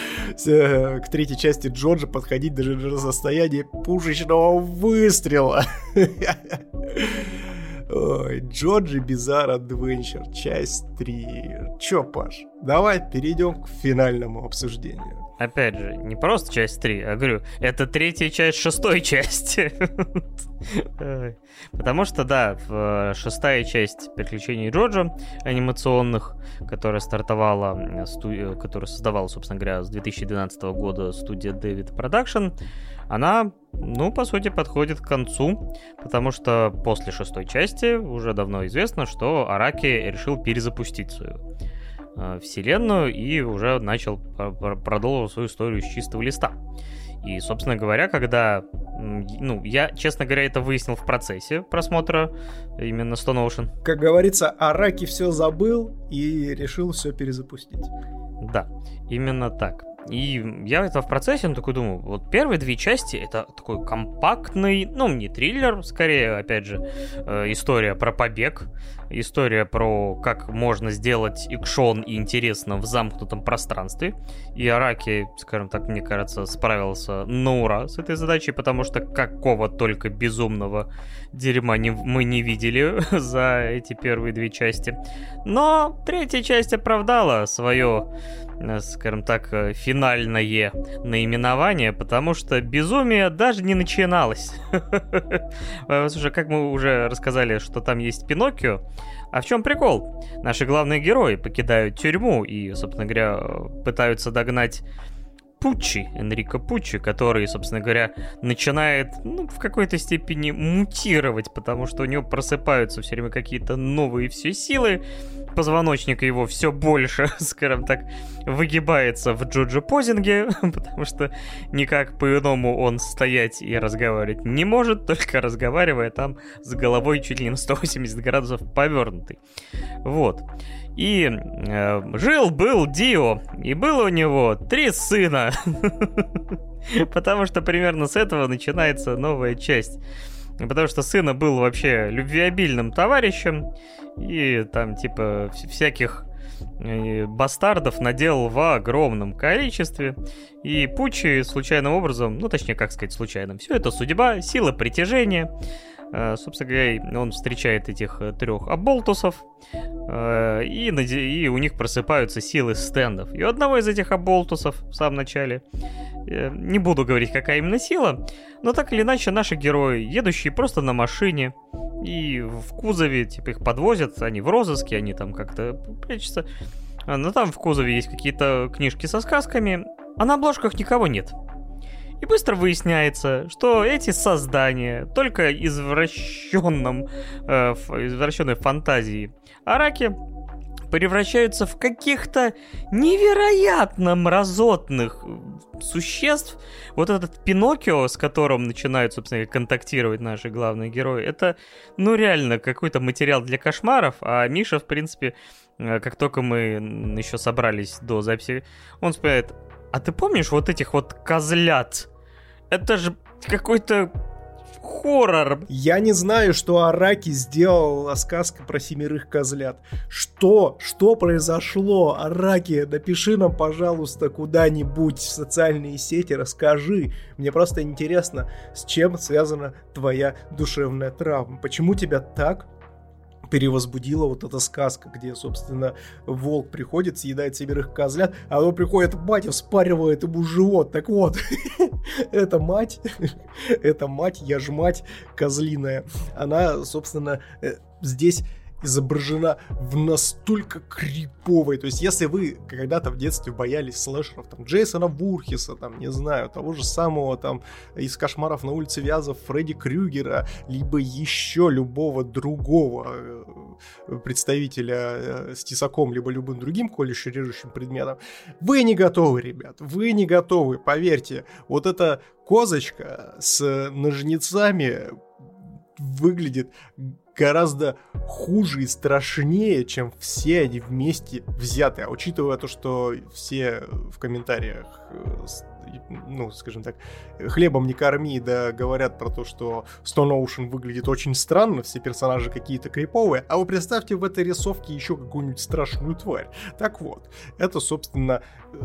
э, к третьей части Джорджа подходить даже до состояния пушечного выстрела. Ой, Джорджи Бизар Адвенчер, часть 3. Чё, Паш? давай перейдем к финальному обсуждению. Опять же, не просто часть 3, а говорю, это третья часть шестой части. Потому что, да, э, шестая часть приключений Джорджа анимационных, которая стартовала, э, которая создавала, собственно говоря, с 2012 года студия David Production, она, ну, по сути, подходит к концу, потому что после шестой части уже давно известно, что Араки решил перезапустить свою Э, вселенную и уже начал продолжить свою историю с чистого листа. И, собственно говоря, когда... Ну, я, честно говоря, это выяснил в процессе просмотра именно Stone Ocean. Как говорится, Араки все забыл и решил все перезапустить. Да, именно так. И я это в процессе, ну, такой думаю, вот первые две части это такой компактный, ну, не триллер, скорее, опять же, э, история про побег, история про как можно сделать экшон и интересно в замкнутом пространстве. И Араки, скажем так, мне кажется, справился на ура с этой задачей, потому что какого только безумного дерьма не, мы не видели за эти первые две части. Но третья часть оправдала свое Э, скажем так, э, финальное наименование, потому что безумие даже не начиналось. Слушай, как мы уже рассказали, что там есть Пиноккио, а в чем прикол? Наши главные герои покидают тюрьму и, собственно говоря, пытаются догнать Пуччи, Энрико Пуччи, который, собственно говоря, начинает ну, в какой-то степени мутировать, потому что у него просыпаются все время какие-то новые все силы, позвоночник его все больше, скажем так, выгибается в джоджо позинге, потому что никак по-иному он стоять и разговаривать не может, только разговаривая там с головой чуть ли не на 180 градусов повернутый. Вот. И э, жил-был Дио, и было у него три сына. Потому что примерно с этого начинается новая часть. Потому что сына был вообще любвеобильным товарищем, и там типа всяких э, бастардов наделал в огромном количестве. И Пучи случайным образом, ну точнее как сказать случайным, все это судьба, сила притяжения. Э, собственно говоря, он встречает этих э, трех оболтусов, э, и, и у них просыпаются силы стендов. И у одного из этих оболтусов в самом начале, не буду говорить, какая именно сила, но так или иначе наши герои, едущие просто на машине, и в кузове, типа, их подвозят, они в розыске, они там как-то прячутся, но там в кузове есть какие-то книжки со сказками, а на обложках никого нет. И быстро выясняется, что эти создания только извращенном, э, извращенной фантазии Араки превращаются в каких-то невероятно мразотных существ. Вот этот Пиноккио, с которым начинают, собственно, контактировать наши главные герои, это, ну, реально какой-то материал для кошмаров, а Миша, в принципе, э, как только мы еще собрались до записи, он вспоминает, а ты помнишь вот этих вот козлят? Это же какой-то хоррор. Я не знаю, что Араки сделала сказка про семерых козлят. Что? Что произошло? Араки, напиши нам, пожалуйста, куда-нибудь в социальные сети, расскажи. Мне просто интересно, с чем связана твоя душевная травма. Почему тебя так перевозбудила вот эта сказка, где, собственно, волк приходит, съедает семерых козлят, а он приходит, батя вспаривает ему живот. Так вот, эта мать, эта мать, я ж мать козлиная, она, собственно, э, здесь изображена в настолько криповой. То есть, если вы когда-то в детстве боялись слэшеров, там, Джейсона Вурхиса, там, не знаю, того же самого, там, из «Кошмаров на улице Вязов» Фредди Крюгера, либо еще любого другого э, представителя э, с тесаком, либо любым другим колюще режущим предметом, вы не готовы, ребят, вы не готовы, поверьте. Вот эта козочка с ножницами выглядит гораздо хуже и страшнее, чем все они вместе взятые. А учитывая то, что все в комментариях, э, ну, скажем так, хлебом не корми, да говорят про то, что Stone Ocean выглядит очень странно, все персонажи какие-то криповые, а вы представьте в этой рисовке еще какую-нибудь страшную тварь. Так вот, это, собственно, э,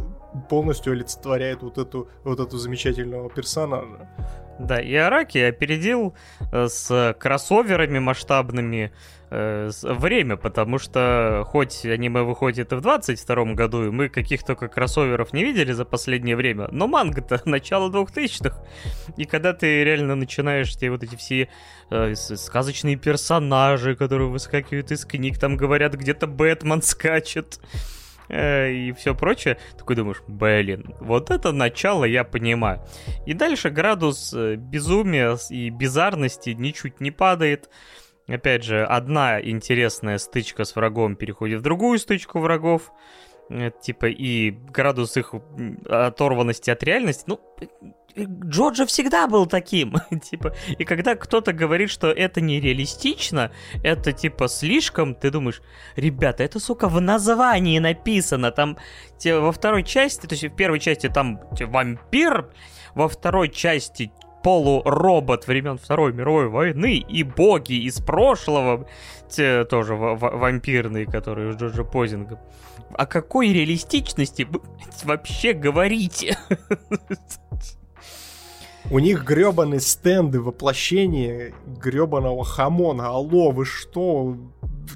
полностью олицетворяет вот эту, вот эту замечательного персонажа. Да, и Араки опередил э, с кроссоверами масштабными э, время, потому что хоть аниме выходит и в 22 году, и мы каких только кроссоверов не видели за последнее время, но манга-то начало 2000-х. И когда ты реально начинаешь те вот эти все э, сказочные персонажи, которые выскакивают из книг, там говорят, где-то Бэтмен скачет, и все прочее, такой думаешь, блин, вот это начало я понимаю. И дальше градус э, безумия и бизарности ничуть не падает. Опять же, одна интересная стычка с врагом переходит в другую стычку врагов. Э, типа, и градус их оторванности от реальности, ну, Джорджа всегда был таким, типа, и когда кто-то говорит, что это нереалистично, это, типа, слишком, ты думаешь, ребята, это, сука, в названии написано, там, во второй части, то есть в первой части там те, вампир, во второй части полуробот времен Второй мировой войны и боги из прошлого, те тоже вампирные, которые у Джорджа Позинга. О какой реалистичности вы вообще говорите? У них гребаные стенды воплощения гребаного хамона. Алло, вы что?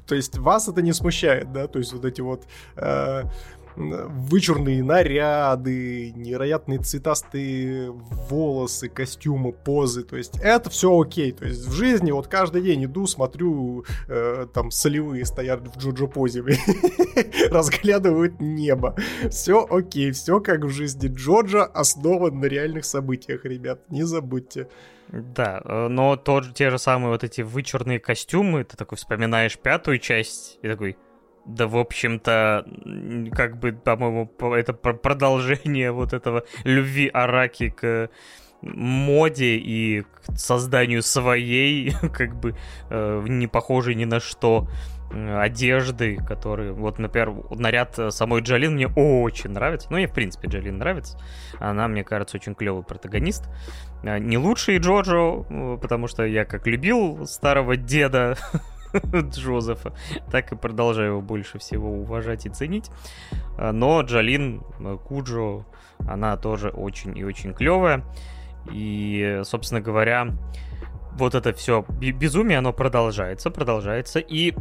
То есть вас это не смущает, да? То есть вот эти вот э, вычурные наряды, невероятные цветастые волосы, костюмы, позы. То есть это все окей. То есть в жизни вот каждый день иду, смотрю, э, там солевые стоят в джоджо позе, разглядывают небо. Все окей, все как в жизни. Джоджо основан на реальных событиях, ребят, не забудьте. Да, э, но тот, те же самые вот эти вычурные костюмы, ты такой вспоминаешь пятую часть и такой, да, в общем-то, как бы, по-моему, это продолжение вот этого любви Араки к моде и к созданию своей, как бы, э, не похожей ни на что одежды, которые, вот, например, наряд самой Джалин мне очень нравится. Ну, мне, в принципе, Джалин нравится. Она, мне кажется, очень клевый протагонист. Э, не лучший Джоджо, э, потому что я как любил старого деда Джозефа, так и продолжаю его больше всего уважать и ценить. А, но Джалин э, Куджо, она тоже очень и очень клевая. И, собственно говоря, вот это все безумие, оно продолжается, продолжается. И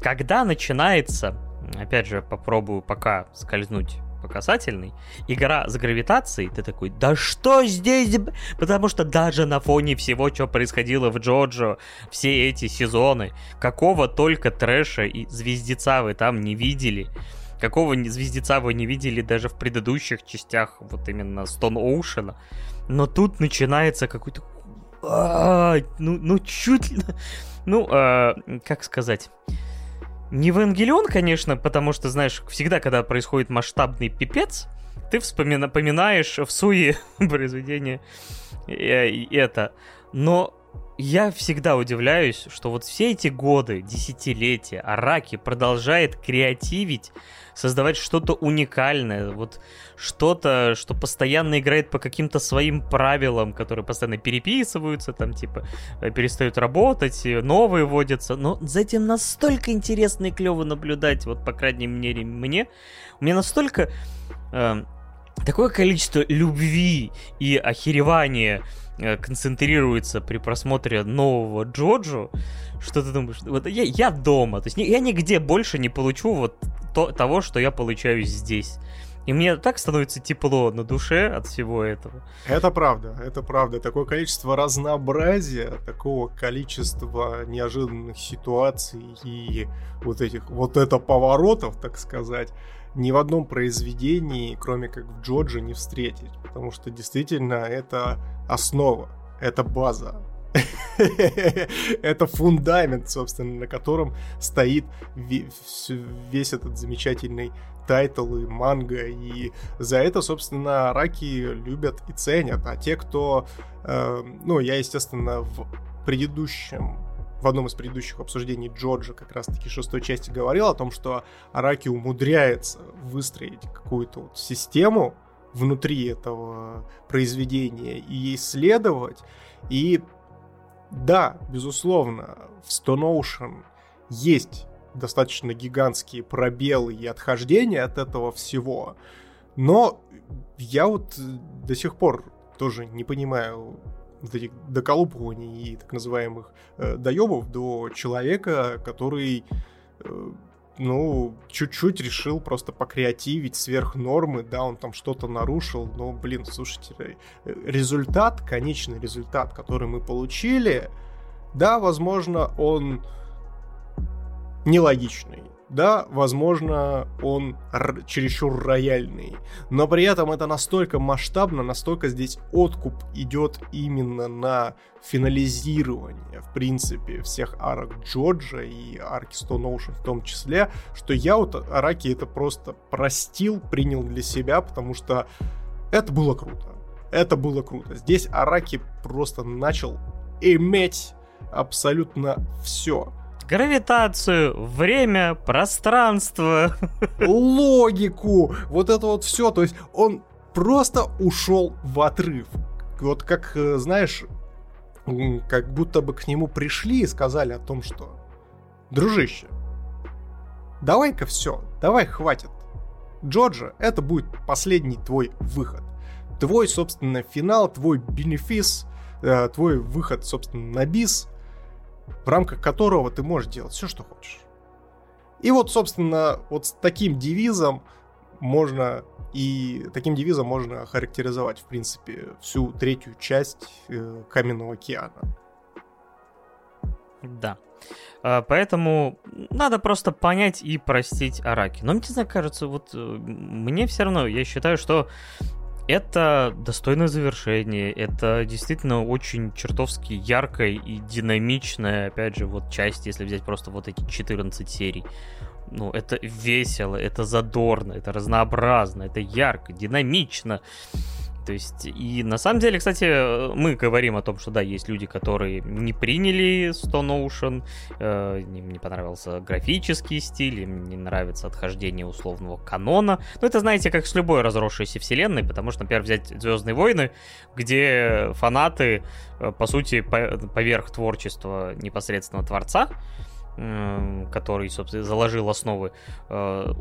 когда начинается, опять же, попробую пока скользнуть по касательной, игра с гравитацией, ты такой, да что здесь? Потому что даже на фоне всего, что происходило в Джоджо все эти сезоны, какого только трэша и звездеца вы там не видели, какого звездеца вы не видели даже в предыдущих частях, вот именно Stone Ocean, но тут начинается какой-то... А, ну, ну, чуть ли... Ну, а, как сказать... Не Евангелион, конечно, потому что, знаешь, всегда, когда происходит масштабный пипец, ты вспоминаешь в суе произведение э, это. Но я всегда удивляюсь, что вот все эти годы, десятилетия, Араки продолжает креативить, создавать что-то уникальное, вот что-то, что постоянно играет по каким-то своим правилам, которые постоянно переписываются, там типа э, перестают работать, новые вводятся, но за этим настолько интересно и клево наблюдать, вот по крайней мере мне, у меня настолько э, такое количество любви и охеревания Э, концентрируется при просмотре нового Джоджо, что ты думаешь, вот я, я дома, то есть я нигде больше не получу вот то, того, что я получаю здесь. И мне так становится тепло на душе от всего этого. Это правда, это правда. Такое количество разнообразия, такого количества неожиданных ситуаций и вот этих, вот это поворотов, так сказать, ни в одном произведении, кроме как в Джорджи, не встретить. Потому что действительно это основа, это база. Это фундамент, собственно, на котором стоит весь этот замечательный title и манга, и за это, собственно, Араки любят и ценят. А те, кто, э, ну, я, естественно, в предыдущем в одном из предыдущих обсуждений ДжоДжо как раз-таки шестой части говорил о том, что Араки умудряется выстроить какую-то вот систему внутри этого произведения и исследовать. И да, безусловно, в Stone Ocean есть достаточно гигантские пробелы и отхождения от этого всего. Но я вот до сих пор тоже не понимаю, вот этих доколупываний и так называемых э, доебов до человека, который э, ну, чуть-чуть решил просто покреативить сверх нормы, да, он там что-то нарушил, но, блин, слушайте, э, результат, конечный результат, который мы получили, да, возможно, он нелогичный, да, возможно, он р- чересчур рояльный, но при этом это настолько масштабно, настолько здесь откуп идет именно на финализирование, в принципе, всех арок Джорджа и арки Stone Ocean в том числе, что я вот араки это просто простил, принял для себя, потому что это было круто. Это было круто. Здесь Араки просто начал иметь абсолютно все гравитацию, время, пространство. Логику, вот это вот все. То есть он просто ушел в отрыв. Вот как, э, знаешь, как будто бы к нему пришли и сказали о том, что дружище, давай-ка все, давай хватит. Джорджа, это будет последний твой выход. Твой, собственно, финал, твой бенефис, э, твой выход, собственно, на бис – в рамках которого ты можешь делать все, что хочешь. И вот, собственно, вот с таким девизом можно и таким девизом можно характеризовать, в принципе, всю третью часть э, Каменного океана. Да. А, поэтому надо просто понять и простить Араки. Но мне, не знаю, кажется, вот э, мне все равно, я считаю, что это достойное завершение, это действительно очень чертовски яркая и динамичная, опять же, вот часть, если взять просто вот эти 14 серий. Ну, это весело, это задорно, это разнообразно, это ярко, динамично. То есть, и на самом деле, кстати, мы говорим о том, что да, есть люди, которые не приняли Stone Ocean, э, им не понравился графический стиль, им не нравится отхождение условного канона. Но это, знаете, как с любой разросшейся вселенной, потому что, например, взять Звездные войны, где фанаты, э, по сути, по поверх творчества непосредственно творца, который, собственно, заложил основы, э,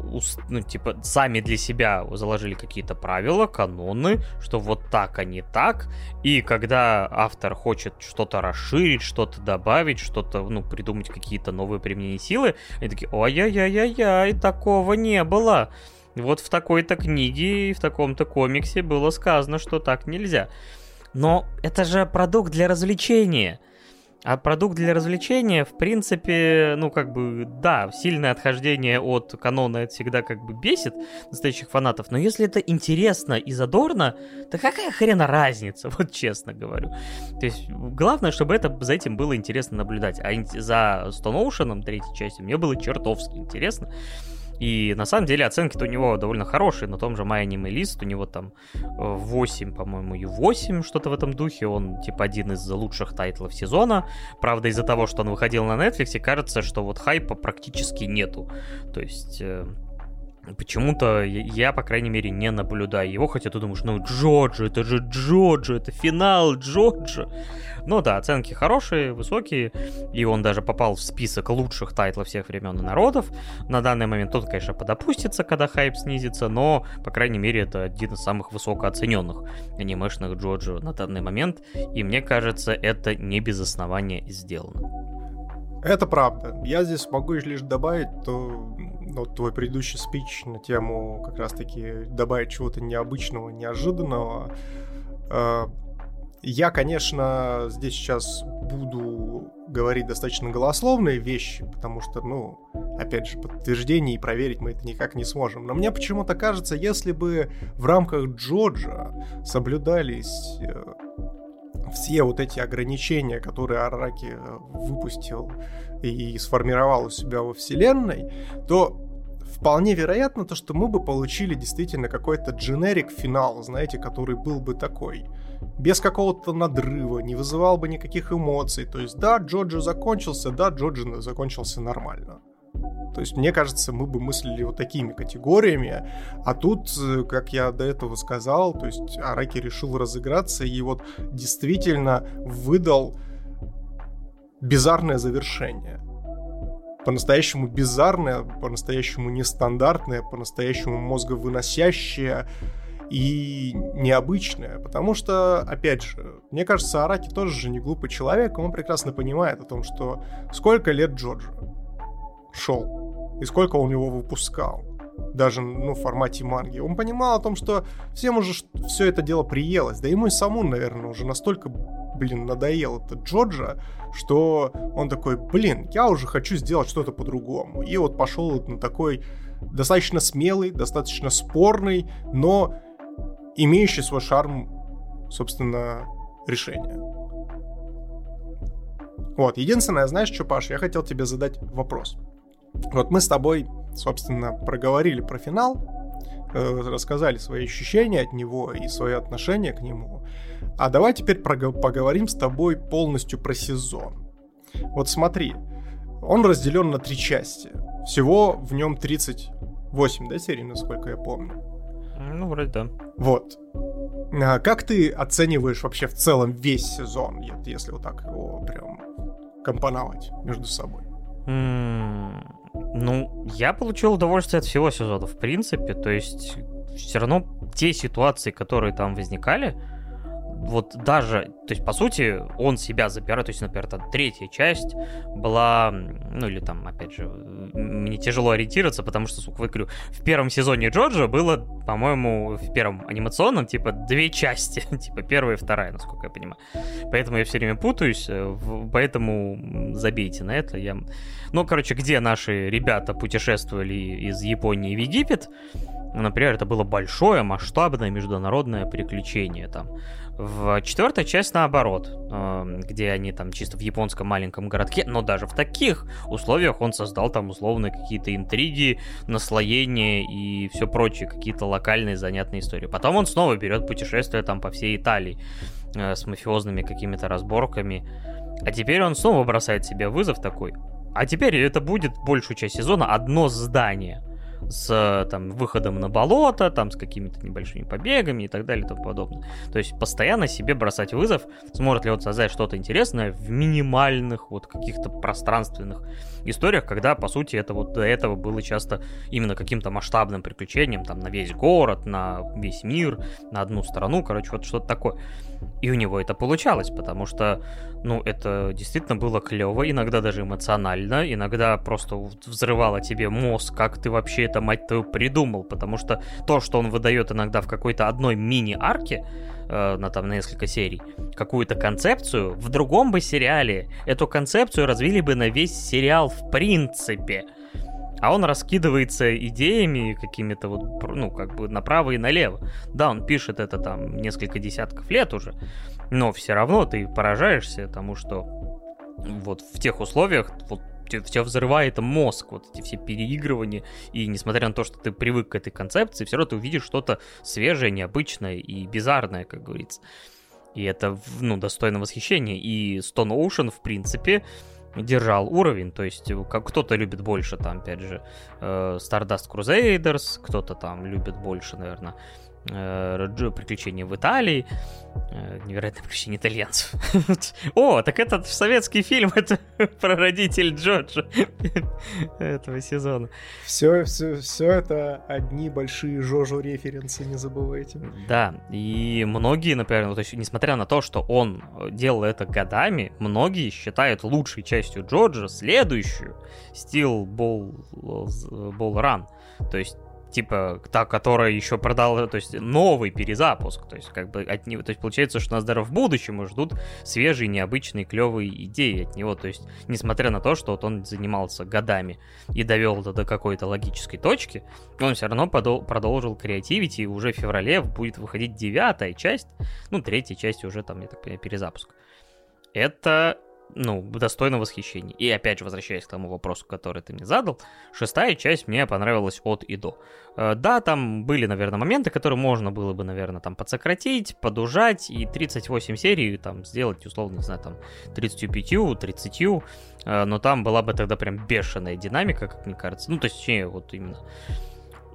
ну, типа, сами для себя заложили какие-то правила, каноны, что вот так, а не так. И когда автор хочет что-то расширить, что-то добавить, что-то, ну, придумать какие-то новые применения силы, они такие, ой-яй-яй-яй, такого не было. Вот в такой-то книге и в таком-то комиксе было сказано, что так нельзя. Но это же продукт для развлечения. А продукт для развлечения, в принципе, ну, как бы, да, сильное отхождение от канона это всегда как бы бесит настоящих фанатов, но если это интересно и задорно, то какая хрена разница, вот честно говорю. То есть, главное, чтобы это, за этим было интересно наблюдать. А за Stone Ocean, третьей частью, мне было чертовски интересно. И на самом деле оценки-то у него довольно хорошие. На том же My Anime у него там 8, э, по-моему, и 8, что-то в этом духе. Он типа один из лучших тайтлов сезона. Правда, из-за того, что он выходил на Netflix, кажется, что вот хайпа практически нету. То есть э, Почему-то я, по крайней мере, не наблюдаю его, хотя ты думаешь, ну, Джоджо, это же Джоджо, это финал Джоджо. Ну да, оценки хорошие, высокие, и он даже попал в список лучших тайтлов всех времен и народов. На данный момент он, конечно, подопустится, когда хайп снизится, но, по крайней мере, это один из самых высокооцененных анимешных Джоджо на данный момент, и мне кажется, это не без основания сделано. Это правда. Я здесь могу лишь добавить, то вот твой предыдущий спич на тему как раз-таки добавить чего-то необычного, неожиданного. А, я, конечно, здесь сейчас буду говорить достаточно голословные вещи, потому что, ну, опять же, подтверждение и проверить мы это никак не сможем. Но мне почему-то кажется, если бы в рамках Джорджа соблюдались э, все вот эти ограничения, которые Араки э, выпустил и сформировал у себя во вселенной, то вполне вероятно то, что мы бы получили действительно какой-то дженерик финал, знаете, который был бы такой. Без какого-то надрыва, не вызывал бы никаких эмоций. То есть, да, Джоджи закончился, да, Джоджи закончился нормально. То есть, мне кажется, мы бы мыслили вот такими категориями. А тут, э, как я до этого сказал, то есть Араки решил разыграться и вот действительно выдал бизарное завершение. По-настоящему бизарное, по-настоящему нестандартное, по-настоящему мозговыносящее. и необычное, потому что, опять же, мне кажется, Араки тоже же не глупый человек, он прекрасно понимает о том, что сколько лет Джорджа шел, и сколько он его выпускал даже ну, в формате манги. Он понимал о том, что всем уже все это дело приелось. Да ему и саму, наверное, уже настолько, блин, надоел этот Джорджа, что он такой, блин, я уже хочу сделать что-то по-другому. И вот пошел на такой достаточно смелый, достаточно спорный, но имеющий свой шарм, собственно, решение. Вот, единственное, знаешь что, Паш, я хотел тебе задать вопрос. Вот мы с тобой, собственно, проговорили про финал, рассказали свои ощущения от него и свое отношение к нему. А давай теперь поговорим с тобой полностью про сезон. Вот смотри, он разделен на три части. Всего в нем 38, да, серий, насколько я помню? Ну, вроде да. Вот. А как ты оцениваешь вообще в целом весь сезон, если вот так его прям компоновать между собой? Ну, я получил удовольствие от всего сезона, в принципе. То есть, все равно те ситуации, которые там возникали, вот даже, то есть, по сути, он себя забирает, то есть, например, там третья часть была, ну, или там, опять же, мне тяжело ориентироваться, потому что, сука, говорю, в первом сезоне Джорджа было, по-моему, в первом анимационном, типа, две части, типа, первая и вторая, насколько я понимаю. Поэтому я все время путаюсь, поэтому забейте на это. Я... Ну, короче, где наши ребята путешествовали из Японии в Египет, например, это было большое, масштабное международное приключение там в четвертой часть наоборот, эм, где они там чисто в японском маленьком городке, но даже в таких условиях он создал там условно какие-то интриги, наслоения и все прочее, какие-то локальные занятные истории. Потом он снова берет путешествие там по всей Италии э, с мафиозными какими-то разборками. А теперь он снова бросает себе вызов такой. А теперь это будет большую часть сезона одно здание с там выходом на болото, там с какими-то небольшими побегами и так далее и тому подобное. То есть постоянно себе бросать вызов, сможет ли он создать что-то интересное в минимальных вот каких-то пространственных историях, когда по сути это вот до этого было часто именно каким-то масштабным приключением, там на весь город, на весь мир, на одну страну, короче, вот что-то такое. И у него это получалось, потому что, ну, это действительно было клево, иногда даже эмоционально, иногда просто взрывало тебе мозг, как ты вообще это, мать твою, придумал, потому что то, что он выдает иногда в какой-то одной мини-арке, э, на там несколько серий, какую-то концепцию, в другом бы сериале эту концепцию развили бы на весь сериал в принципе. А он раскидывается идеями какими-то вот, ну, как бы направо и налево. Да, он пишет это там несколько десятков лет уже, но все равно ты поражаешься тому, что вот в тех условиях вот тебя взрывает мозг, вот эти все переигрывания, и несмотря на то, что ты привык к этой концепции, все равно ты увидишь что-то свежее, необычное и бизарное, как говорится. И это, ну, достойно восхищения. И Stone Ocean, в принципе, держал уровень, то есть как кто-то любит больше, там, опять же, э, Stardust Crusaders, кто-то там любит больше, наверное, э, приключения в Италии, э, невероятное приключение итальянцев. О, так этот советский фильм, это прародитель Джорджа этого сезона. Все, все, все это одни большие Жожу референсы, не забывайте. Да, и многие, например, ну, то есть, несмотря на то, что он делал это годами, многие считают лучшей частью Джорджа следующую Steel Ball, Ball Run. То есть типа та, которая еще продала, то есть новый перезапуск, то есть как бы от него, то есть получается, что нас даже в будущем ждут свежие, необычные, клевые идеи от него, то есть несмотря на то, что вот он занимался годами и довел это до какой-то логической точки, он все равно продолжил креативить, и уже в феврале будет выходить девятая часть, ну, третья часть уже там, я так понимаю, перезапуск. Это ну, достойно восхищения. И опять же, возвращаясь к тому вопросу, который ты мне задал, шестая часть мне понравилась от и до. Э, да, там были, наверное, моменты, которые можно было бы, наверное, там подсократить, подужать, и 38 серий там сделать, условно, не знаю, там 35, 30, э, но там была бы тогда прям бешеная динамика, как мне кажется. Ну, то есть, вот именно.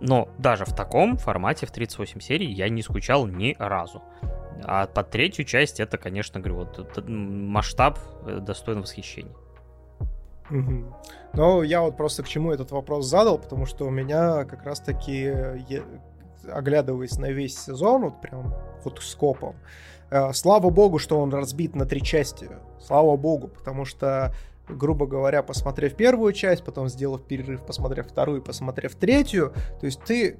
Но даже в таком формате, в 38 серий, я не скучал ни разу. А под третью часть это, конечно, говорю, вот масштаб э, достойно восхищения. Угу. Ну, я вот просто к чему этот вопрос задал, потому что у меня как раз-таки оглядываясь на весь сезон, вот прям вот скопом, э, слава богу, что он разбит на три части. Слава богу, потому что грубо говоря, посмотрев первую часть, потом сделав перерыв, посмотрев вторую, посмотрев третью, то есть ты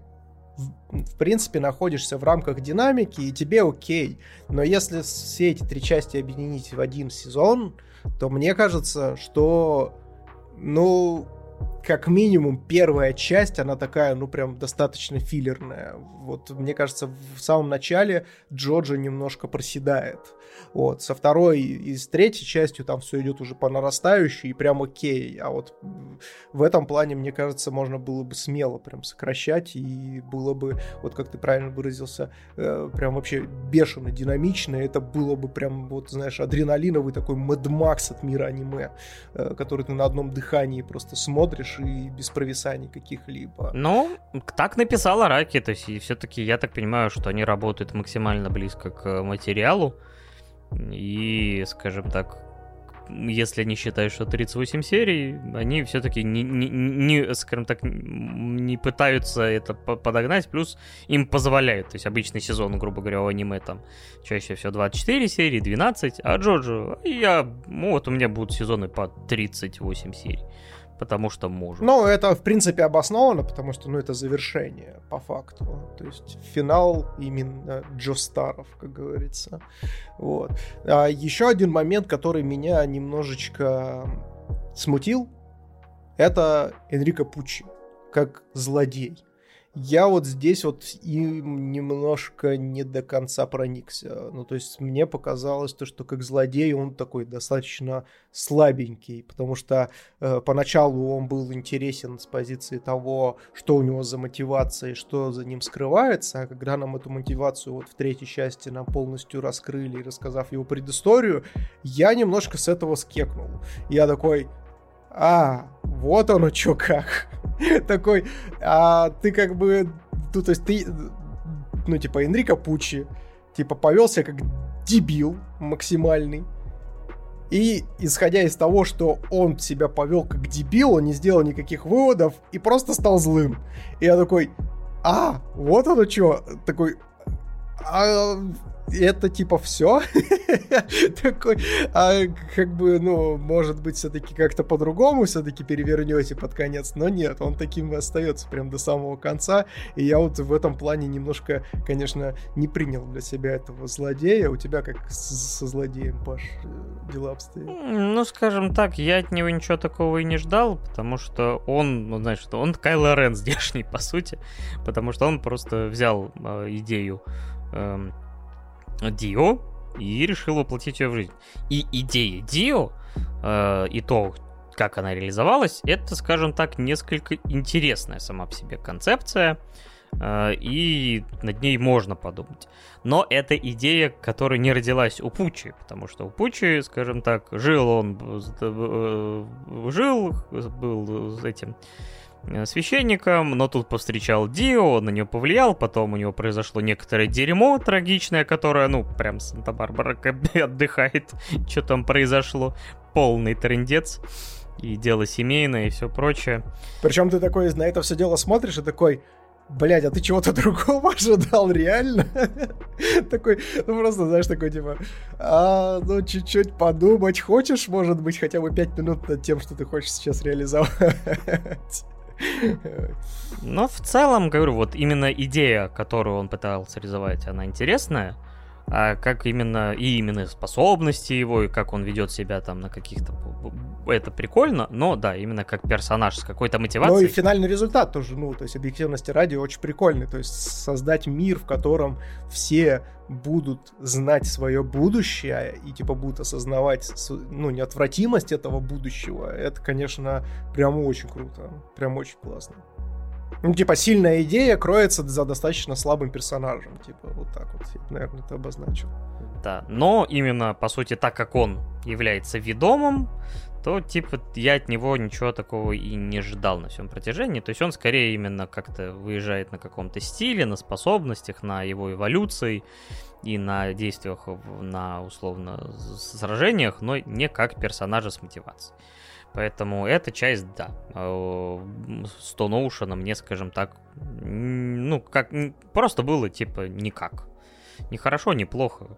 в принципе, находишься в рамках динамики, и тебе окей. Но если все эти три части объединить в один сезон, то мне кажется, что, ну, как минимум первая часть, она такая, ну, прям достаточно филлерная. Вот, мне кажется, в самом начале Джоджо немножко проседает. Вот, со второй и с третьей частью там все идет уже по нарастающей и прям окей. А вот в этом плане, мне кажется, можно было бы смело прям сокращать и было бы, вот как ты правильно выразился, э, прям вообще бешено, динамично. Это было бы прям, вот знаешь, адреналиновый такой Mad Max от мира аниме, э, который ты на одном дыхании просто смотришь и без провисаний каких-либо. Ну, так написала Раки, то есть и все-таки я так понимаю, что они работают максимально близко к материалу. И, скажем так, если они считают, что 38 серий, они все-таки не, не, не, скажем так, не пытаются это подогнать, плюс им позволяют. То есть обычный сезон, грубо говоря, у аниме там чаще всего 24 серии, 12, а Джоджо, я, ну вот у меня будут сезоны по 38 серий потому что может. Ну, это, в принципе, обосновано, потому что, ну, это завершение, по факту. То есть финал именно Джостаров, как говорится. Вот. А еще один момент, который меня немножечко смутил, это Энрико Пуччи, как злодей я вот здесь вот и немножко не до конца проникся. Ну, то есть мне показалось то, что как злодей он такой достаточно слабенький, потому что э, поначалу он был интересен с позиции того, что у него за мотивация и что за ним скрывается, а когда нам эту мотивацию вот в третьей части нам полностью раскрыли, рассказав его предысторию, я немножко с этого скекнул. Я такой, а, вот оно что как. Такой, а ты как бы, ну, то есть ты, ну, типа, Энрико Пучи, типа, повелся как дебил максимальный. И исходя из того, что он себя повел как дебил, он не сделал никаких выводов и просто стал злым. И я такой, а, вот оно что, такой, а это типа все. Такой, а как бы, ну, может быть, все-таки как-то по-другому все-таки перевернете под конец, но нет, он таким и остается прям до самого конца. И я вот в этом плане немножко, конечно, не принял для себя этого злодея. У тебя как со злодеем, Паш, дела обстоят? Ну, скажем так, я от него ничего такого и не ждал, потому что он, ну, что он Кайло Рен здешний, по сути, потому что он просто взял э, идею э, Дио и решил воплотить ее в жизнь. И идея Дио э, и то, как она реализовалась, это, скажем так, несколько интересная сама по себе концепция, э, и над ней можно подумать. Но это идея, которая не родилась у Пучи, потому что у Пучи, скажем так, жил он, э, жил, был этим Э, священником, но тут повстречал Дио, на него повлиял, потом у него произошло некоторое дерьмо трагичное, которое, ну, прям Санта-Барбара отдыхает, что там произошло, полный трендец, и дело семейное, и все прочее. Причем ты такой на это все дело смотришь и такой, Блять, а ты чего-то другого ожидал, реально? такой, ну просто, знаешь, такой, типа, а, ну чуть-чуть подумать хочешь, может быть, хотя бы пять минут над тем, что ты хочешь сейчас реализовать. Но в целом, говорю, вот именно идея, которую он пытался реализовать, она интересная. А как именно, и именно способности его, и как он ведет себя там на каких-то... Это прикольно, но да, именно как персонаж с какой-то мотивацией. Ну и финальный результат тоже, ну, то есть объективности ради очень прикольный. То есть создать мир, в котором все будут знать свое будущее и типа будут осознавать ну неотвратимость этого будущего, это, конечно, прям очень круто, прям очень классно. Ну, типа, сильная идея кроется за достаточно слабым персонажем. Типа, вот так вот, я, наверное, это обозначил. Да, но именно, по сути, так как он является ведомым, то, типа, я от него ничего такого и не ждал на всем протяжении. То есть он скорее именно как-то выезжает на каком-то стиле, на способностях, на его эволюции и на действиях на, условно, сражениях, но не как персонажа с мотивацией. Поэтому эта часть, да, с Тон мне, скажем так, ну, как, просто было, типа, никак. Не хорошо, не плохо.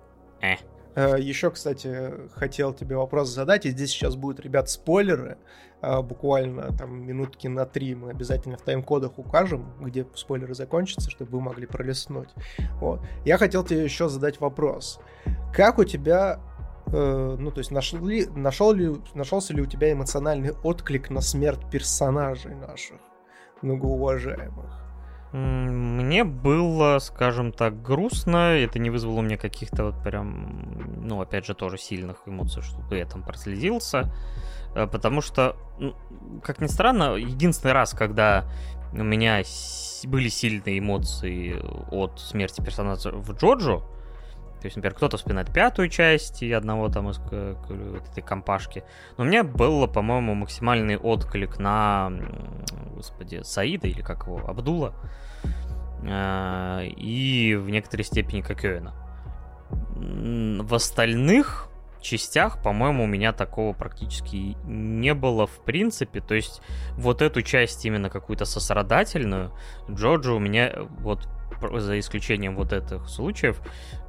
Э. э. Еще, кстати, хотел тебе вопрос задать, и здесь сейчас будут, ребят, спойлеры. А, буквально там минутки на три мы обязательно в тайм-кодах укажем, где спойлеры закончатся, чтобы вы могли пролистнуть. Вот. Я хотел тебе еще задать вопрос. Как у тебя э, ну, то есть нашел ли, нашел ли, нашелся ли у тебя эмоциональный отклик на смерть персонажей наших, многоуважаемых? Мне было, скажем так, грустно. Это не вызвало у меня каких-то вот прям, ну, опять же, тоже сильных эмоций, чтобы я там прослезился. Э, потому что, ну, как ни странно, единственный раз, когда у меня были сильные эмоции от смерти персонажа в Джоджо, то есть, например, кто-то вспоминает пятую часть и одного там из вот этой компашки. Но у меня было, по-моему, максимальный отклик на, господи, Саида или как его, Абдула. Э, и в некоторой степени Кокёина. В остальных частях, по-моему, у меня такого практически не было в принципе. То есть вот эту часть именно какую-то сострадательную Джорджа у меня вот за исключением вот этих случаев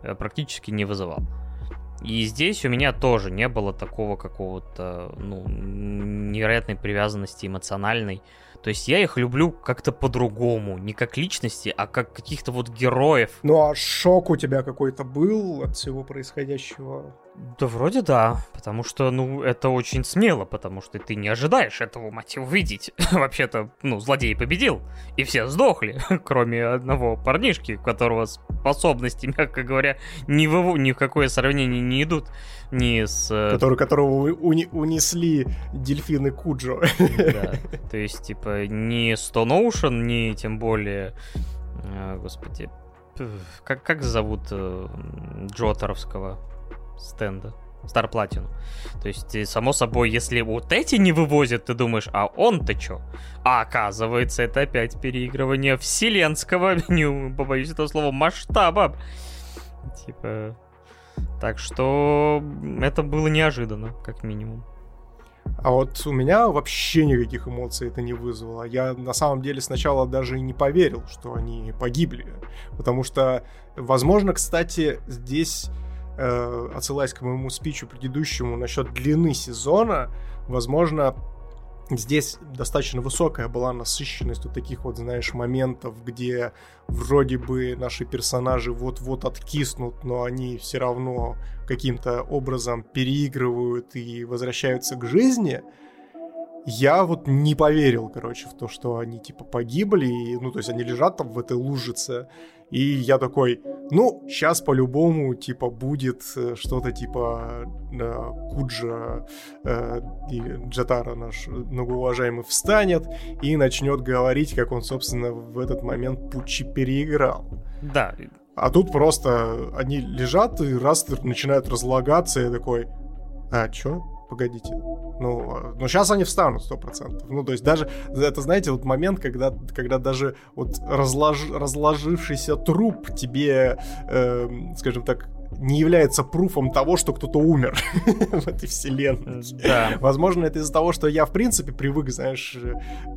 э, практически не вызывал. И здесь у меня тоже не было такого какого-то, ну, невероятной привязанности эмоциональной то есть я их люблю как-то по-другому, не как личности, а как каких-то вот героев. Ну а шок у тебя какой-то был от всего происходящего? Да вроде да, потому что, ну, это очень смело, потому что ты не ожидаешь этого, мать увидеть. Вообще-то, ну, злодей победил, и все сдохли, кроме одного парнишки, у которого способности, мягко говоря, ни в, ни в какое сравнение не идут ни с... Э, Который, которого уни- унесли дельфины Куджо. Да, то есть, типа, ни Stone Ocean, ни тем более... Э, господи, как, как зовут э, Джотеровского стенда? Star Platinum. То есть, само собой, если вот эти не вывозят, ты думаешь, а он-то чё? А оказывается, это опять переигрывание вселенского, не побоюсь этого слова, масштаба. Типа, так что это было неожиданно, как минимум. А вот у меня вообще никаких эмоций это не вызвало. Я на самом деле сначала даже не поверил, что они погибли. Потому что, возможно, кстати, здесь, э, отсылаясь к моему спичу предыдущему насчет длины сезона, возможно, Здесь достаточно высокая была насыщенность вот таких вот, знаешь, моментов, где вроде бы наши персонажи вот-вот откиснут, но они все равно каким-то образом переигрывают и возвращаются к жизни. Я вот не поверил, короче, в то, что они типа погибли, ну, то есть они лежат там в этой лужице, и я такой, ну, сейчас по-любому, типа, будет э, что-то типа э, Куджа э, и Джатара наш многоуважаемый встанет и начнет говорить, как он, собственно, в этот момент Пучи переиграл. Да. А тут просто они лежат и раз начинают разлагаться, и я такой, а, чё? Погодите. Ну, ну сейчас они встанут, сто процентов. Ну, то есть даже, это, знаете, вот момент, когда, когда даже вот разлож, разложившийся труп тебе, э, скажем так, не является пруфом того, что кто-то умер в этой вселенной. Да. Возможно, это из-за того, что я, в принципе, привык, знаешь,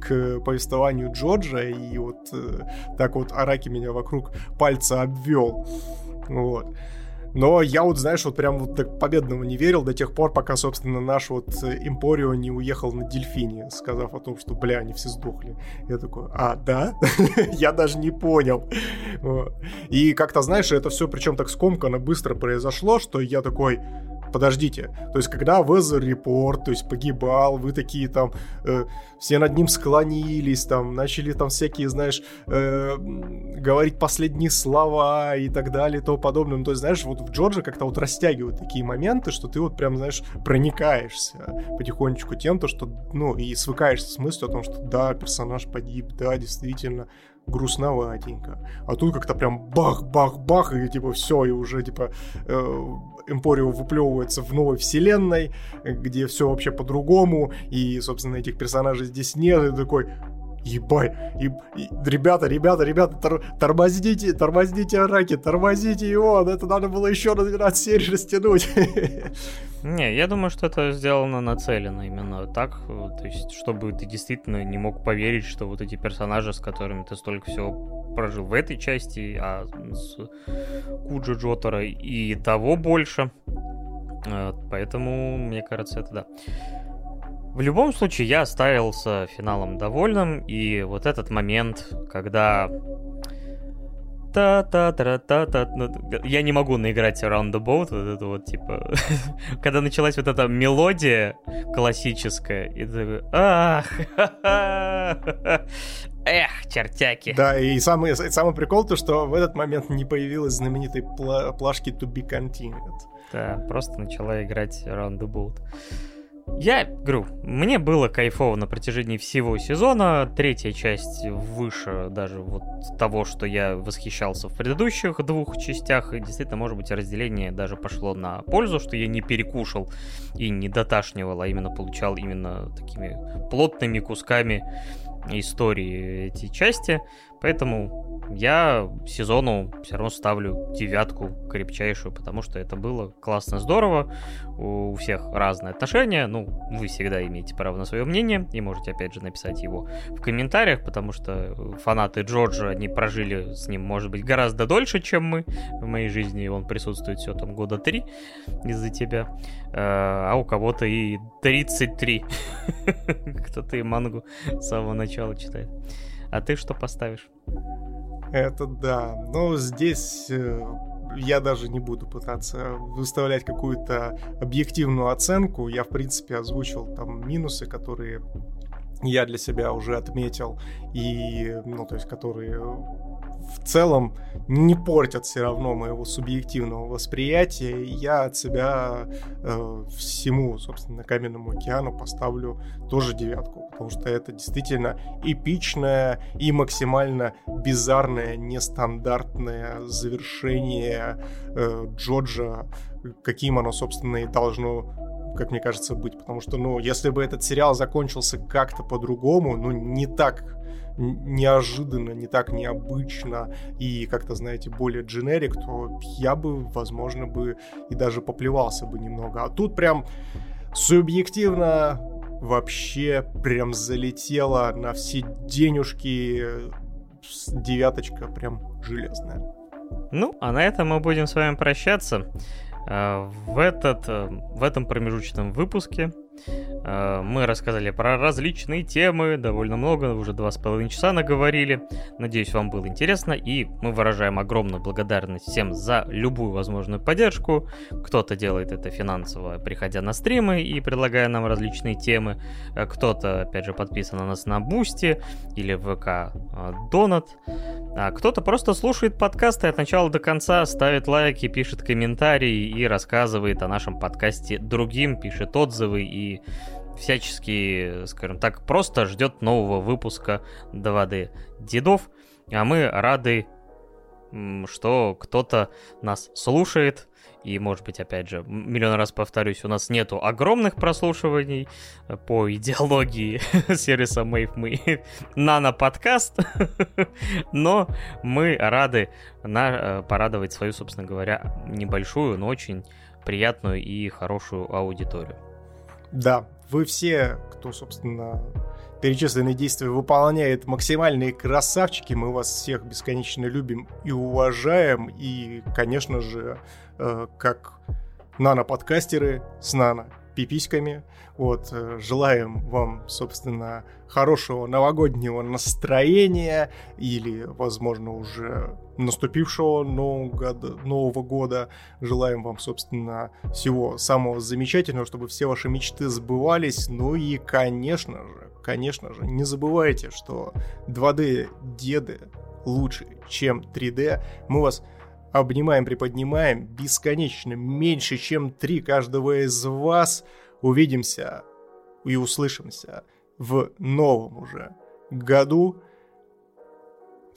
к повествованию Джорджа, и вот э, так вот Араки меня вокруг пальца обвел. Вот. Но я вот, знаешь, вот прям вот так победного не верил до тех пор, пока, собственно, наш вот Импорио не уехал на Дельфине, сказав о том, что, бля, они все сдохли. Я такой, а, да? я даже не понял. И как-то, знаешь, это все причем так скомканно быстро произошло, что я такой, подождите, то есть когда Weather Report, то есть погибал, вы такие там, э, все над ним склонились, там, начали там всякие, знаешь, э, говорить последние слова и так далее и тому подобное. Ну, то есть, знаешь, вот в Джорджа как-то вот растягивают такие моменты, что ты вот прям, знаешь, проникаешься потихонечку тем, то, что, ну, и свыкаешься с мыслью о том, что да, персонаж погиб, да, действительно, грустноватенько. А тут как-то прям бах-бах-бах, и типа все, и уже типа э, Эмпорио выплевывается в новой вселенной, где все вообще по-другому, и, собственно, этих персонажей здесь нет, и такой, ебай, и, ребята, ребята, ребята, тор, тормозните, тормозните Араки, тормозите его, это надо было еще на 12 серий растянуть. Не, я думаю, что это сделано нацелено именно так, то есть, чтобы ты действительно не мог поверить, что вот эти персонажи, с которыми ты столько всего прожил в этой части, а с Куджи Джотара и того больше. Э, поэтому, мне кажется, это да. В любом случае, я оставился финалом довольным, и вот этот момент, когда та та та та та Я не могу наиграть the Boat, вот это вот, типа... Когда началась вот эта мелодия классическая, и ты. Ах! Эх, чертяки. Да, и самый, самый прикол то, что в этот момент не появилась знаменитой пла- плашки To Be Continued. Да, просто начала играть Around the Boat. Я говорю, мне было кайфово на протяжении всего сезона. Третья часть выше даже вот того, что я восхищался в предыдущих двух частях. И действительно, может быть, разделение даже пошло на пользу, что я не перекушал и не доташнивал, а именно получал именно такими плотными кусками истории эти части. Поэтому я сезону все равно ставлю девятку крепчайшую, потому что это было классно, здорово. У всех разные отношения. Ну, вы всегда имеете право на свое мнение и можете, опять же, написать его в комментариях, потому что фанаты Джорджа, они прожили с ним, может быть, гораздо дольше, чем мы в моей жизни. Он присутствует все там года три из-за тебя. А у кого-то и 33. Кто-то и мангу с самого начала читает. А ты что поставишь? Это да. Но здесь э, я даже не буду пытаться выставлять какую-то объективную оценку. Я, в принципе, озвучил там минусы, которые я для себя уже отметил, и, ну, то есть, которые в целом не портят все равно моего субъективного восприятия. И я от себя э, всему, собственно, Каменному океану поставлю тоже девятку, потому что это действительно эпичное и максимально бизарное, нестандартное завершение э, Джоджа, каким оно, собственно, и должно как мне кажется, быть. Потому что, ну, если бы этот сериал закончился как-то по-другому, ну, не так неожиданно, не так необычно и как-то, знаете, более дженерик, то я бы, возможно, бы и даже поплевался бы немного. А тут прям субъективно вообще прям залетела на все денежки девяточка прям железная. Ну, а на этом мы будем с вами прощаться. А, в, этот, э, в этом промежуточном выпуске Э, мы рассказали про различные темы, довольно много, уже два с половиной часа наговорили. Надеюсь, вам было интересно, и мы выражаем огромную благодарность всем за любую возможную поддержку. Кто-то делает это финансово, приходя на стримы и предлагая нам различные темы. Э, кто-то, опять же, подписан на нас на Бусти или ВК Донат. А кто-то просто слушает подкасты от начала до конца, ставит лайки, пишет комментарии и рассказывает о нашем подкасте другим, пишет отзывы и всячески, скажем так, просто ждет нового выпуска 2D дедов. А мы рады, что кто-то нас слушает. И, может быть, опять же, миллион раз повторюсь, у нас нету огромных прослушиваний по идеологии сервиса Mave. Мы нано-подкаст, но мы рады на, э, порадовать свою, собственно говоря, небольшую, но очень приятную и хорошую аудиторию. Да, вы все, кто, собственно, перечисленные действия выполняет максимальные красавчики. Мы вас всех бесконечно любим и уважаем. И, конечно же, э, как нано-подкастеры с нано пиписьками. Вот, э, желаем вам, собственно, хорошего новогоднего настроения или, возможно, уже наступившего Нового года, Нового года. Желаем вам, собственно, всего самого замечательного, чтобы все ваши мечты сбывались. Ну и, конечно же, конечно же, не забывайте, что 2D-деды лучше, чем 3D. Мы вас обнимаем, приподнимаем бесконечно меньше, чем три каждого из вас. Увидимся и услышимся в новом уже году.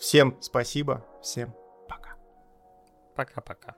Всем спасибо, всем пока. Пока-пока.